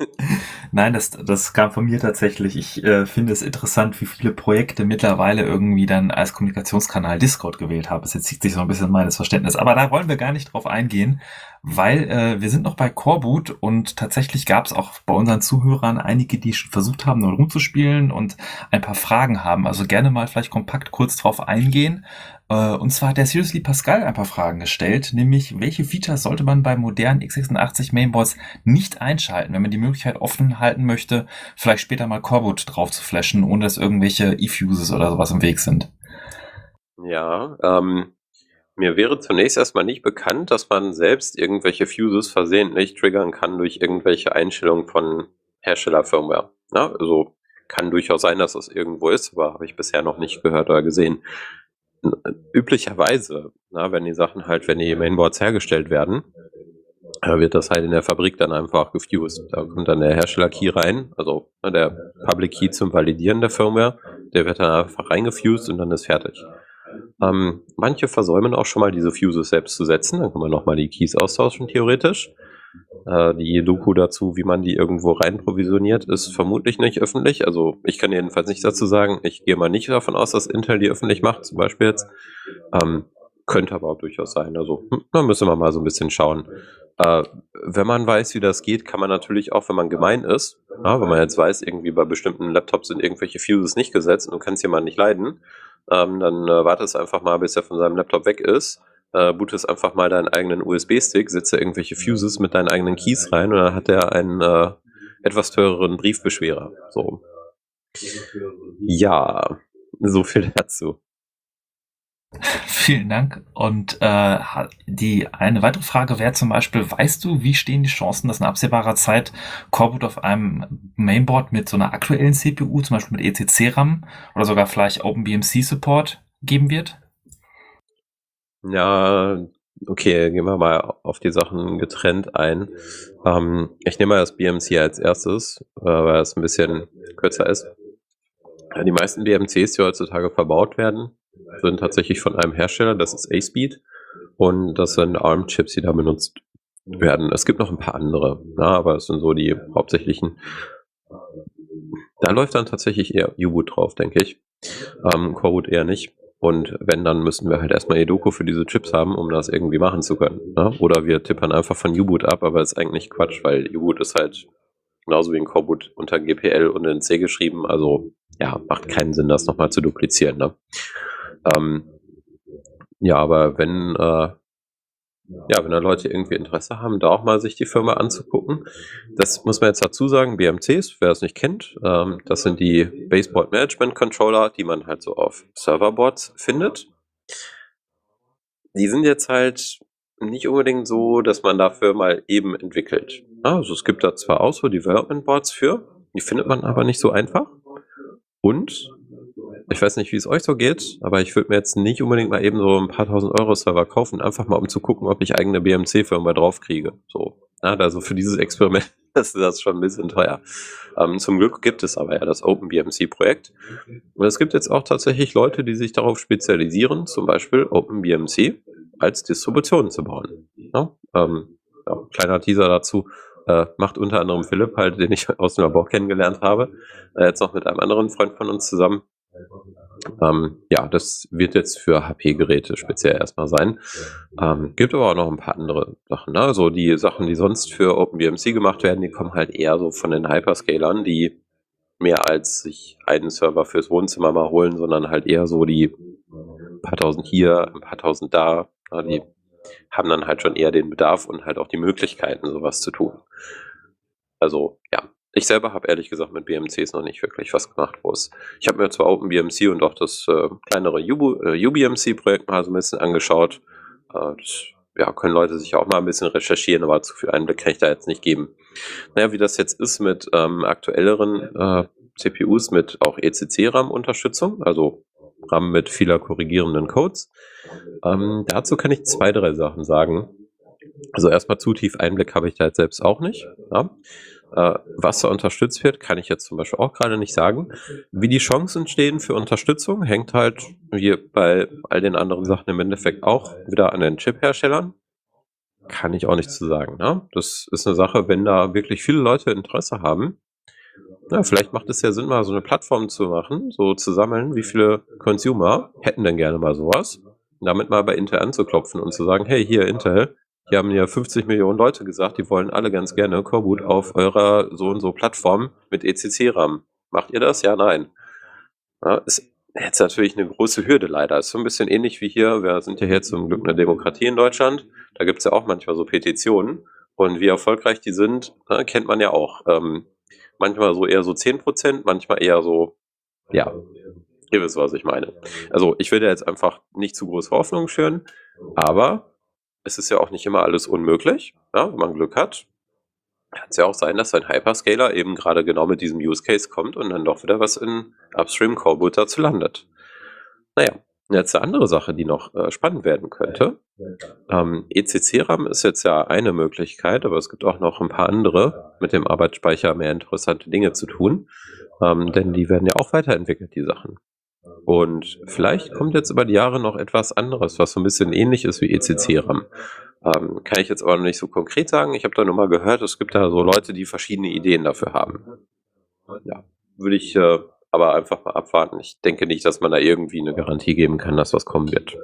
Nein, das, das kam von mir tatsächlich. Ich äh, finde es interessant, wie viele Projekte mittlerweile irgendwie dann als Kommunikationskanal Discord gewählt haben. Es zieht sich so ein bisschen meines Verständnis. Aber da wollen wir gar nicht drauf eingehen, weil äh, wir sind noch bei Coreboot und tatsächlich gab es auch bei unseren Zuhörern einige, die schon versucht haben, nur rumzuspielen und ein paar Fragen haben. Also gerne mal vielleicht kompakt kurz drauf eingehen. Äh, Und zwar hat der Seriously Pascal ein paar Fragen gestellt, nämlich welche Features sollte man bei modernen x86 Mainboards nicht einschalten, wenn man die Möglichkeit offen halten möchte, vielleicht später mal Coreboot drauf zu flashen, ohne dass irgendwelche E-Fuses oder sowas im Weg sind. Ja, ähm, mir wäre zunächst erstmal nicht bekannt, dass man selbst irgendwelche Fuses versehentlich triggern kann durch irgendwelche Einstellungen von Herstellerfirmware. Also kann durchaus sein, dass das irgendwo ist, aber habe ich bisher noch nicht gehört oder gesehen. Üblicherweise, na, wenn die Sachen halt, wenn die Mainboards hergestellt werden, äh, wird das halt in der Fabrik dann einfach gefused. Da kommt dann der Hersteller-Key rein, also ne, der Public Key zum Validieren der Firmware, der wird dann einfach reingefused und dann ist fertig. Ähm, manche versäumen auch schon mal diese Fuses selbst zu setzen, dann kann man nochmal die Keys austauschen, theoretisch. Äh, die Doku dazu, wie man die irgendwo rein provisioniert, ist vermutlich nicht öffentlich. Also ich kann jedenfalls nichts dazu sagen. Ich gehe mal nicht davon aus, dass Intel die öffentlich macht, zum Beispiel jetzt. Ähm, könnte aber auch durchaus sein. Also hm, da müssen wir mal so ein bisschen schauen. Äh, wenn man weiß, wie das geht, kann man natürlich auch, wenn man gemein ist, ja, wenn man jetzt weiß, irgendwie bei bestimmten Laptops sind irgendwelche Fuses nicht gesetzt und du kannst jemand nicht leiden, ähm, dann äh, wartest einfach mal, bis er von seinem Laptop weg ist, äh, bootest einfach mal deinen eigenen USB-Stick, setzt da irgendwelche Fuses mit deinen eigenen Keys rein und dann hat er einen äh, etwas teureren Briefbeschwerer. So. Ja, so viel dazu. Vielen Dank. Und äh, die eine weitere Frage wäre zum Beispiel, weißt du, wie stehen die Chancen, dass in absehbarer Zeit Coreboot auf einem Mainboard mit so einer aktuellen CPU, zum Beispiel mit ECC-RAM oder sogar vielleicht OpenBMC-Support geben wird? Ja, okay, gehen wir mal auf die Sachen getrennt ein. Ähm, ich nehme mal das BMC als erstes, äh, weil es ein bisschen kürzer ist. Die meisten BMCs, die heutzutage verbaut werden, sind tatsächlich von einem Hersteller, das ist A-Speed. Und das sind ARM-Chips, die da benutzt werden. Es gibt noch ein paar andere, na, aber es sind so die hauptsächlichen. Da läuft dann tatsächlich eher U-Boot drauf, denke ich. Ähm, Coreboot eher nicht. Und wenn, dann müssten wir halt erstmal Edoku für diese Chips haben, um das irgendwie machen zu können. Ne? Oder wir tippern einfach von U-Boot ab, aber ist eigentlich Quatsch, weil U-Boot ist halt genauso wie ein Coreboot unter GPL und in C geschrieben. Also ja, macht keinen Sinn, das nochmal zu duplizieren. Ne? Ähm, ja, aber wenn, äh, ja, wenn da Leute irgendwie Interesse haben, da auch mal sich die Firma anzugucken, das muss man jetzt dazu sagen, BMCs, wer es nicht kennt, ähm, das sind die Baseboard Management Controller, die man halt so auf Serverboards findet. Die sind jetzt halt nicht unbedingt so, dass man dafür mal eben entwickelt. Also es gibt da zwar auch so Development Boards für, die findet man aber nicht so einfach. Und ich weiß nicht, wie es euch so geht, aber ich würde mir jetzt nicht unbedingt mal eben so ein paar tausend Euro Server kaufen, einfach mal um zu gucken, ob ich eigene BMC-Firma draufkriege. So. Also für dieses Experiment *laughs* ist das schon ein bisschen teuer. Ähm, zum Glück gibt es aber ja das OpenBMC-Projekt. Und es gibt jetzt auch tatsächlich Leute, die sich darauf spezialisieren, zum Beispiel OpenBMC als Distribution zu bauen. Ja, ähm, ja, kleiner Teaser dazu. Äh, macht unter anderem Philipp halt, den ich *laughs* aus dem Labor kennengelernt habe, äh, jetzt noch mit einem anderen Freund von uns zusammen. Ähm, ja, das wird jetzt für HP-Geräte speziell erstmal sein. Ähm, gibt aber auch noch ein paar andere Sachen. Ne? Also die Sachen, die sonst für OpenBMC gemacht werden, die kommen halt eher so von den Hyperscalern, die mehr als sich einen Server fürs Wohnzimmer mal holen, sondern halt eher so die paar tausend hier, ein paar tausend da. Ja, die haben dann halt schon eher den Bedarf und halt auch die Möglichkeiten, sowas zu tun. Also ja, ich selber habe ehrlich gesagt mit BMCs noch nicht wirklich was gemacht, wo es. Ich habe mir zwar OpenBMC und auch das äh, kleinere UB, äh, UBMC-Projekt mal so ein bisschen angeschaut. Äh, ja, können Leute sich auch mal ein bisschen recherchieren, aber zu viel Einblick kann ich da jetzt nicht geben. Naja, wie das jetzt ist mit ähm, aktuelleren äh, CPUs mit auch ECC-RAM-Unterstützung, also RAM mit vieler korrigierenden Codes. Ähm, dazu kann ich zwei, drei Sachen sagen. Also erstmal zu tief Einblick habe ich da jetzt selbst auch nicht. Ja. Äh, was da unterstützt wird, kann ich jetzt zum Beispiel auch gerade nicht sagen. Wie die Chancen stehen für Unterstützung, hängt halt wie bei all den anderen Sachen im Endeffekt auch wieder an den Chip-Herstellern. Kann ich auch nicht zu sagen. Ne? Das ist eine Sache, wenn da wirklich viele Leute Interesse haben, ja, vielleicht macht es ja Sinn, mal so eine Plattform zu machen, so zu sammeln, wie viele Consumer hätten denn gerne mal sowas, damit mal bei Intel anzuklopfen und zu sagen, hey, hier Intel, hier haben ja 50 Millionen Leute gesagt, die wollen alle ganz gerne Coreboot auf eurer so und so Plattform mit ECC-RAM. Macht ihr das? Ja, nein. Ja, ist jetzt natürlich eine große Hürde leider. Ist so ein bisschen ähnlich wie hier, wir sind ja hier zum Glück eine Demokratie in Deutschland, da gibt es ja auch manchmal so Petitionen und wie erfolgreich die sind, ne, kennt man ja auch. Ähm, manchmal so eher so 10%, manchmal eher so, ja, ihr wisst, was ich meine. Also ich will da jetzt einfach nicht zu große Hoffnung schüren, aber es ist ja auch nicht immer alles unmöglich, ja, wenn man Glück hat. Kann es ja auch sein, dass ein Hyperscaler eben gerade genau mit diesem Use Case kommt und dann doch wieder was in Upstream Coreboot dazu landet. Naja, jetzt eine andere Sache, die noch äh, spannend werden könnte. Ähm, ECC-RAM ist jetzt ja eine Möglichkeit, aber es gibt auch noch ein paar andere mit dem Arbeitsspeicher mehr interessante Dinge zu tun, ähm, denn die werden ja auch weiterentwickelt, die Sachen. Und vielleicht kommt jetzt über die Jahre noch etwas anderes, was so ein bisschen ähnlich ist wie ECC-RAM. Ähm, kann ich jetzt aber noch nicht so konkret sagen. Ich habe da nur mal gehört, es gibt da so Leute, die verschiedene Ideen dafür haben. Ja, würde ich äh, aber einfach mal abwarten. Ich denke nicht, dass man da irgendwie eine Garantie geben kann, dass was kommen wird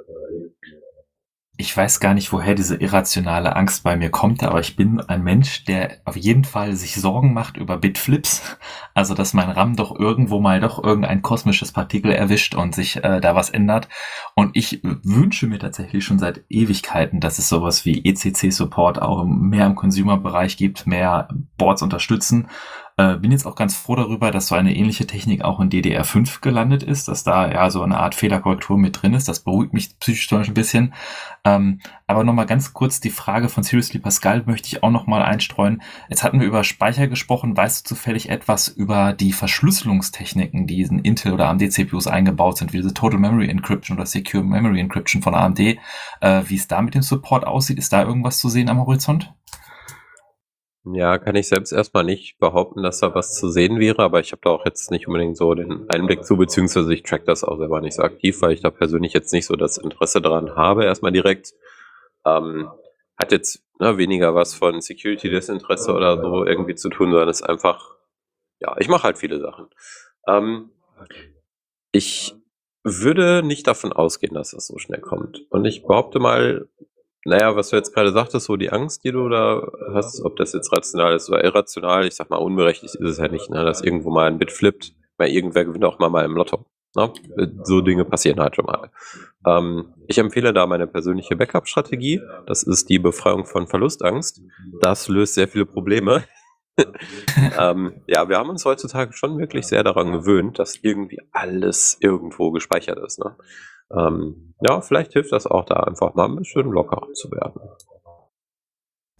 ich weiß gar nicht, woher diese irrationale Angst bei mir kommt, aber ich bin ein Mensch, der auf jeden Fall sich Sorgen macht über Bitflips. Also, dass mein RAM doch irgendwo mal doch irgendein kosmisches Partikel erwischt und sich äh, da was ändert. Und ich wünsche mir tatsächlich schon seit Ewigkeiten, dass es sowas wie ECC-Support auch mehr im Consumer-Bereich gibt, mehr Boards unterstützen. Äh, bin jetzt auch ganz froh darüber, dass so eine ähnliche Technik auch in DDR5 gelandet ist, dass da ja so eine Art Fehlerkorrektur mit drin ist. Das beruhigt mich psychisch ein bisschen. Ähm, aber nochmal ganz kurz die Frage von Seriously Pascal möchte ich auch nochmal einstreuen. Jetzt hatten wir über Speicher gesprochen. Weißt du zufällig etwas über die Verschlüsselungstechniken, die in Intel oder AMD CPUs eingebaut sind, wie diese Total Memory Encryption oder Secure Memory Encryption von AMD? Äh, wie es da mit dem Support aussieht, ist da irgendwas zu sehen am Horizont? Ja, kann ich selbst erstmal nicht behaupten, dass da was zu sehen wäre, aber ich habe da auch jetzt nicht unbedingt so den Einblick zu, beziehungsweise ich track das auch selber nicht so aktiv, weil ich da persönlich jetzt nicht so das Interesse daran habe, erstmal direkt. Ähm, hat jetzt ne, weniger was von Security-Desinteresse oder so irgendwie zu tun, sondern ist einfach, ja, ich mache halt viele Sachen. Ähm, ich würde nicht davon ausgehen, dass das so schnell kommt. Und ich behaupte mal, naja, was du jetzt gerade sagtest, so die Angst, die du da hast, ob das jetzt rational ist oder irrational, ich sag mal, unberechtigt ist es ja nicht, ne, dass irgendwo mal ein Bit flippt, weil irgendwer gewinnt auch mal mal im Lotto. Ne? So Dinge passieren halt schon mal. Ähm, ich empfehle da meine persönliche Backup-Strategie. Das ist die Befreiung von Verlustangst. Das löst sehr viele Probleme. *laughs* ähm, ja, wir haben uns heutzutage schon wirklich sehr daran gewöhnt, dass irgendwie alles irgendwo gespeichert ist. Ne? Ähm, ja, vielleicht hilft das auch da einfach mal ein bisschen lockerer zu werden.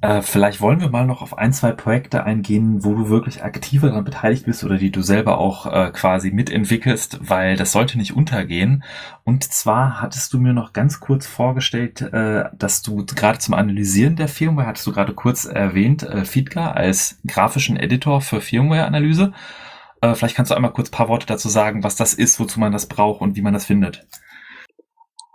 Äh, vielleicht wollen wir mal noch auf ein, zwei Projekte eingehen, wo du wirklich aktiver daran beteiligt bist oder die du selber auch äh, quasi mitentwickelst, weil das sollte nicht untergehen. Und zwar hattest du mir noch ganz kurz vorgestellt, äh, dass du gerade zum Analysieren der Firmware, hattest du gerade kurz erwähnt, äh, Feedka als grafischen Editor für Firmware-Analyse. Äh, vielleicht kannst du einmal kurz paar Worte dazu sagen, was das ist, wozu man das braucht und wie man das findet.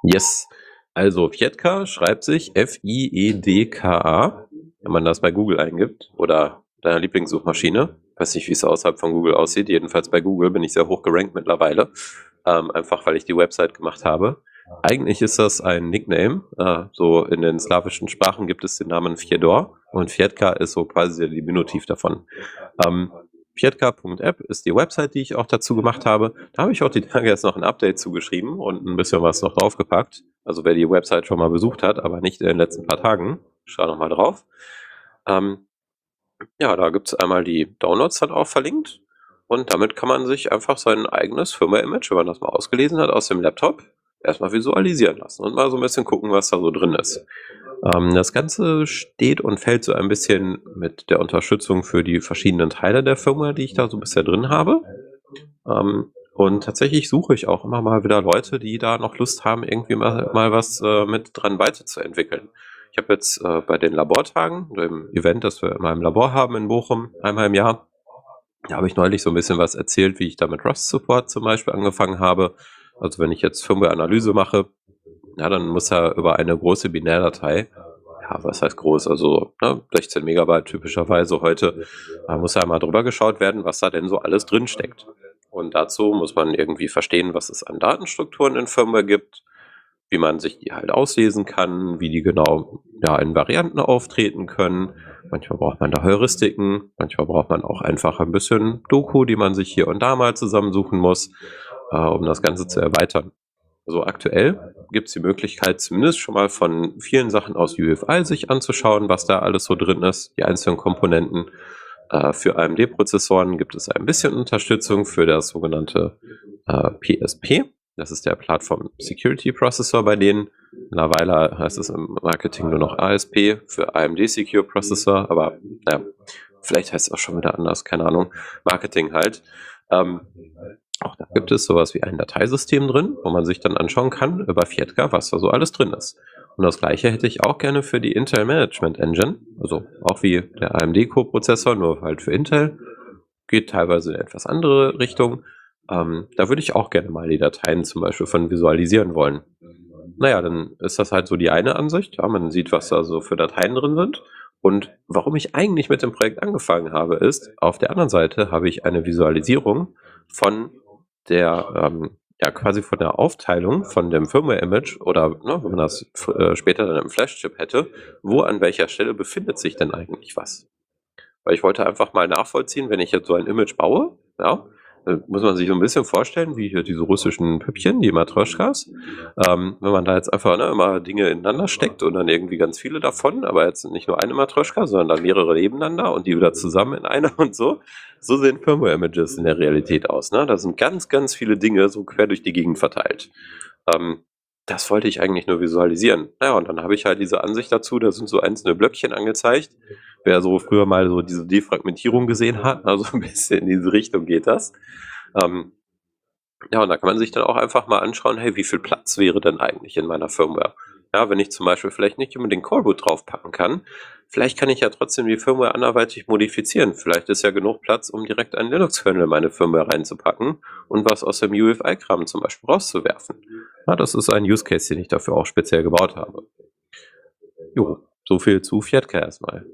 Yes. Also Fietka schreibt sich F-I-E-D-K-A, wenn man das bei Google eingibt oder deiner Lieblingssuchmaschine. Weiß nicht, wie es außerhalb von Google aussieht. Jedenfalls bei Google bin ich sehr hoch gerankt mittlerweile. Ähm, einfach weil ich die Website gemacht habe. Eigentlich ist das ein Nickname. Äh, so in den slawischen Sprachen gibt es den Namen Fiedor und Fietka ist so quasi der Diminutiv davon. Ähm, Pietka.app ist die Website, die ich auch dazu gemacht habe. Da habe ich auch die Tage jetzt noch ein Update zugeschrieben und ein bisschen was noch draufgepackt. Also wer die Website schon mal besucht hat, aber nicht in den letzten paar Tagen, schau noch mal drauf. Ähm, ja, da gibt es einmal die Downloads dann auch verlinkt. Und damit kann man sich einfach sein eigenes Firma-Image, wenn man das mal ausgelesen hat, aus dem Laptop erstmal visualisieren lassen und mal so ein bisschen gucken, was da so drin ist. Ähm, das Ganze steht und fällt so ein bisschen mit der Unterstützung für die verschiedenen Teile der Firma, die ich da so bisher drin habe. Ähm, und tatsächlich suche ich auch immer mal wieder Leute, die da noch Lust haben, irgendwie mal, mal was äh, mit dran weiterzuentwickeln. Ich habe jetzt äh, bei den Labortagen, dem Event, das wir in meinem Labor haben in Bochum, einmal im Jahr, da habe ich neulich so ein bisschen was erzählt, wie ich da mit Rust Support zum Beispiel angefangen habe. Also wenn ich jetzt Firmware-Analyse mache, ja, dann muss er über eine große Binärdatei, ja, was heißt groß, also ne, 16 Megabyte typischerweise heute, da muss ja mal drüber geschaut werden, was da denn so alles drin steckt. Und dazu muss man irgendwie verstehen, was es an Datenstrukturen in Firmware gibt, wie man sich die halt auslesen kann, wie die genau ja, in Varianten auftreten können. Manchmal braucht man da Heuristiken, manchmal braucht man auch einfach ein bisschen Doku, die man sich hier und da mal zusammensuchen muss, äh, um das Ganze zu erweitern. Also aktuell gibt es die Möglichkeit, zumindest schon mal von vielen Sachen aus UFI sich anzuschauen, was da alles so drin ist, die einzelnen Komponenten. Äh, für AMD-Prozessoren gibt es ein bisschen Unterstützung für das sogenannte äh, PSP. Das ist der Plattform Security Processor bei denen. Mittlerweile heißt es im Marketing nur noch ASP für AMD Secure Processor, aber naja, vielleicht heißt es auch schon wieder anders, keine Ahnung. Marketing halt. Ähm, auch da gibt es sowas wie ein Dateisystem drin, wo man sich dann anschauen kann über Fietka, was da so alles drin ist. Und das gleiche hätte ich auch gerne für die Intel Management Engine, also auch wie der AMD Co-Prozessor, nur halt für Intel. Geht teilweise in etwas andere Richtung. Ähm, da würde ich auch gerne mal die Dateien zum Beispiel von visualisieren wollen. Naja, dann ist das halt so die eine Ansicht. Ja, man sieht, was da so für Dateien drin sind. Und warum ich eigentlich mit dem Projekt angefangen habe, ist, auf der anderen Seite habe ich eine Visualisierung von der, ähm, ja, quasi von der Aufteilung von dem Firmware-Image oder ne, wenn man das äh, später dann im Flash-Chip hätte, wo an welcher Stelle befindet sich denn eigentlich was? Weil ich wollte einfach mal nachvollziehen, wenn ich jetzt so ein Image baue, ja, muss man sich so ein bisschen vorstellen, wie hier diese russischen Püppchen, die Matroschkas. Ähm, wenn man da jetzt einfach ne, immer Dinge ineinander steckt und dann irgendwie ganz viele davon, aber jetzt nicht nur eine Matroschka, sondern dann mehrere nebeneinander und die wieder zusammen in einer *laughs* und so. So sehen Firmware-Images in der Realität aus. Ne? Da sind ganz, ganz viele Dinge so quer durch die Gegend verteilt. Ähm, das wollte ich eigentlich nur visualisieren. Naja, und dann habe ich halt diese Ansicht dazu, da sind so einzelne Blöckchen angezeigt. Wer so früher mal so diese Defragmentierung gesehen hat, *laughs* also ein bisschen in diese Richtung geht das. Ähm, ja, und da kann man sich dann auch einfach mal anschauen, hey, wie viel Platz wäre denn eigentlich in meiner Firmware? Ja, wenn ich zum Beispiel vielleicht nicht unbedingt Coreboot draufpacken kann, vielleicht kann ich ja trotzdem die Firmware anderweitig modifizieren. Vielleicht ist ja genug Platz, um direkt einen Linux-Kernel in meine Firmware reinzupacken und was aus dem UFI-Kram zum Beispiel rauszuwerfen. Ja, das ist ein Use Case, den ich dafür auch speziell gebaut habe. Jo, so viel zu Fiatka erstmal.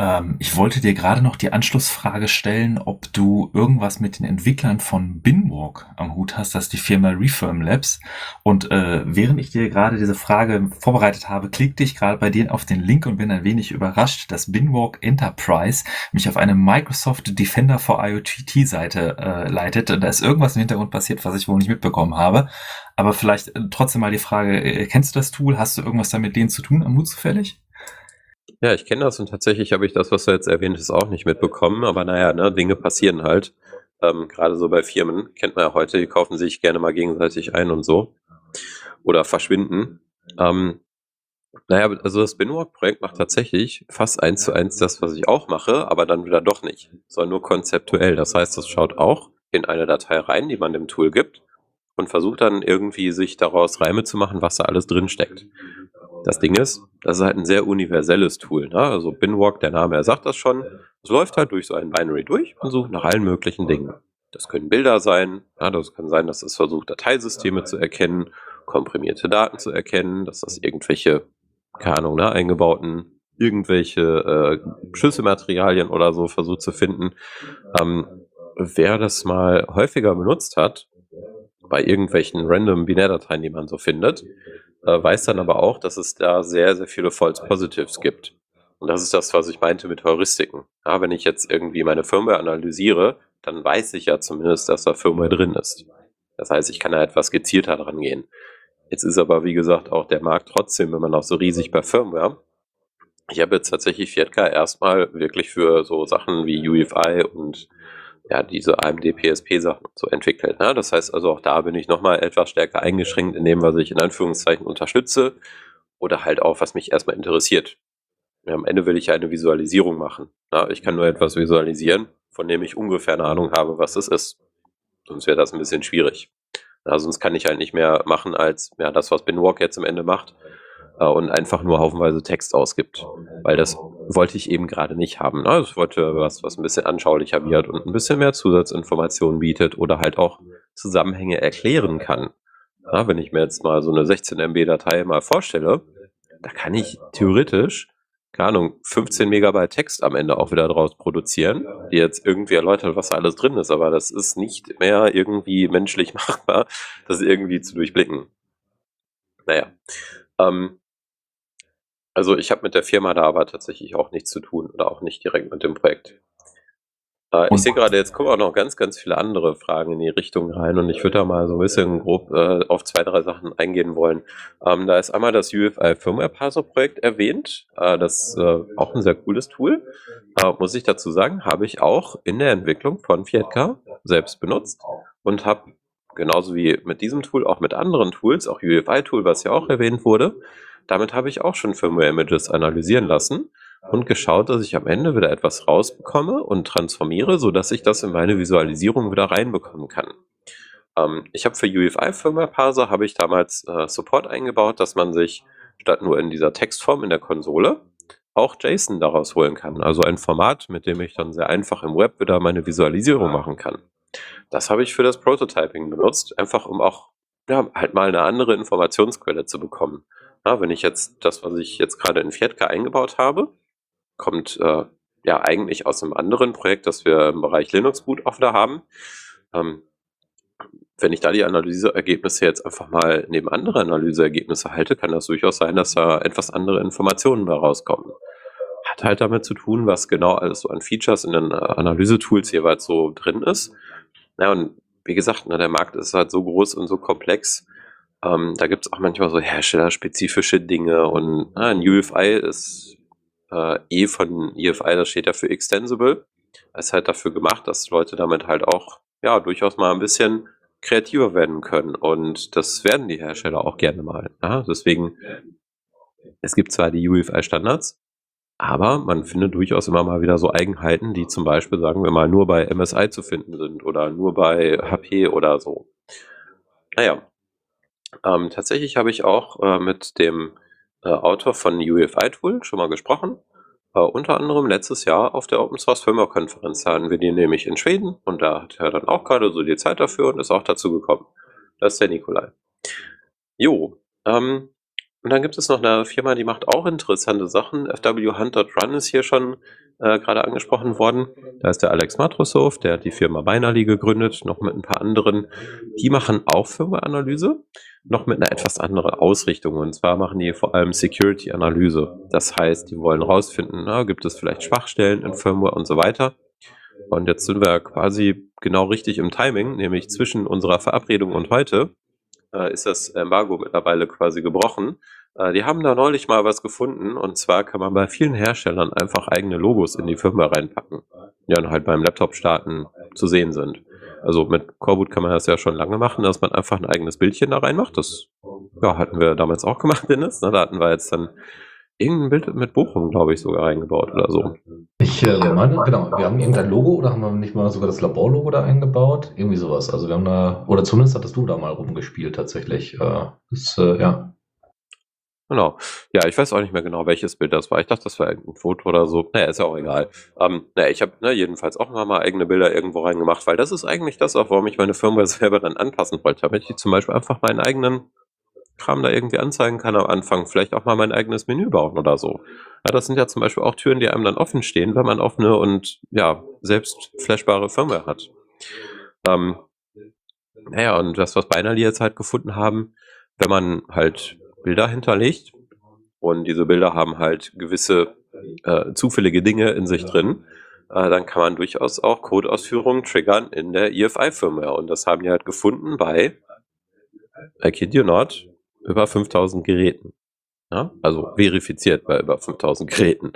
Ähm, ich wollte dir gerade noch die Anschlussfrage stellen, ob du irgendwas mit den Entwicklern von Binwalk am Hut hast, das ist die Firma Refirm Labs. Und äh, während ich dir gerade diese Frage vorbereitet habe, klickte ich gerade bei denen auf den Link und bin ein wenig überrascht, dass Binwalk Enterprise mich auf eine Microsoft Defender for IoT Seite äh, leitet. Da ist irgendwas im Hintergrund passiert, was ich wohl nicht mitbekommen habe. Aber vielleicht äh, trotzdem mal die Frage, äh, kennst du das Tool? Hast du irgendwas damit denen zu tun am Hut zufällig? Ja, ich kenne das und tatsächlich habe ich das, was du jetzt erwähnt hast, auch nicht mitbekommen. Aber naja, ne, Dinge passieren halt. Ähm, Gerade so bei Firmen kennt man ja heute, die kaufen sich gerne mal gegenseitig ein und so. Oder verschwinden. Ähm, naja, also das Binwalk-Projekt macht tatsächlich fast eins zu eins das, was ich auch mache, aber dann wieder doch nicht, sondern nur konzeptuell. Das heißt, das schaut auch in eine Datei rein, die man dem Tool gibt und versucht dann irgendwie sich daraus Reime zu machen, was da alles drin steckt. Das Ding ist, das ist halt ein sehr universelles Tool. Ne? Also Binwalk, der Name, er sagt das schon. Es läuft halt durch so ein Binary durch und sucht nach allen möglichen Dingen. Das können Bilder sein, ja, das kann sein, dass es versucht, Dateisysteme zu erkennen, komprimierte Daten zu erkennen, dass das irgendwelche, keine Ahnung, ne, eingebauten, irgendwelche äh, Schlüsselmaterialien oder so versucht zu finden. Ähm, wer das mal häufiger benutzt hat, bei irgendwelchen random Binärdateien, die man so findet, äh, weiß dann aber auch, dass es da sehr, sehr viele False Positives gibt. Und das ist das, was ich meinte mit Heuristiken. Ja, wenn ich jetzt irgendwie meine Firmware analysiere, dann weiß ich ja zumindest, dass da Firmware drin ist. Das heißt, ich kann da etwas gezielter dran gehen. Jetzt ist aber, wie gesagt, auch der Markt trotzdem immer noch so riesig bei Firmware. Ich habe jetzt tatsächlich 4K erstmal wirklich für so Sachen wie UEFI und ja, diese AMD PSP-Sachen so entwickelt. Ne? Das heißt also, auch da bin ich nochmal etwas stärker eingeschränkt in dem, was ich in Anführungszeichen unterstütze oder halt auch, was mich erstmal interessiert. Ja, am Ende will ich eine Visualisierung machen. Ne? Ich kann nur etwas visualisieren, von dem ich ungefähr eine Ahnung habe, was das ist. Sonst wäre das ein bisschen schwierig. Ja, sonst kann ich halt nicht mehr machen als ja, das, was Binwalk jetzt am Ende macht. äh, und einfach nur haufenweise Text ausgibt. Weil das wollte ich eben gerade nicht haben. Ne? Ich wollte was, was ein bisschen anschaulicher wird und ein bisschen mehr Zusatzinformationen bietet oder halt auch Zusammenhänge erklären kann. Ja, wenn ich mir jetzt mal so eine 16 MB Datei mal vorstelle, da kann ich theoretisch, keine Ahnung, 15 Megabyte Text am Ende auch wieder draus produzieren, die jetzt irgendwie erläutert, was da alles drin ist, aber das ist nicht mehr irgendwie menschlich *laughs* machbar, das irgendwie zu durchblicken. Naja. Ähm, also ich habe mit der Firma da aber tatsächlich auch nichts zu tun oder auch nicht direkt mit dem Projekt. Äh, ich sehe gerade, jetzt kommen auch noch ganz, ganz viele andere Fragen in die Richtung rein und ich würde da mal so ein bisschen grob äh, auf zwei, drei Sachen eingehen wollen. Ähm, da ist einmal das UFI Firmware Parser Projekt erwähnt. Äh, das ist äh, auch ein sehr cooles Tool. Äh, muss ich dazu sagen, habe ich auch in der Entwicklung von Fiatka selbst benutzt und habe genauso wie mit diesem Tool auch mit anderen Tools, auch UFI Tool, was ja auch erwähnt wurde, damit habe ich auch schon Firmware-Images analysieren lassen und geschaut, dass ich am Ende wieder etwas rausbekomme und transformiere, sodass ich das in meine Visualisierung wieder reinbekommen kann. Ähm, ich habe für UEFI Firmware Parser habe ich damals äh, Support eingebaut, dass man sich statt nur in dieser Textform in der Konsole auch JSON daraus holen kann. Also ein Format, mit dem ich dann sehr einfach im Web wieder meine Visualisierung machen kann. Das habe ich für das Prototyping benutzt, einfach um auch ja, halt mal eine andere Informationsquelle zu bekommen. Ja, wenn ich jetzt das, was ich jetzt gerade in Fietka eingebaut habe, kommt äh, ja eigentlich aus einem anderen Projekt, das wir im Bereich Linux Boot wieder haben. Ähm, wenn ich da die Analyseergebnisse jetzt einfach mal neben andere Analyseergebnisse halte, kann das durchaus sein, dass da etwas andere Informationen da rauskommen. Hat halt damit zu tun, was genau alles so an Features in den äh, Analysetools jeweils so drin ist. Ja, und wie gesagt, ne, der Markt ist halt so groß und so komplex, ähm, da gibt es auch manchmal so herstellerspezifische Dinge und äh, ein UFI ist äh, E von EFI, das steht ja für Extensible. Ist halt dafür gemacht, dass Leute damit halt auch ja durchaus mal ein bisschen kreativer werden können. Und das werden die Hersteller auch gerne mal. Ja? Deswegen, es gibt zwar die UEFI-Standards, aber man findet durchaus immer mal wieder so Eigenheiten, die zum Beispiel, sagen wir mal, nur bei MSI zu finden sind oder nur bei HP oder so. Naja, ähm, tatsächlich habe ich auch äh, mit dem äh, Autor von UEFI Tool schon mal gesprochen. Äh, unter anderem letztes Jahr auf der Open Source Firmware Konferenz. Hatten wir die nämlich in Schweden und da hat er dann auch gerade so die Zeit dafür und ist auch dazu gekommen. Das ist der Nikolai. Jo, ähm, und dann gibt es noch eine Firma, die macht auch interessante Sachen. FW Hunt.Run ist hier schon äh, gerade angesprochen worden. Da ist der Alex Matrosov, der hat die Firma Binary gegründet, noch mit ein paar anderen. Die machen auch Firmware-Analyse, noch mit einer etwas anderen Ausrichtung. Und zwar machen die vor allem Security-Analyse. Das heißt, die wollen rausfinden, na, gibt es vielleicht Schwachstellen in Firmware und so weiter. Und jetzt sind wir quasi genau richtig im Timing, nämlich zwischen unserer Verabredung und heute äh, ist das Embargo mittlerweile quasi gebrochen. Äh, die haben da neulich mal was gefunden und zwar kann man bei vielen Herstellern einfach eigene Logos in die Firma reinpacken, die dann halt beim Laptop starten zu sehen sind. Also mit Coreboot kann man das ja schon lange machen, dass man einfach ein eigenes Bildchen da reinmacht. Das ja, hatten wir damals auch gemacht, Dennis. Da hatten wir jetzt dann irgendein Bild mit Bochum, glaube ich, sogar eingebaut oder so. Ich äh, meine, genau, wir haben irgendein Logo oder haben wir nicht mal sogar das Laborlogo da eingebaut? Irgendwie sowas. Also wir haben da, oder zumindest hattest du da mal rumgespielt tatsächlich. Äh, das, äh, ja. Genau. Ja, ich weiß auch nicht mehr genau, welches Bild das war. Ich dachte, das war irgendein Foto oder so. Naja, ist ja auch egal. Ähm, naja, ich habe ne, jedenfalls auch mal, mal eigene Bilder irgendwo reingemacht, weil das ist eigentlich das auch, warum ich meine Firma selber dann anpassen wollte, damit ich zum Beispiel einfach meinen eigenen Kram da irgendwie anzeigen kann am Anfang. Vielleicht auch mal mein eigenes Menü bauen oder so. Ja, das sind ja zum Beispiel auch Türen, die einem dann offen stehen, wenn man offene und ja, selbst flashbare Firmware hat. Ähm, naja, und das, was Binary jetzt halt gefunden haben, wenn man halt Bilder hinterlegt und diese Bilder haben halt gewisse äh, zufällige Dinge in sich drin, äh, dann kann man durchaus auch Codeausführungen triggern in der EFI-Firmware. Und das haben die halt gefunden bei, I kid you not, über 5000 Geräten. Ja? Also verifiziert bei über 5000 Geräten.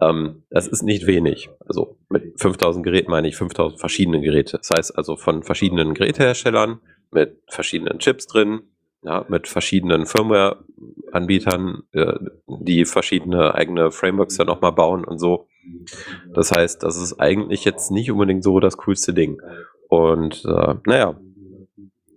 Ähm, das ist nicht wenig. Also mit 5000 Geräten meine ich 5000 verschiedene Geräte. Das heißt also von verschiedenen Geräteherstellern mit verschiedenen Chips drin, ja, mit verschiedenen Firmware-Anbietern, äh, die verschiedene eigene Frameworks ja nochmal bauen und so. Das heißt, das ist eigentlich jetzt nicht unbedingt so das coolste Ding. Und äh, naja,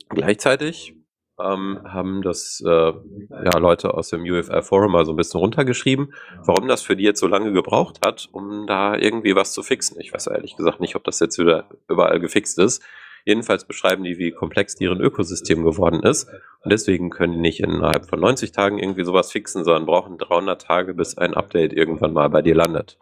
gleichzeitig ähm, haben das äh, ja, Leute aus dem UFL Forum mal so ein bisschen runtergeschrieben, warum das für die jetzt so lange gebraucht hat, um da irgendwie was zu fixen. Ich weiß ehrlich gesagt nicht, ob das jetzt wieder überall gefixt ist. Jedenfalls beschreiben die, wie komplex deren Ökosystem geworden ist. Und deswegen können die nicht innerhalb von 90 Tagen irgendwie sowas fixen, sondern brauchen 300 Tage, bis ein Update irgendwann mal bei dir landet.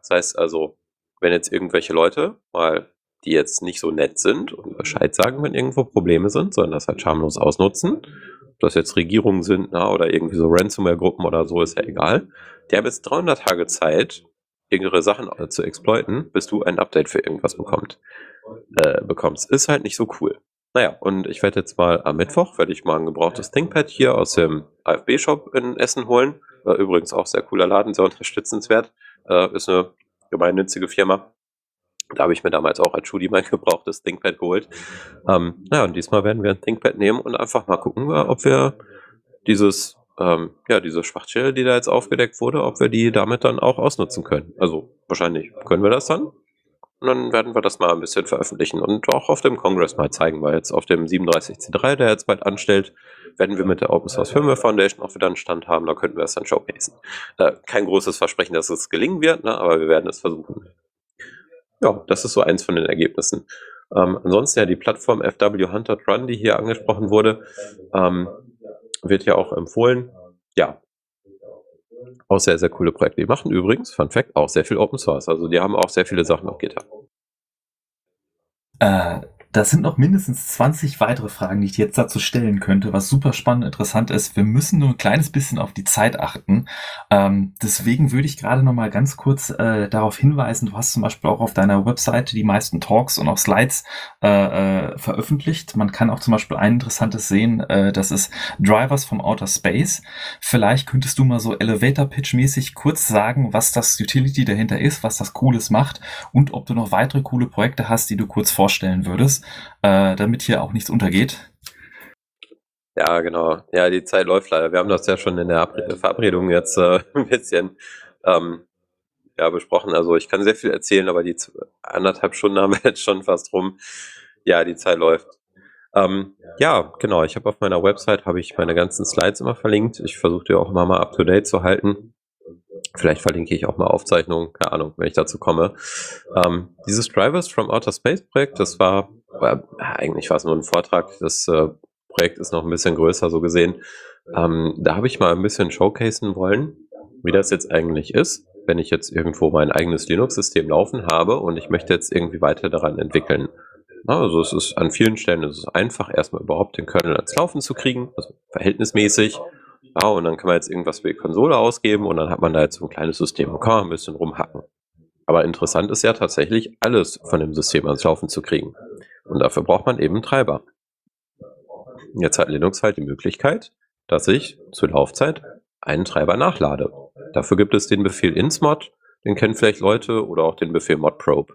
Das heißt also, wenn jetzt irgendwelche Leute mal die jetzt nicht so nett sind und Bescheid sagen, wenn irgendwo Probleme sind, sondern das halt schamlos ausnutzen. Ob das jetzt Regierungen sind na, oder irgendwie so Ransomware-Gruppen oder so, ist ja egal. Die haben jetzt 300 Tage Zeit, irgendwelche Sachen zu exploiten, bis du ein Update für irgendwas bekommt, äh, bekommst. Ist halt nicht so cool. Naja, und ich werde jetzt mal am Mittwoch, werde ich mal ein gebrauchtes ThinkPad hier aus dem AFB-Shop in Essen holen. War übrigens auch sehr cooler Laden, sehr unterstützenswert. Äh, ist eine gemeinnützige Firma. Da habe ich mir damals auch als Schuli mein *laughs* gebrauchtes ThinkPad geholt. Ähm, ja, und diesmal werden wir ein ThinkPad nehmen und einfach mal gucken, ob wir dieses, ähm, ja, diese Schwachstelle, die da jetzt aufgedeckt wurde, ob wir die damit dann auch ausnutzen können. Also wahrscheinlich können wir das dann. Und dann werden wir das mal ein bisschen veröffentlichen und auch auf dem Kongress mal zeigen, weil jetzt auf dem 37C3, der jetzt bald anstellt, werden wir mit der Open Source Firmware Foundation auch wieder einen Stand haben, da könnten wir es dann showcasen. Äh, kein großes Versprechen, dass es gelingen wird, ne, aber wir werden es versuchen ja, das ist so eins von den Ergebnissen. Ähm, ansonsten ja die Plattform FW Hunter Run, die hier angesprochen wurde, ähm, wird ja auch empfohlen. Ja, auch sehr, sehr coole Projekte. Die machen übrigens, Fun Fact, auch sehr viel Open Source. Also die haben auch sehr viele Sachen auf GitHub. Äh, das sind noch mindestens 20 weitere Fragen, die ich jetzt dazu stellen könnte, was super spannend interessant ist. Wir müssen nur ein kleines bisschen auf die Zeit achten. Ähm, deswegen würde ich gerade noch mal ganz kurz äh, darauf hinweisen, du hast zum Beispiel auch auf deiner Webseite die meisten Talks und auch Slides äh, äh, veröffentlicht. Man kann auch zum Beispiel ein interessantes sehen, äh, das ist Drivers from Outer Space. Vielleicht könntest du mal so Elevator-Pitch-mäßig kurz sagen, was das Utility dahinter ist, was das Cooles macht und ob du noch weitere coole Projekte hast, die du kurz vorstellen würdest äh, damit hier auch nichts untergeht. Ja, genau. Ja, die Zeit läuft leider. Wir haben das ja schon in der Verabredung jetzt äh, *laughs* ein bisschen ähm, ja, besprochen. Also ich kann sehr viel erzählen, aber die anderthalb Stunden haben wir jetzt schon fast rum. Ja, die Zeit läuft. Ähm, ja, genau. Ich habe auf meiner Website habe ich meine ganzen Slides immer verlinkt. Ich versuche die auch immer mal up to date zu halten. Vielleicht verlinke ich auch mal Aufzeichnungen, keine Ahnung, wenn ich dazu komme. Ähm, dieses Drivers from Outer Space Projekt, das war aber eigentlich war es nur ein Vortrag. Das äh, Projekt ist noch ein bisschen größer, so gesehen. Ähm, da habe ich mal ein bisschen showcasen wollen, wie das jetzt eigentlich ist, wenn ich jetzt irgendwo mein eigenes Linux-System laufen habe und ich möchte jetzt irgendwie weiter daran entwickeln. Also es ist an vielen Stellen es ist einfach, erstmal überhaupt den Kernel ans Laufen zu kriegen, also verhältnismäßig. Ja, und dann kann man jetzt irgendwas für die Konsole ausgeben und dann hat man da jetzt so ein kleines System und kann man ein bisschen rumhacken. Aber interessant ist ja tatsächlich, alles von dem System ans Laufen zu kriegen. Und dafür braucht man eben Treiber. Jetzt hat Linux halt die Möglichkeit, dass ich zur Laufzeit einen Treiber nachlade. Dafür gibt es den Befehl insmod, den kennen vielleicht Leute, oder auch den Befehl modprobe.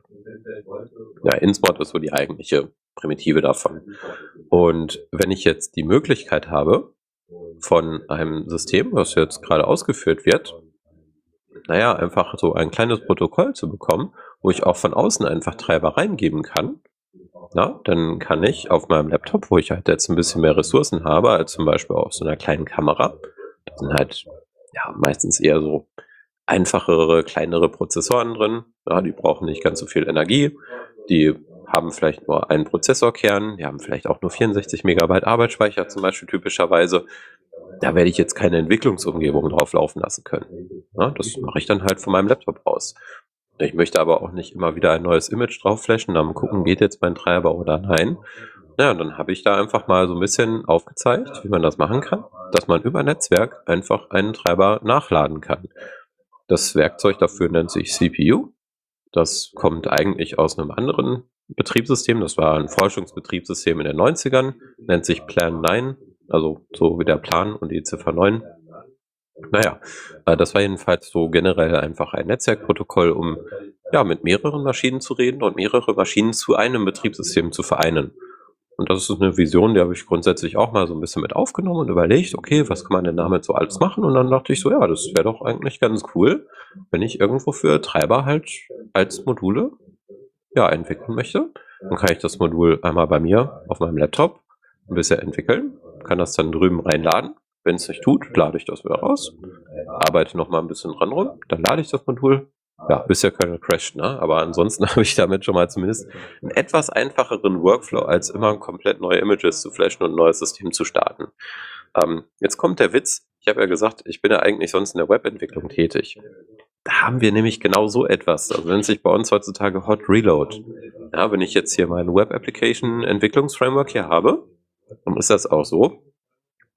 Ja, insmod ist so die eigentliche Primitive davon. Und wenn ich jetzt die Möglichkeit habe, von einem System, was jetzt gerade ausgeführt wird, naja, einfach so ein kleines Protokoll zu bekommen, wo ich auch von außen einfach Treiber reingeben kann, na, dann kann ich auf meinem Laptop, wo ich halt jetzt ein bisschen mehr Ressourcen habe, als zum Beispiel auf so einer kleinen Kamera, da sind halt ja, meistens eher so einfachere, kleinere Prozessoren drin. Ja, die brauchen nicht ganz so viel Energie. Die haben vielleicht nur einen Prozessorkern, die haben vielleicht auch nur 64 Megabyte Arbeitsspeicher zum Beispiel typischerweise. Da werde ich jetzt keine Entwicklungsumgebung drauf laufen lassen können. Ja, das mache ich dann halt von meinem Laptop aus. Ich möchte aber auch nicht immer wieder ein neues Image drauf flashen, dann gucken, geht jetzt mein Treiber oder nein. Ja, und dann habe ich da einfach mal so ein bisschen aufgezeigt, wie man das machen kann, dass man über Netzwerk einfach einen Treiber nachladen kann. Das Werkzeug dafür nennt sich CPU. Das kommt eigentlich aus einem anderen Betriebssystem. Das war ein Forschungsbetriebssystem in den 90ern, nennt sich Plan 9, also so wie der Plan und die Ziffer 9. Naja, äh, das war jedenfalls so generell einfach ein Netzwerkprotokoll, um ja mit mehreren Maschinen zu reden und mehrere Maschinen zu einem Betriebssystem zu vereinen. Und das ist eine Vision, die habe ich grundsätzlich auch mal so ein bisschen mit aufgenommen und überlegt, okay, was kann man denn damit so alles machen? Und dann dachte ich so, ja, das wäre doch eigentlich ganz cool, wenn ich irgendwo für Treiber halt als Module ja, entwickeln möchte. Dann kann ich das Modul einmal bei mir auf meinem Laptop ein bisschen entwickeln, kann das dann drüben reinladen. Wenn es nicht tut, lade ich das wieder raus, arbeite noch mal ein bisschen dran rum, dann lade ich das Modul. Ja, bis der Kernel crasht, ne? Aber ansonsten *laughs* habe ich damit schon mal zumindest einen etwas einfacheren Workflow, als immer komplett neue Images zu flashen und ein neues System zu starten. Ähm, jetzt kommt der Witz. Ich habe ja gesagt, ich bin ja eigentlich sonst in der Webentwicklung tätig. Haben wir nämlich genau so etwas. Also nennt sich bei uns heutzutage Hot Reload. Ja, wenn ich jetzt hier mein Web Application Entwicklungsframework hier habe, dann ist das auch so.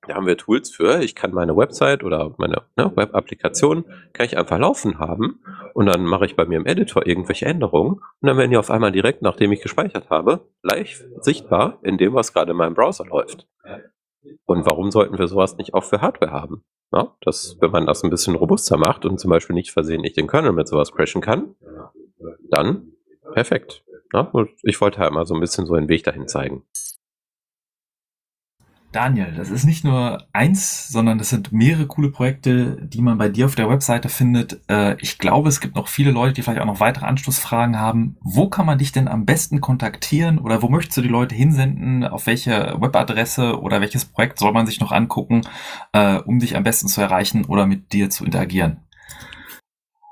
Da haben wir Tools für. Ich kann meine Website oder meine ne, Web-Applikation kann ich einfach laufen haben und dann mache ich bei mir im Editor irgendwelche Änderungen und dann werden die auf einmal direkt, nachdem ich gespeichert habe, live sichtbar in dem, was gerade in meinem Browser läuft. Und warum sollten wir sowas nicht auch für Hardware haben? Ja, dass, wenn man das ein bisschen robuster macht und zum Beispiel nicht versehentlich den Kernel mit sowas crashen kann, dann perfekt. Ja, ich wollte halt mal so ein bisschen so einen Weg dahin zeigen. Daniel, das ist nicht nur eins, sondern das sind mehrere coole Projekte, die man bei dir auf der Webseite findet. Äh, ich glaube, es gibt noch viele Leute, die vielleicht auch noch weitere Anschlussfragen haben. Wo kann man dich denn am besten kontaktieren oder wo möchtest du die Leute hinsenden? Auf welche Webadresse oder welches Projekt soll man sich noch angucken, äh, um dich am besten zu erreichen oder mit dir zu interagieren?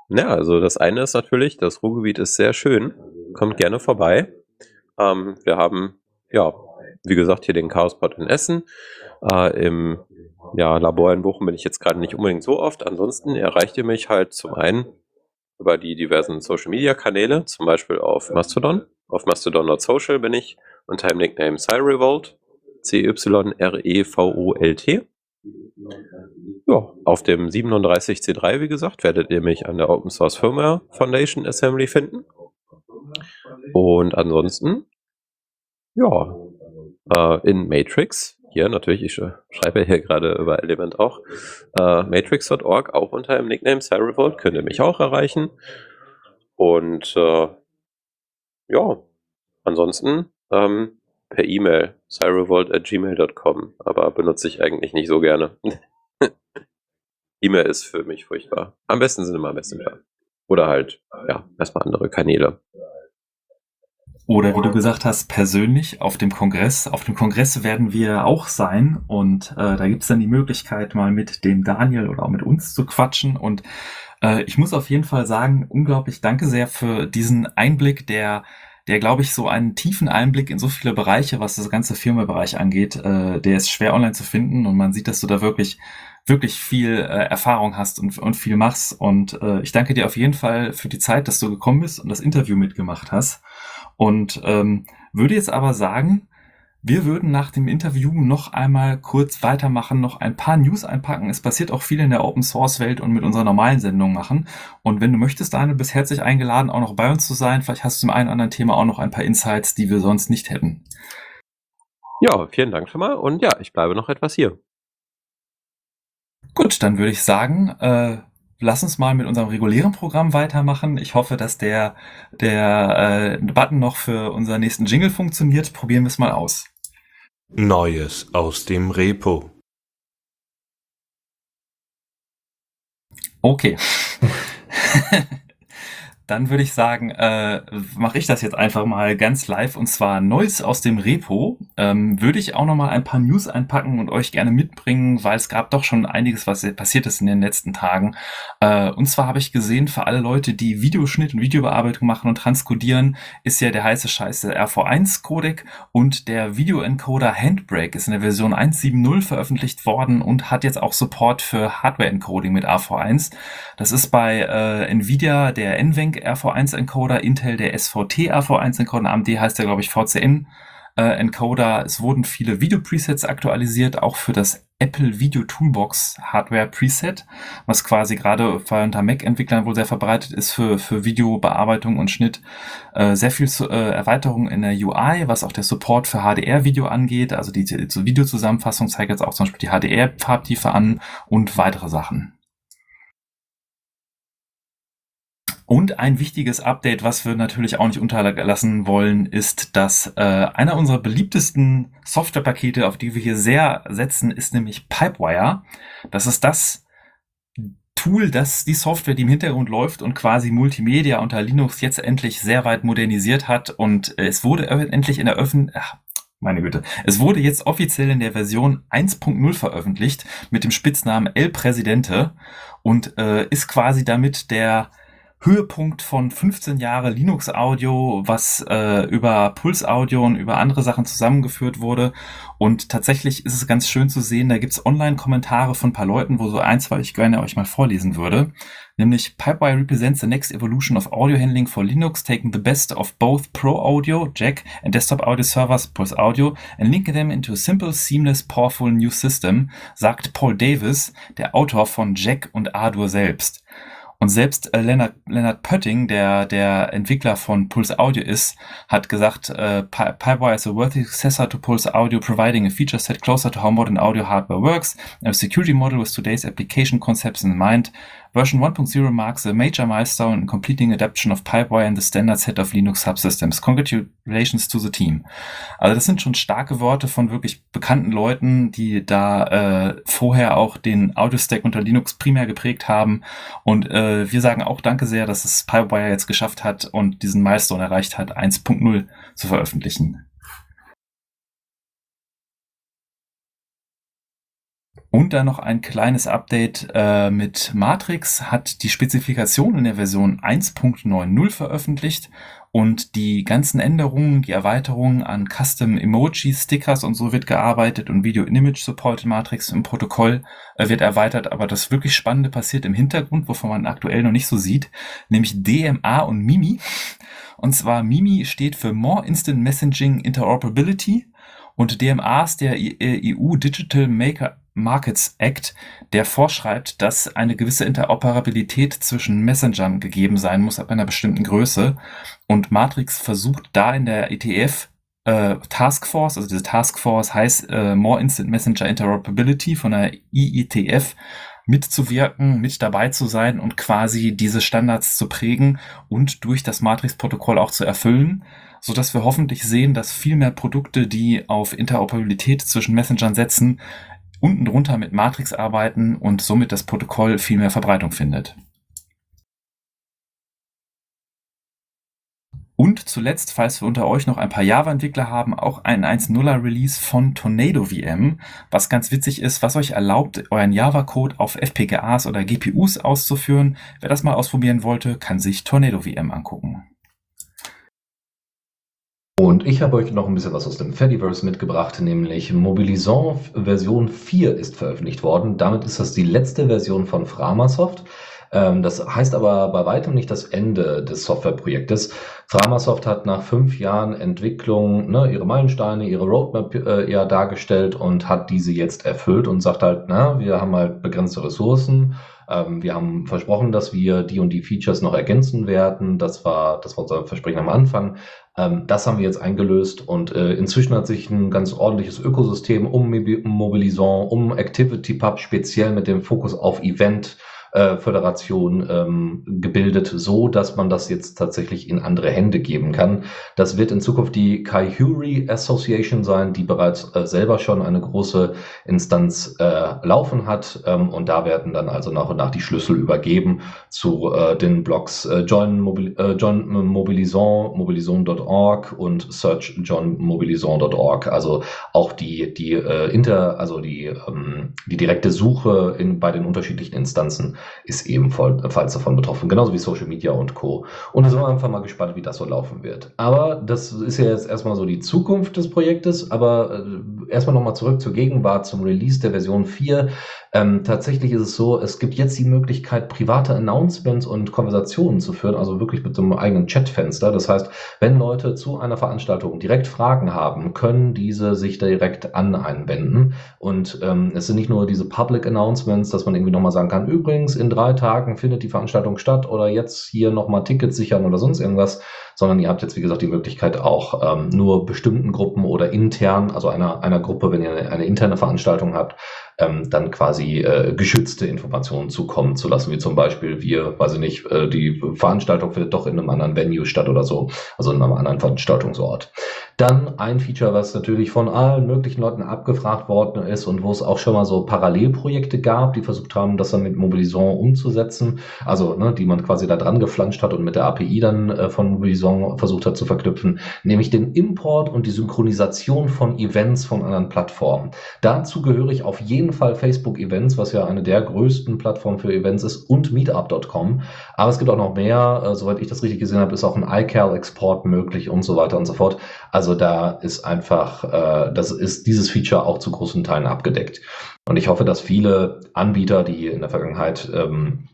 Ja, also das eine ist natürlich, das Ruhrgebiet ist sehr schön. Kommt gerne vorbei. Ähm, wir haben ja wie gesagt, hier den Chaospot in Essen. Äh, Im ja, Labor in Bochum bin ich jetzt gerade nicht unbedingt so oft. Ansonsten erreicht ihr mich halt zum einen über die diversen Social Media Kanäle, zum Beispiel auf Mastodon. Auf mastodon.social bin ich unter dem Nickname Cyrevolt. C-Y-R-E-V-O-L-T. Ja, auf dem 37C3, wie gesagt, werdet ihr mich an der Open Source Firmware Foundation Assembly finden. Und ansonsten, ja, äh, in Matrix. Hier natürlich, ich schreibe hier gerade über Element auch. Äh, Matrix.org, auch unter dem Nickname Cyrevolt, könnt ihr mich auch erreichen. Und äh, ja, ansonsten ähm, per E-Mail, cyrevolt.gmail.com, aber benutze ich eigentlich nicht so gerne. *laughs* E-Mail ist für mich furchtbar. Am besten sind immer Messenger. Oder halt, ja, erstmal andere Kanäle. Oder wie du gesagt hast, persönlich auf dem Kongress. Auf dem Kongress werden wir auch sein und äh, da gibt's dann die Möglichkeit, mal mit dem Daniel oder auch mit uns zu quatschen. Und äh, ich muss auf jeden Fall sagen, unglaublich danke sehr für diesen Einblick, der der, glaube ich, so einen tiefen Einblick in so viele Bereiche, was das ganze Firmenbereich angeht, äh, der ist schwer online zu finden und man sieht, dass du da wirklich wirklich viel äh, Erfahrung hast und, und viel machst. Und äh, ich danke dir auf jeden Fall für die Zeit, dass du gekommen bist und das Interview mitgemacht hast. Und ähm, würde jetzt aber sagen, wir würden nach dem Interview noch einmal kurz weitermachen, noch ein paar News einpacken. Es passiert auch viel in der Open Source Welt und mit unserer normalen Sendung machen. Und wenn du möchtest, Daniel, bist herzlich eingeladen, auch noch bei uns zu sein. Vielleicht hast du zum einen oder anderen Thema auch noch ein paar Insights, die wir sonst nicht hätten. Ja, vielen Dank schon mal. Und ja, ich bleibe noch etwas hier. Gut, dann würde ich sagen, äh, lass uns mal mit unserem regulären Programm weitermachen. Ich hoffe, dass der, der äh, Button noch für unseren nächsten Jingle funktioniert. Probieren wir es mal aus. Neues aus dem Repo. Okay. *laughs* *laughs* Dann würde ich sagen, äh, mache ich das jetzt einfach mal ganz live und zwar Neues aus dem Repo. Ähm, würde ich auch noch mal ein paar News einpacken und euch gerne mitbringen, weil es gab doch schon einiges, was passiert ist in den letzten Tagen. Äh, und zwar habe ich gesehen, für alle Leute, die Videoschnitt und Videobearbeitung machen und transkodieren, ist ja der heiße Scheiß der RV1-Codec und der Video-Encoder Handbrake ist in der Version 1.7.0 veröffentlicht worden und hat jetzt auch Support für Hardware-Encoding mit AV1. Das ist bei äh, Nvidia der NVENC RV1 Encoder, Intel der SVT RV1 Encoder, AMD heißt der glaube ich VCN äh, Encoder. Es wurden viele Video Presets aktualisiert, auch für das Apple Video Toolbox Hardware Preset, was quasi gerade unter Mac-Entwicklern wohl sehr verbreitet ist für, für Videobearbeitung und Schnitt. Äh, sehr viel äh, Erweiterung in der UI, was auch der Support für HDR-Video angeht. Also die, die Videozusammenfassung zeigt jetzt auch zum Beispiel die HDR-Farbtiefe an und weitere Sachen. Und ein wichtiges Update, was wir natürlich auch nicht unterlassen wollen, ist, dass äh, einer unserer beliebtesten Softwarepakete, auf die wir hier sehr setzen, ist nämlich Pipewire. Das ist das Tool, das die Software, die im Hintergrund läuft und quasi Multimedia unter Linux jetzt endlich sehr weit modernisiert hat und es wurde endlich in der Öffentlichkeit, Meine Güte. Es wurde jetzt offiziell in der Version 1.0 veröffentlicht mit dem Spitznamen El Presidente und äh, ist quasi damit der Höhepunkt von 15 Jahre Linux Audio, was äh, über Puls Audio und über andere Sachen zusammengeführt wurde. Und tatsächlich ist es ganz schön zu sehen, da gibt's Online-Kommentare von paar Leuten, wo so eins, weil ich gerne euch mal vorlesen würde. Nämlich Pipewire represents the next evolution of audio handling for Linux, taking the best of both Pro Audio, Jack, and desktop audio servers, Pulse Audio, and linking them into a simple, seamless, powerful new system, sagt Paul Davis, der Autor von Jack und Ardour selbst. Und selbst äh, Leonard, Leonard Pötting, der der Entwickler von Pulse Audio ist, hat gesagt, äh, Pipewire is a worthy successor to Pulse Audio, providing a feature set closer to how modern audio hardware works, a security model with today's application concepts in mind, Version 1.0 marks a major milestone in completing adoption of Pipewire in the standard set of Linux subsystems. Congratulations to the team. Also das sind schon starke Worte von wirklich bekannten Leuten, die da äh, vorher auch den Audio-Stack unter Linux primär geprägt haben. Und äh, wir sagen auch danke sehr, dass es Pipewire jetzt geschafft hat und diesen Milestone erreicht hat, 1.0 zu veröffentlichen. Und dann noch ein kleines Update äh, mit Matrix hat die Spezifikation in der Version 1.90 veröffentlicht und die ganzen Änderungen, die Erweiterungen an Custom Emojis, Stickers und so wird gearbeitet und Video Image Support in Matrix im Protokoll äh, wird erweitert, aber das wirklich Spannende passiert im Hintergrund, wovon man aktuell noch nicht so sieht, nämlich DMA und Mimi. Und zwar Mimi steht für More Instant Messaging Interoperability und DMA ist der EU Digital Maker Markets Act, der vorschreibt, dass eine gewisse Interoperabilität zwischen Messengern gegeben sein muss ab einer bestimmten Größe. Und Matrix versucht da in der ETF äh, Taskforce, also diese Taskforce heißt äh, More Instant Messenger Interoperability von der IETF, mitzuwirken, mit dabei zu sein und quasi diese Standards zu prägen und durch das Matrix-Protokoll auch zu erfüllen, so dass wir hoffentlich sehen, dass viel mehr Produkte, die auf Interoperabilität zwischen Messengern setzen, unten drunter mit Matrix arbeiten und somit das Protokoll viel mehr Verbreitung findet. Und zuletzt, falls wir unter euch noch ein paar Java-Entwickler haben, auch ein 1.0er Release von Tornado VM, was ganz witzig ist, was euch erlaubt, euren Java-Code auf FPGAs oder GPUs auszuführen. Wer das mal ausprobieren wollte, kann sich Tornado VM angucken. Und ich habe euch noch ein bisschen was aus dem Fediverse mitgebracht, nämlich Mobilisant Version 4 ist veröffentlicht worden. Damit ist das die letzte Version von Framasoft. Ähm, das heißt aber bei weitem nicht das Ende des Softwareprojektes. Framasoft hat nach fünf Jahren Entwicklung ne, ihre Meilensteine, ihre Roadmap äh, ja dargestellt und hat diese jetzt erfüllt und sagt halt, na, wir haben halt begrenzte Ressourcen ähm, wir haben versprochen, dass wir die und die Features noch ergänzen werden. Das war, das war unser Versprechen am Anfang. Ähm, das haben wir jetzt eingelöst und äh, inzwischen hat sich ein ganz ordentliches Ökosystem um Mobilisant, um ActivityPub speziell mit dem Fokus auf Event äh, Föderation ähm, gebildet, so dass man das jetzt tatsächlich in andere Hände geben kann. Das wird in Zukunft die Kaihuri Association sein, die bereits äh, selber schon eine große Instanz äh, laufen hat. Ähm, und da werden dann also nach und nach die Schlüssel übergeben zu äh, den Blogs äh, Join, Mobil äh, John Mobilisant, mobilisant.org und Search John Mobilisant.org. Also auch die, die Inter, also die, ähm, die direkte Suche in, bei den unterschiedlichen Instanzen ist ebenfalls davon betroffen, genauso wie Social Media und Co. Und da sind wir einfach mal gespannt, wie das so laufen wird. Aber das ist ja jetzt erstmal so die Zukunft des Projektes, aber äh, erstmal nochmal zurück zur Gegenwart, zum Release der Version 4. Ähm, tatsächlich ist es so, es gibt jetzt die Möglichkeit, private Announcements und Konversationen zu führen, also wirklich mit so einem eigenen Chatfenster. Das heißt, wenn Leute zu einer Veranstaltung direkt Fragen haben, können diese sich direkt an einwenden. Und ähm, es sind nicht nur diese Public Announcements, dass man irgendwie nochmal sagen kann, übrigens, in drei Tagen findet die Veranstaltung statt oder jetzt hier nochmal Tickets sichern oder sonst irgendwas, sondern ihr habt jetzt, wie gesagt, die Möglichkeit auch ähm, nur bestimmten Gruppen oder intern, also einer, einer Gruppe, wenn ihr eine, eine interne Veranstaltung habt, ähm, dann quasi äh, geschützte Informationen zukommen zu lassen, wie zum Beispiel wir, weiß ich nicht, äh, die Veranstaltung findet doch in einem anderen Venue statt oder so, also in einem anderen Veranstaltungsort. Dann ein Feature, was natürlich von allen möglichen Leuten abgefragt worden ist und wo es auch schon mal so Parallelprojekte gab, die versucht haben, das dann mit Mobilison umzusetzen, also ne, die man quasi da dran geflanscht hat und mit der API dann äh, von Mobilison versucht hat zu verknüpfen, nämlich den Import und die Synchronisation von Events von anderen Plattformen. Dazu gehöre ich auf jeden Fall Facebook Events, was ja eine der größten Plattformen für Events ist, und Meetup.com. Aber es gibt auch noch mehr, äh, soweit ich das richtig gesehen habe, ist auch ein iCal-Export möglich und so weiter und so fort. Also da ist einfach, äh, das ist dieses Feature auch zu großen Teilen abgedeckt. Und ich hoffe, dass viele Anbieter, die in der Vergangenheit ähm,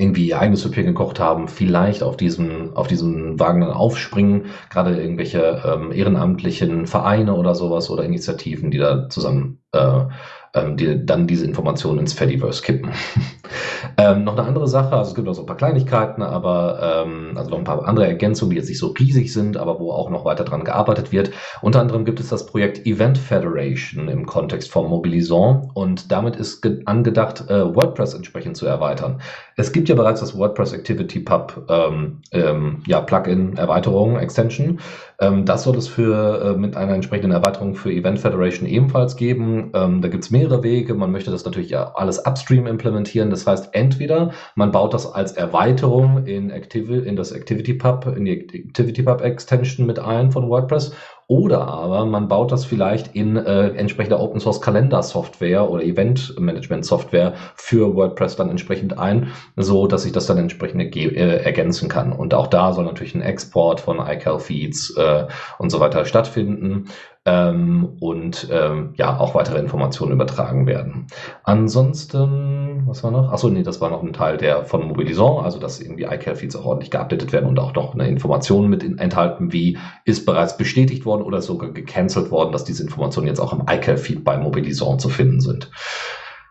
irgendwie ihr eigenes Süppchen gekocht haben, vielleicht auf diesen, auf diesen Wagen dann aufspringen, gerade irgendwelche ähm, ehrenamtlichen Vereine oder sowas oder Initiativen, die da zusammen äh, ähm, die dann diese Informationen ins Fediverse kippen. *laughs* ähm, noch eine andere Sache, also es gibt auch so ein paar Kleinigkeiten, aber ähm, also noch ein paar andere Ergänzungen, die jetzt nicht so riesig sind, aber wo auch noch weiter dran gearbeitet wird. Unter anderem gibt es das Projekt Event Federation im Kontext von Mobilison und damit ist angedacht, äh, WordPress entsprechend zu erweitern. Es gibt ja bereits das WordPress Activity Pub ähm, ähm, ja, Plugin Erweiterung Extension. Ähm, das soll es für äh, mit einer entsprechenden Erweiterung für Event Federation ebenfalls geben. Ähm, da gibt es mehrere Wege. Man möchte das natürlich ja alles upstream implementieren. Das heißt, entweder man baut das als Erweiterung in, Activi in das Activity Pub, in die Activity Pub Extension mit ein von WordPress oder aber man baut das vielleicht in äh, entsprechender Open Source Kalender Software oder Event Management Software für WordPress dann entsprechend ein, so dass ich das dann entsprechend äh, ergänzen kann. Und auch da soll natürlich ein Export von iCal Feeds äh, und so weiter stattfinden ähm, und ähm, ja auch weitere Informationen übertragen werden. Ansonsten, was war noch? Achso, nee, das war noch ein Teil der von Mobilison, also dass irgendwie iCal-Feeds auch ordentlich geupdatet werden und auch noch eine Information mit enthalten, wie ist bereits bestätigt worden oder sogar gecancelt worden, dass diese Informationen jetzt auch im iCal-Feed bei Mobilison zu finden sind.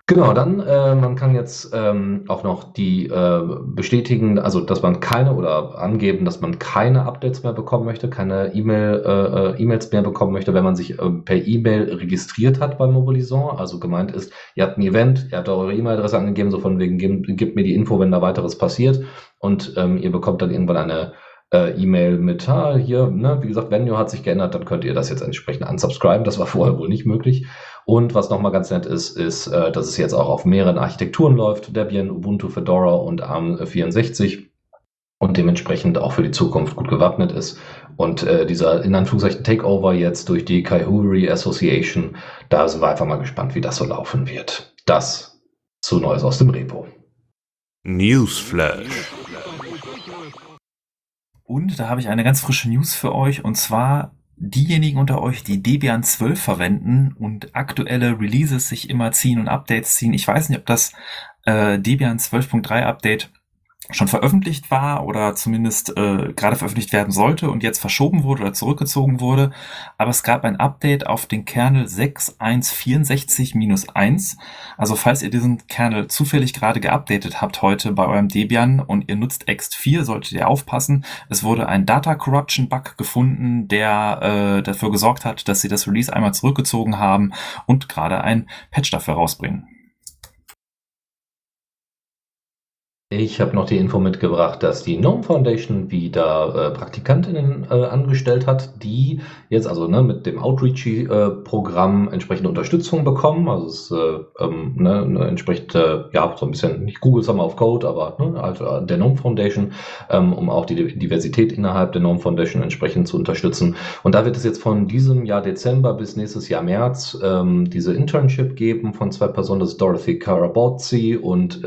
Genau, dann, äh, man kann jetzt ähm, auch noch die äh, bestätigen, also dass man keine oder angeben, dass man keine Updates mehr bekommen möchte, keine E-Mail, äh, äh E-Mails mehr bekommen möchte, wenn man sich äh, per E-Mail registriert hat bei Mobilison. Also gemeint ist, ihr habt ein Event, ihr habt eure E-Mail-Adresse angegeben, so von wegen, gebt, gebt mir die Info, wenn da weiteres passiert und ähm, ihr bekommt dann irgendwann eine äh, E-Mail mit, ah, hier, ne, wie gesagt, Venue hat sich geändert, dann könnt ihr das jetzt entsprechend unsubscriben. Das war vorher wohl nicht möglich. Und was nochmal ganz nett ist, ist, äh, dass es jetzt auch auf mehreren Architekturen läuft, Debian, Ubuntu, Fedora und ARM64 und dementsprechend auch für die Zukunft gut gewappnet ist. Und äh, dieser in Anführungszeichen Takeover jetzt durch die Kaihuri Association, da sind wir einfach mal gespannt, wie das so laufen wird. Das zu Neues aus dem Repo. Newsflash. Und da habe ich eine ganz frische News für euch und zwar diejenigen unter euch, die Debian 12 verwenden und aktuelle Releases sich immer ziehen und Updates ziehen. Ich weiß nicht, ob das äh, Debian 12.3 Update schon veröffentlicht war oder zumindest äh, gerade veröffentlicht werden sollte und jetzt verschoben wurde oder zurückgezogen wurde. Aber es gab ein Update auf den Kernel 6.1.64-1. Also falls ihr diesen Kernel zufällig gerade geupdatet habt heute bei eurem Debian und ihr nutzt ext4, solltet ihr aufpassen. Es wurde ein Data Corruption Bug gefunden, der äh, dafür gesorgt hat, dass sie das Release einmal zurückgezogen haben und gerade ein Patch dafür rausbringen. Ich habe noch die Info mitgebracht, dass die Gnome Foundation wieder äh, Praktikantinnen äh, angestellt hat, die jetzt also ne, mit dem Outreach-Programm äh, entsprechende Unterstützung bekommen. Also es äh, ähm, ne, ne, entspricht äh, ja so ein bisschen nicht Google Summer of Code, aber ne, also der Gnome Foundation, ähm, um auch die Diversität innerhalb der Gnome Foundation entsprechend zu unterstützen. Und da wird es jetzt von diesem Jahr Dezember bis nächstes Jahr März ähm, diese Internship geben von zwei Personen, das ist Dorothy Karabotzi und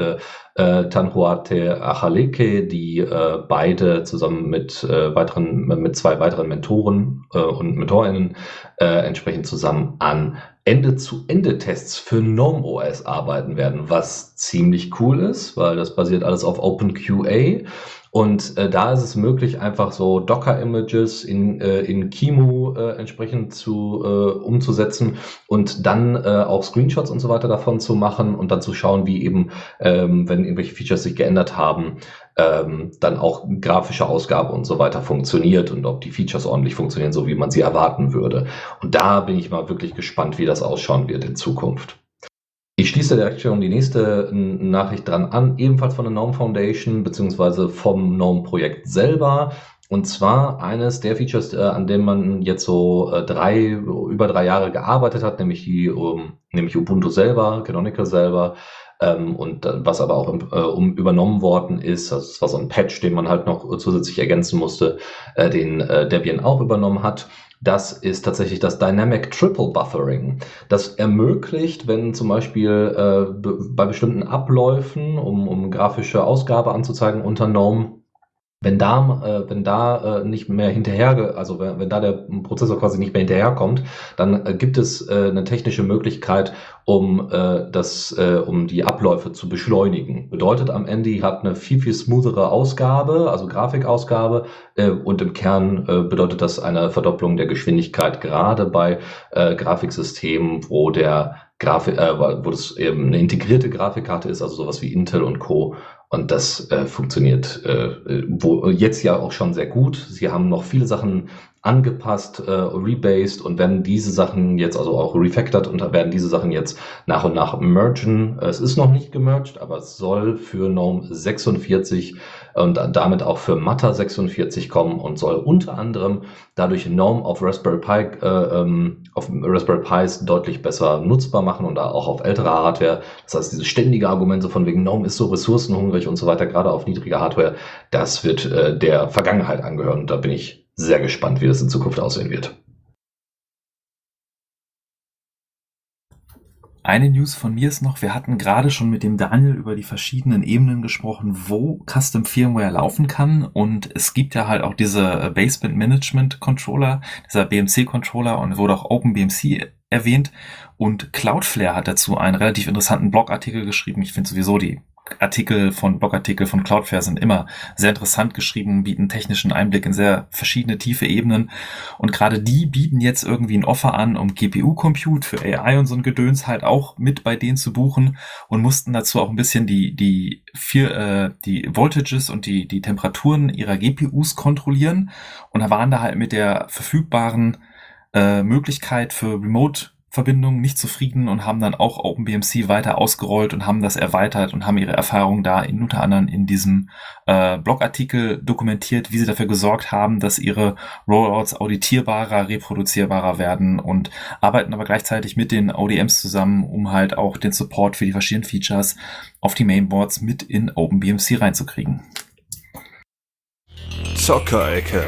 äh, Tanhuate Achaleke, die äh, beide zusammen mit äh, weiteren, mit zwei weiteren Mentoren äh, und Mentorinnen äh, entsprechend zusammen an Ende-zu-Ende-Tests für GNOME OS arbeiten werden, was ziemlich cool ist, weil das basiert alles auf OpenQA und äh, da ist es möglich, einfach so Docker-Images in, äh, in Kimu äh, entsprechend zu, äh, umzusetzen und dann äh, auch Screenshots und so weiter davon zu machen und dann zu schauen, wie eben, ähm, wenn irgendwelche Features sich geändert haben, ähm, dann auch grafische Ausgabe und so weiter funktioniert und ob die Features ordentlich funktionieren, so wie man sie erwarten würde. Und da bin ich mal wirklich gespannt, wie das ausschauen wird in Zukunft. Ich schließe direkt schon die nächste Nachricht dran an, ebenfalls von der GNOME Foundation beziehungsweise vom GNOME-Projekt selber. Und zwar eines der Features, äh, an dem man jetzt so äh, drei, über drei Jahre gearbeitet hat, nämlich die, um, nämlich Ubuntu selber, Canonical selber, ähm, und äh, was aber auch um übernommen worden ist, also es war so ein Patch, den man halt noch zusätzlich ergänzen musste, den Debian auch übernommen hat. Das ist tatsächlich das Dynamic Triple Buffering. Das ermöglicht, wenn zum Beispiel äh, bei bestimmten Abläufen, um, um grafische Ausgabe anzuzeigen unter GNOME, wenn da, äh, wenn da äh, nicht mehr hinterher, also wenn, wenn da der Prozessor quasi nicht mehr hinterherkommt, dann äh, gibt es äh, eine technische Möglichkeit, um äh, das, äh, um die Abläufe zu beschleunigen. Bedeutet am Ende, ihr habt eine viel viel smoothere Ausgabe, also Grafikausgabe, äh, und im Kern äh, bedeutet das eine Verdopplung der Geschwindigkeit, gerade bei äh, Grafiksystemen, wo der Grafik, äh, wo das eben eine integrierte Grafikkarte ist, also sowas wie Intel und Co. Und das äh, funktioniert äh, wo, jetzt ja auch schon sehr gut. Sie haben noch viele Sachen angepasst, äh, rebased und werden diese Sachen jetzt, also auch refactored und werden diese Sachen jetzt nach und nach mergen. Es ist noch nicht gemerged, aber es soll für GNOME 46 und damit auch für Matter 46 kommen und soll unter anderem dadurch GNOME auf Raspberry Pi, äh, ähm, auf Raspberry Pis deutlich besser nutzbar machen und auch auf ältere Hardware. Das heißt, diese ständige Argumente von wegen GNOME ist so ressourcenhungrig und so weiter, gerade auf niedriger Hardware, das wird äh, der Vergangenheit angehören. Und da bin ich sehr gespannt, wie das in Zukunft aussehen wird. Eine News von mir ist noch, wir hatten gerade schon mit dem Daniel über die verschiedenen Ebenen gesprochen, wo Custom Firmware laufen kann. Und es gibt ja halt auch diese Basement Management Controller, dieser BMC Controller und wurde auch OpenBMC erwähnt. Und Cloudflare hat dazu einen relativ interessanten Blogartikel geschrieben. Ich finde sowieso die Artikel von Blogartikel von Cloudflare sind immer sehr interessant geschrieben, bieten technischen Einblick in sehr verschiedene tiefe Ebenen. Und gerade die bieten jetzt irgendwie ein Offer an, um GPU-Compute für AI und so ein Gedöns halt auch mit bei denen zu buchen und mussten dazu auch ein bisschen die die vier, äh, die Voltages und die die Temperaturen ihrer GPUs kontrollieren und da waren da halt mit der verfügbaren äh, Möglichkeit für Remote Verbindung nicht zufrieden und haben dann auch OpenBMC weiter ausgerollt und haben das erweitert und haben ihre Erfahrungen da in, unter anderem in diesem äh, Blogartikel dokumentiert, wie sie dafür gesorgt haben, dass ihre Rollouts auditierbarer, reproduzierbarer werden und arbeiten aber gleichzeitig mit den ODMs zusammen, um halt auch den Support für die verschiedenen Features auf die Mainboards mit in OpenBMC reinzukriegen. Zockerecke.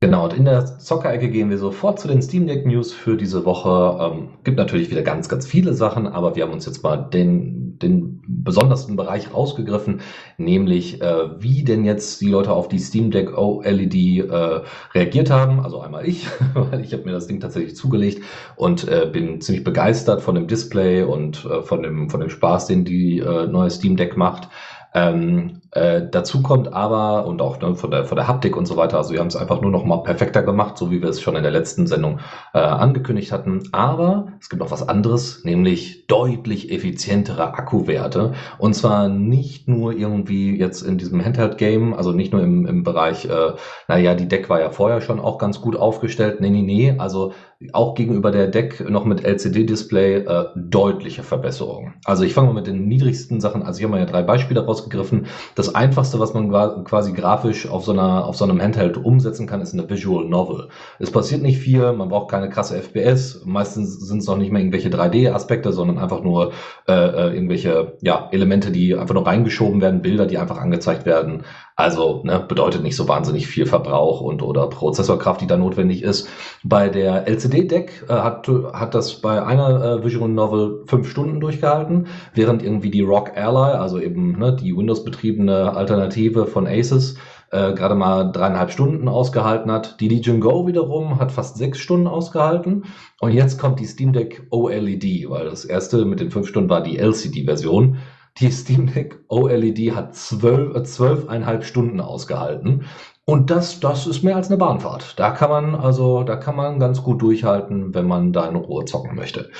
Genau, und in der Zockerecke gehen wir sofort zu den Steam Deck News für diese Woche. Ähm, gibt natürlich wieder ganz, ganz viele Sachen, aber wir haben uns jetzt mal den, den besondersten Bereich rausgegriffen, nämlich äh, wie denn jetzt die Leute auf die Steam Deck OLED äh, reagiert haben. Also einmal ich, *laughs* weil ich habe mir das Ding tatsächlich zugelegt und äh, bin ziemlich begeistert von dem Display und äh, von, dem, von dem Spaß, den die äh, neue Steam Deck macht. Ähm, äh, dazu kommt aber, und auch ne, von, der, von der Haptik und so weiter, also wir haben es einfach nur noch mal perfekter gemacht, so wie wir es schon in der letzten Sendung äh, angekündigt hatten. Aber es gibt noch was anderes, nämlich deutlich effizientere Akkuwerte. Und zwar nicht nur irgendwie jetzt in diesem Handheld-Game, also nicht nur im, im Bereich, äh, naja, die Deck war ja vorher schon auch ganz gut aufgestellt. Nee, nee, nee, also auch gegenüber der Deck noch mit LCD-Display äh, deutliche Verbesserungen. Also ich fange mal mit den niedrigsten Sachen, also hier haben wir ja drei Beispiele rausgegriffen. Das einfachste, was man quasi grafisch auf so, einer, auf so einem Handheld umsetzen kann, ist eine Visual Novel. Es passiert nicht viel, man braucht keine krasse FPS, meistens sind es noch nicht mehr irgendwelche 3D-Aspekte, sondern einfach nur äh, äh, irgendwelche ja, Elemente, die einfach nur reingeschoben werden, Bilder, die einfach angezeigt werden. Also ne, bedeutet nicht so wahnsinnig viel Verbrauch und oder Prozessorkraft, die da notwendig ist. Bei der LCD-Deck äh, hat, hat das bei einer äh, Visual Novel fünf Stunden durchgehalten, während irgendwie die Rock Ally, also eben ne, die Windows-betriebene Alternative von Asus, äh, gerade mal dreieinhalb Stunden ausgehalten hat. Die Legion Go wiederum hat fast sechs Stunden ausgehalten. Und jetzt kommt die Steam Deck OLED, weil das erste mit den fünf Stunden war die LCD-Version. Die Steam Deck OLED hat zwölf, äh, zwölfeinhalb Stunden ausgehalten. Und das, das ist mehr als eine Bahnfahrt. Da kann man, also, da kann man ganz gut durchhalten, wenn man da in Ruhe zocken möchte.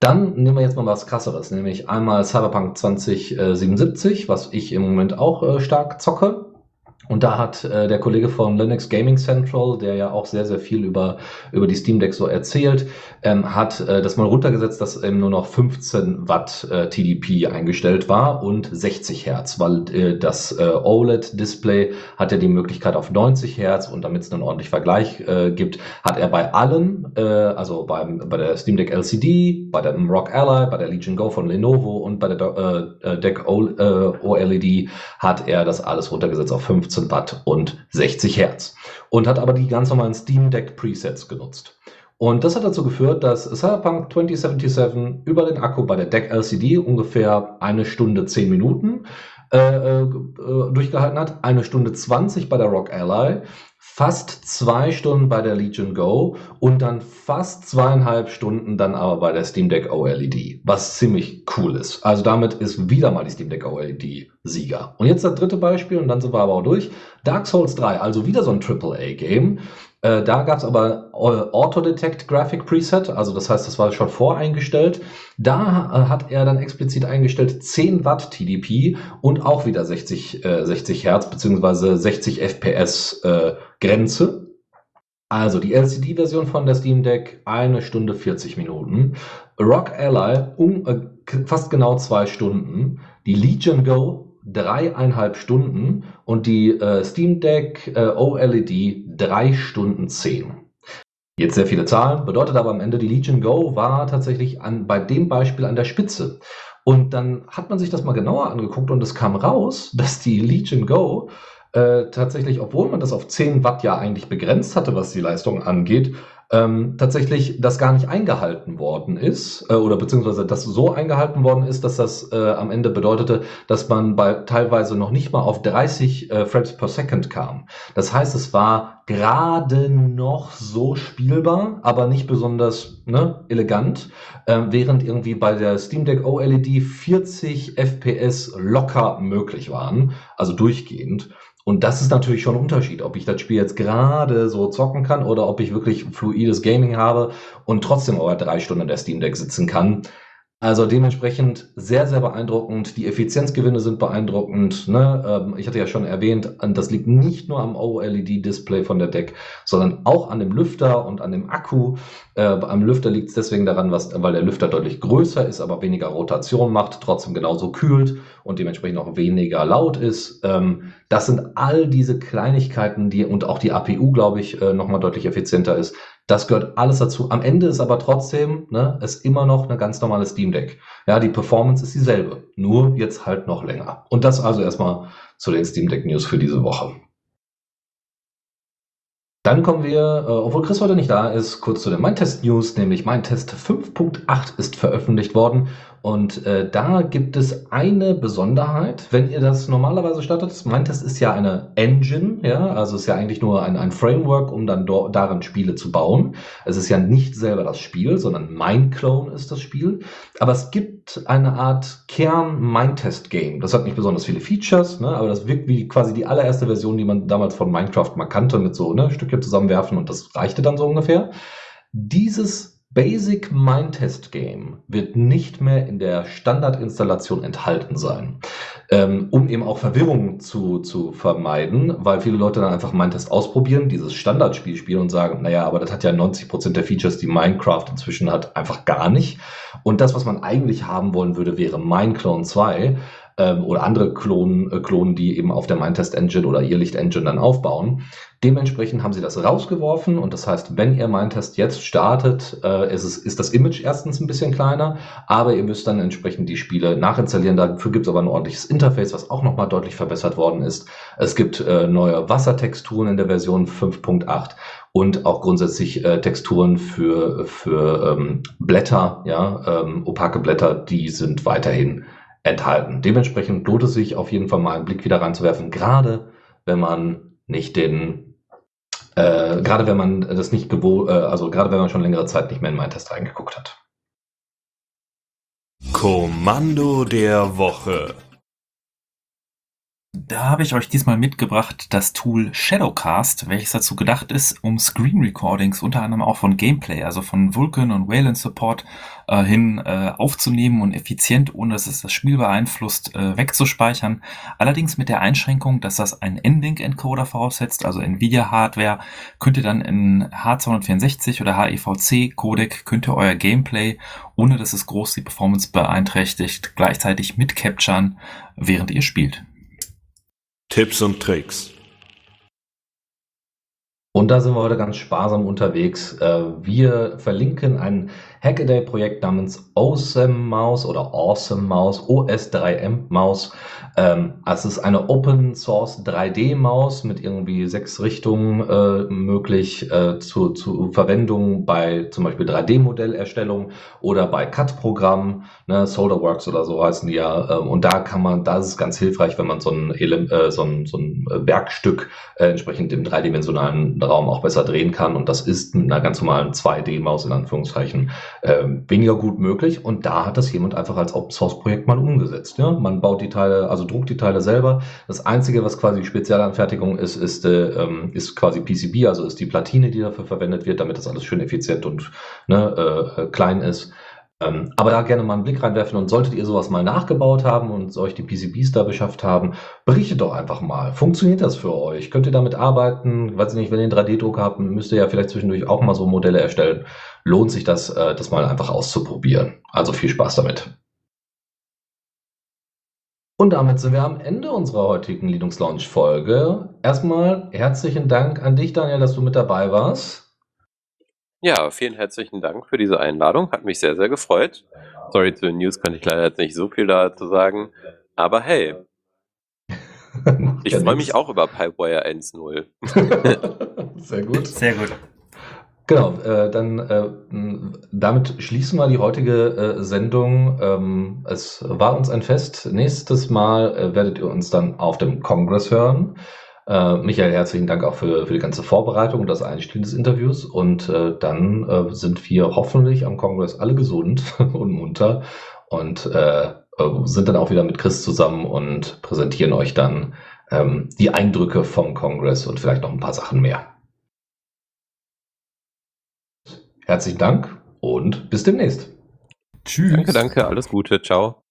Dann nehmen wir jetzt mal was krasseres, nämlich einmal Cyberpunk 2077, was ich im Moment auch äh, stark zocke. Und da hat äh, der Kollege von Linux Gaming Central, der ja auch sehr, sehr viel über, über die Steam Deck so erzählt, ähm, hat äh, das mal runtergesetzt, dass eben nur noch 15 Watt äh, TDP eingestellt war und 60 Hertz, weil äh, das äh, OLED-Display hat ja die Möglichkeit auf 90 Hertz und damit es einen ordentlichen Vergleich äh, gibt, hat er bei allen, äh, also beim, bei der Steam Deck LCD, bei der Rock Ally, bei der Legion Go von Lenovo und bei der äh, Deck OLED hat er das alles runtergesetzt auf 15 15 Watt und 60 Hertz und hat aber die ganz normalen Steam Deck Presets genutzt. Und das hat dazu geführt, dass Cyberpunk 2077 über den Akku bei der Deck LCD ungefähr eine Stunde 10 Minuten äh, äh, durchgehalten hat, eine Stunde 20 bei der Rock Ally, fast zwei Stunden bei der Legion Go und dann fast zweieinhalb Stunden dann aber bei der Steam Deck OLED, was ziemlich cool ist. Also damit ist wieder mal die Steam Deck OLED Sieger. Und jetzt das dritte Beispiel und dann sind wir aber auch durch. Dark Souls 3, also wieder so ein AAA-Game. Äh, da gab es aber Auto-Detect Graphic Preset, also das heißt, das war schon voreingestellt. Da äh, hat er dann explizit eingestellt 10 Watt TDP und auch wieder 60, äh, 60 Hertz bzw. 60 FPS äh, Grenze. Also die LCD-Version von der Steam Deck eine Stunde 40 Minuten. Rock Ally um äh, fast genau zwei Stunden. Die Legion Go dreieinhalb Stunden und die äh, Steam Deck äh, OLED drei Stunden zehn. Jetzt sehr viele Zahlen, bedeutet aber am Ende, die Legion Go war tatsächlich an, bei dem Beispiel an der Spitze. Und dann hat man sich das mal genauer angeguckt und es kam raus, *laughs* dass die Legion Go äh, tatsächlich, obwohl man das auf 10 Watt ja eigentlich begrenzt hatte, was die Leistung angeht, ähm, tatsächlich das gar nicht eingehalten worden ist äh, oder beziehungsweise das so eingehalten worden ist, dass das äh, am Ende bedeutete, dass man bei teilweise noch nicht mal auf 30 äh, Frames per Second kam. Das heißt, es war gerade noch so spielbar, aber nicht besonders ne, elegant, äh, während irgendwie bei der Steam Deck OLED 40 FPS locker möglich waren, also durchgehend. Und das ist natürlich schon ein Unterschied, ob ich das Spiel jetzt gerade so zocken kann oder ob ich wirklich fluides Gaming habe und trotzdem aber drei Stunden der Steam Deck sitzen kann. Also dementsprechend sehr, sehr beeindruckend. Die Effizienzgewinne sind beeindruckend. Ne? Ähm, ich hatte ja schon erwähnt, das liegt nicht nur am OLED-Display von der Deck, sondern auch an dem Lüfter und an dem Akku. Äh, am Lüfter liegt es deswegen daran, was, weil der Lüfter deutlich größer ist, aber weniger Rotation macht, trotzdem genauso kühlt und dementsprechend auch weniger laut ist. Ähm, das sind all diese Kleinigkeiten, die und auch die APU, glaube ich, äh, nochmal deutlich effizienter ist. Das gehört alles dazu. Am Ende ist aber trotzdem, ne, ist immer noch eine ganz normale Steam Deck. Ja, die Performance ist dieselbe, nur jetzt halt noch länger. Und das also erstmal zu den Steam Deck News für diese Woche. Dann kommen wir, äh, obwohl Chris heute nicht da ist, kurz zu den Mindtest News, nämlich Mindtest 5.8 ist veröffentlicht worden und äh, da gibt es eine Besonderheit, wenn ihr das normalerweise startet. Mindtest ist ja eine Engine, ja, also ist ja eigentlich nur ein, ein Framework, um dann darin Spiele zu bauen. Es ist ja nicht selber das Spiel, sondern Mindclone ist das Spiel. Aber es gibt eine Art Kern-Mindtest-Game. Das hat nicht besonders viele Features, ne, aber das wirkt wie quasi die allererste Version, die man damals von Minecraft mal kannte, mit so ne, Stücke zusammenwerfen und das reichte dann so ungefähr. Dieses Basic Mindtest Game wird nicht mehr in der Standardinstallation enthalten sein, ähm, um eben auch Verwirrung zu, zu vermeiden, weil viele Leute dann einfach Mindtest ausprobieren, dieses Standardspiel spielen und sagen, naja, aber das hat ja 90% der Features, die Minecraft inzwischen hat, einfach gar nicht. Und das, was man eigentlich haben wollen würde, wäre Mineclone 2 ähm, oder andere Klonen, äh, Klonen, die eben auf der Mindtest Engine oder Irrlicht Engine dann aufbauen. Dementsprechend haben sie das rausgeworfen und das heißt, wenn ihr Mindtest jetzt startet, äh, ist, es, ist das Image erstens ein bisschen kleiner, aber ihr müsst dann entsprechend die Spiele nachinstallieren. Dafür gibt es aber ein ordentliches Interface, was auch nochmal deutlich verbessert worden ist. Es gibt äh, neue Wassertexturen in der Version 5.8 und auch grundsätzlich äh, Texturen für, für ähm, Blätter, ja, ähm, opake Blätter, die sind weiterhin enthalten. Dementsprechend lohnt es sich auf jeden Fall mal einen Blick wieder reinzuwerfen, gerade wenn man nicht den, äh, gerade wenn man das nicht gewohnt, äh, also gerade wenn man schon längere Zeit nicht mehr in meinen Test reingeguckt hat. Kommando der Woche. Da habe ich euch diesmal mitgebracht das Tool Shadowcast, welches dazu gedacht ist, um Screen Recordings unter anderem auch von Gameplay, also von Vulkan und Wayland Support äh, hin äh, aufzunehmen und effizient, ohne dass es das Spiel beeinflusst, äh, wegzuspeichern. Allerdings mit der Einschränkung, dass das einen NVLink-Encoder voraussetzt, also NVIDIA-Hardware, könnt ihr dann in H264 oder HEVC-Codec könnt ihr euer Gameplay, ohne dass es groß die Performance beeinträchtigt, gleichzeitig mitcapturen, während ihr spielt. Tipps und Tricks. Und da sind wir heute ganz sparsam unterwegs. Äh, wir verlinken ein Hackaday-Projekt namens Awesome Mouse oder Awesome Mouse, OS3M Maus. Ähm, es ist eine Open Source 3D-Maus mit irgendwie sechs Richtungen äh, möglich äh, zu, zu Verwendung bei zum Beispiel 3D-Modellerstellung oder bei CAD-Programmen, ne, SolderWorks oder so heißen die ja. Äh, und da kann man, da ist es ganz hilfreich, wenn man so ein, äh, so ein, so ein Werkstück äh, entsprechend im dreidimensionalen Raum auch besser drehen kann. Und das ist mit einer ganz normalen 2D-Maus in Anführungszeichen äh, weniger gut möglich. Und da hat das jemand einfach als Open Source Projekt mal umgesetzt. Ja? Man baut die Teile, also druckt die Teile selber. Das Einzige, was quasi Spezialanfertigung ist, ist, äh, ähm, ist quasi PCB, also ist die Platine, die dafür verwendet wird, damit das alles schön effizient und ne, äh, klein ist. Ähm, aber da gerne mal einen Blick reinwerfen und solltet ihr sowas mal nachgebaut haben und euch die PCBs da beschafft haben, berichtet doch einfach mal. Funktioniert das für euch? Könnt ihr damit arbeiten? Weiß ich nicht, wenn ihr einen 3D-Druck habt, müsst ihr ja vielleicht zwischendurch auch mal so Modelle erstellen. Lohnt sich das, äh, das mal einfach auszuprobieren. Also viel Spaß damit. Und damit sind wir am Ende unserer heutigen Linux Launch Folge. Erstmal herzlichen Dank an dich, Daniel, dass du mit dabei warst. Ja, vielen herzlichen Dank für diese Einladung. Hat mich sehr, sehr gefreut. Sorry, zu den News kann ich leider jetzt nicht so viel dazu sagen. Aber hey, *laughs* ich freue mich auch über Pipewire 1.0. *laughs* *laughs* Sehr gut. Sehr gut. Genau, äh, dann äh, damit schließen wir die heutige äh, Sendung. Ähm, es war uns ein Fest. Nächstes Mal äh, werdet ihr uns dann auf dem Kongress hören. Äh, Michael, herzlichen Dank auch für, für die ganze Vorbereitung und das Einspielen des Interviews. Und äh, dann äh, sind wir hoffentlich am Kongress alle gesund *laughs* und munter und äh, äh, sind dann auch wieder mit Chris zusammen und präsentieren euch dann ähm, die Eindrücke vom Kongress und vielleicht noch ein paar Sachen mehr. Herzlichen Dank und bis demnächst. Tschüss. Danke, danke, alles Gute, ciao.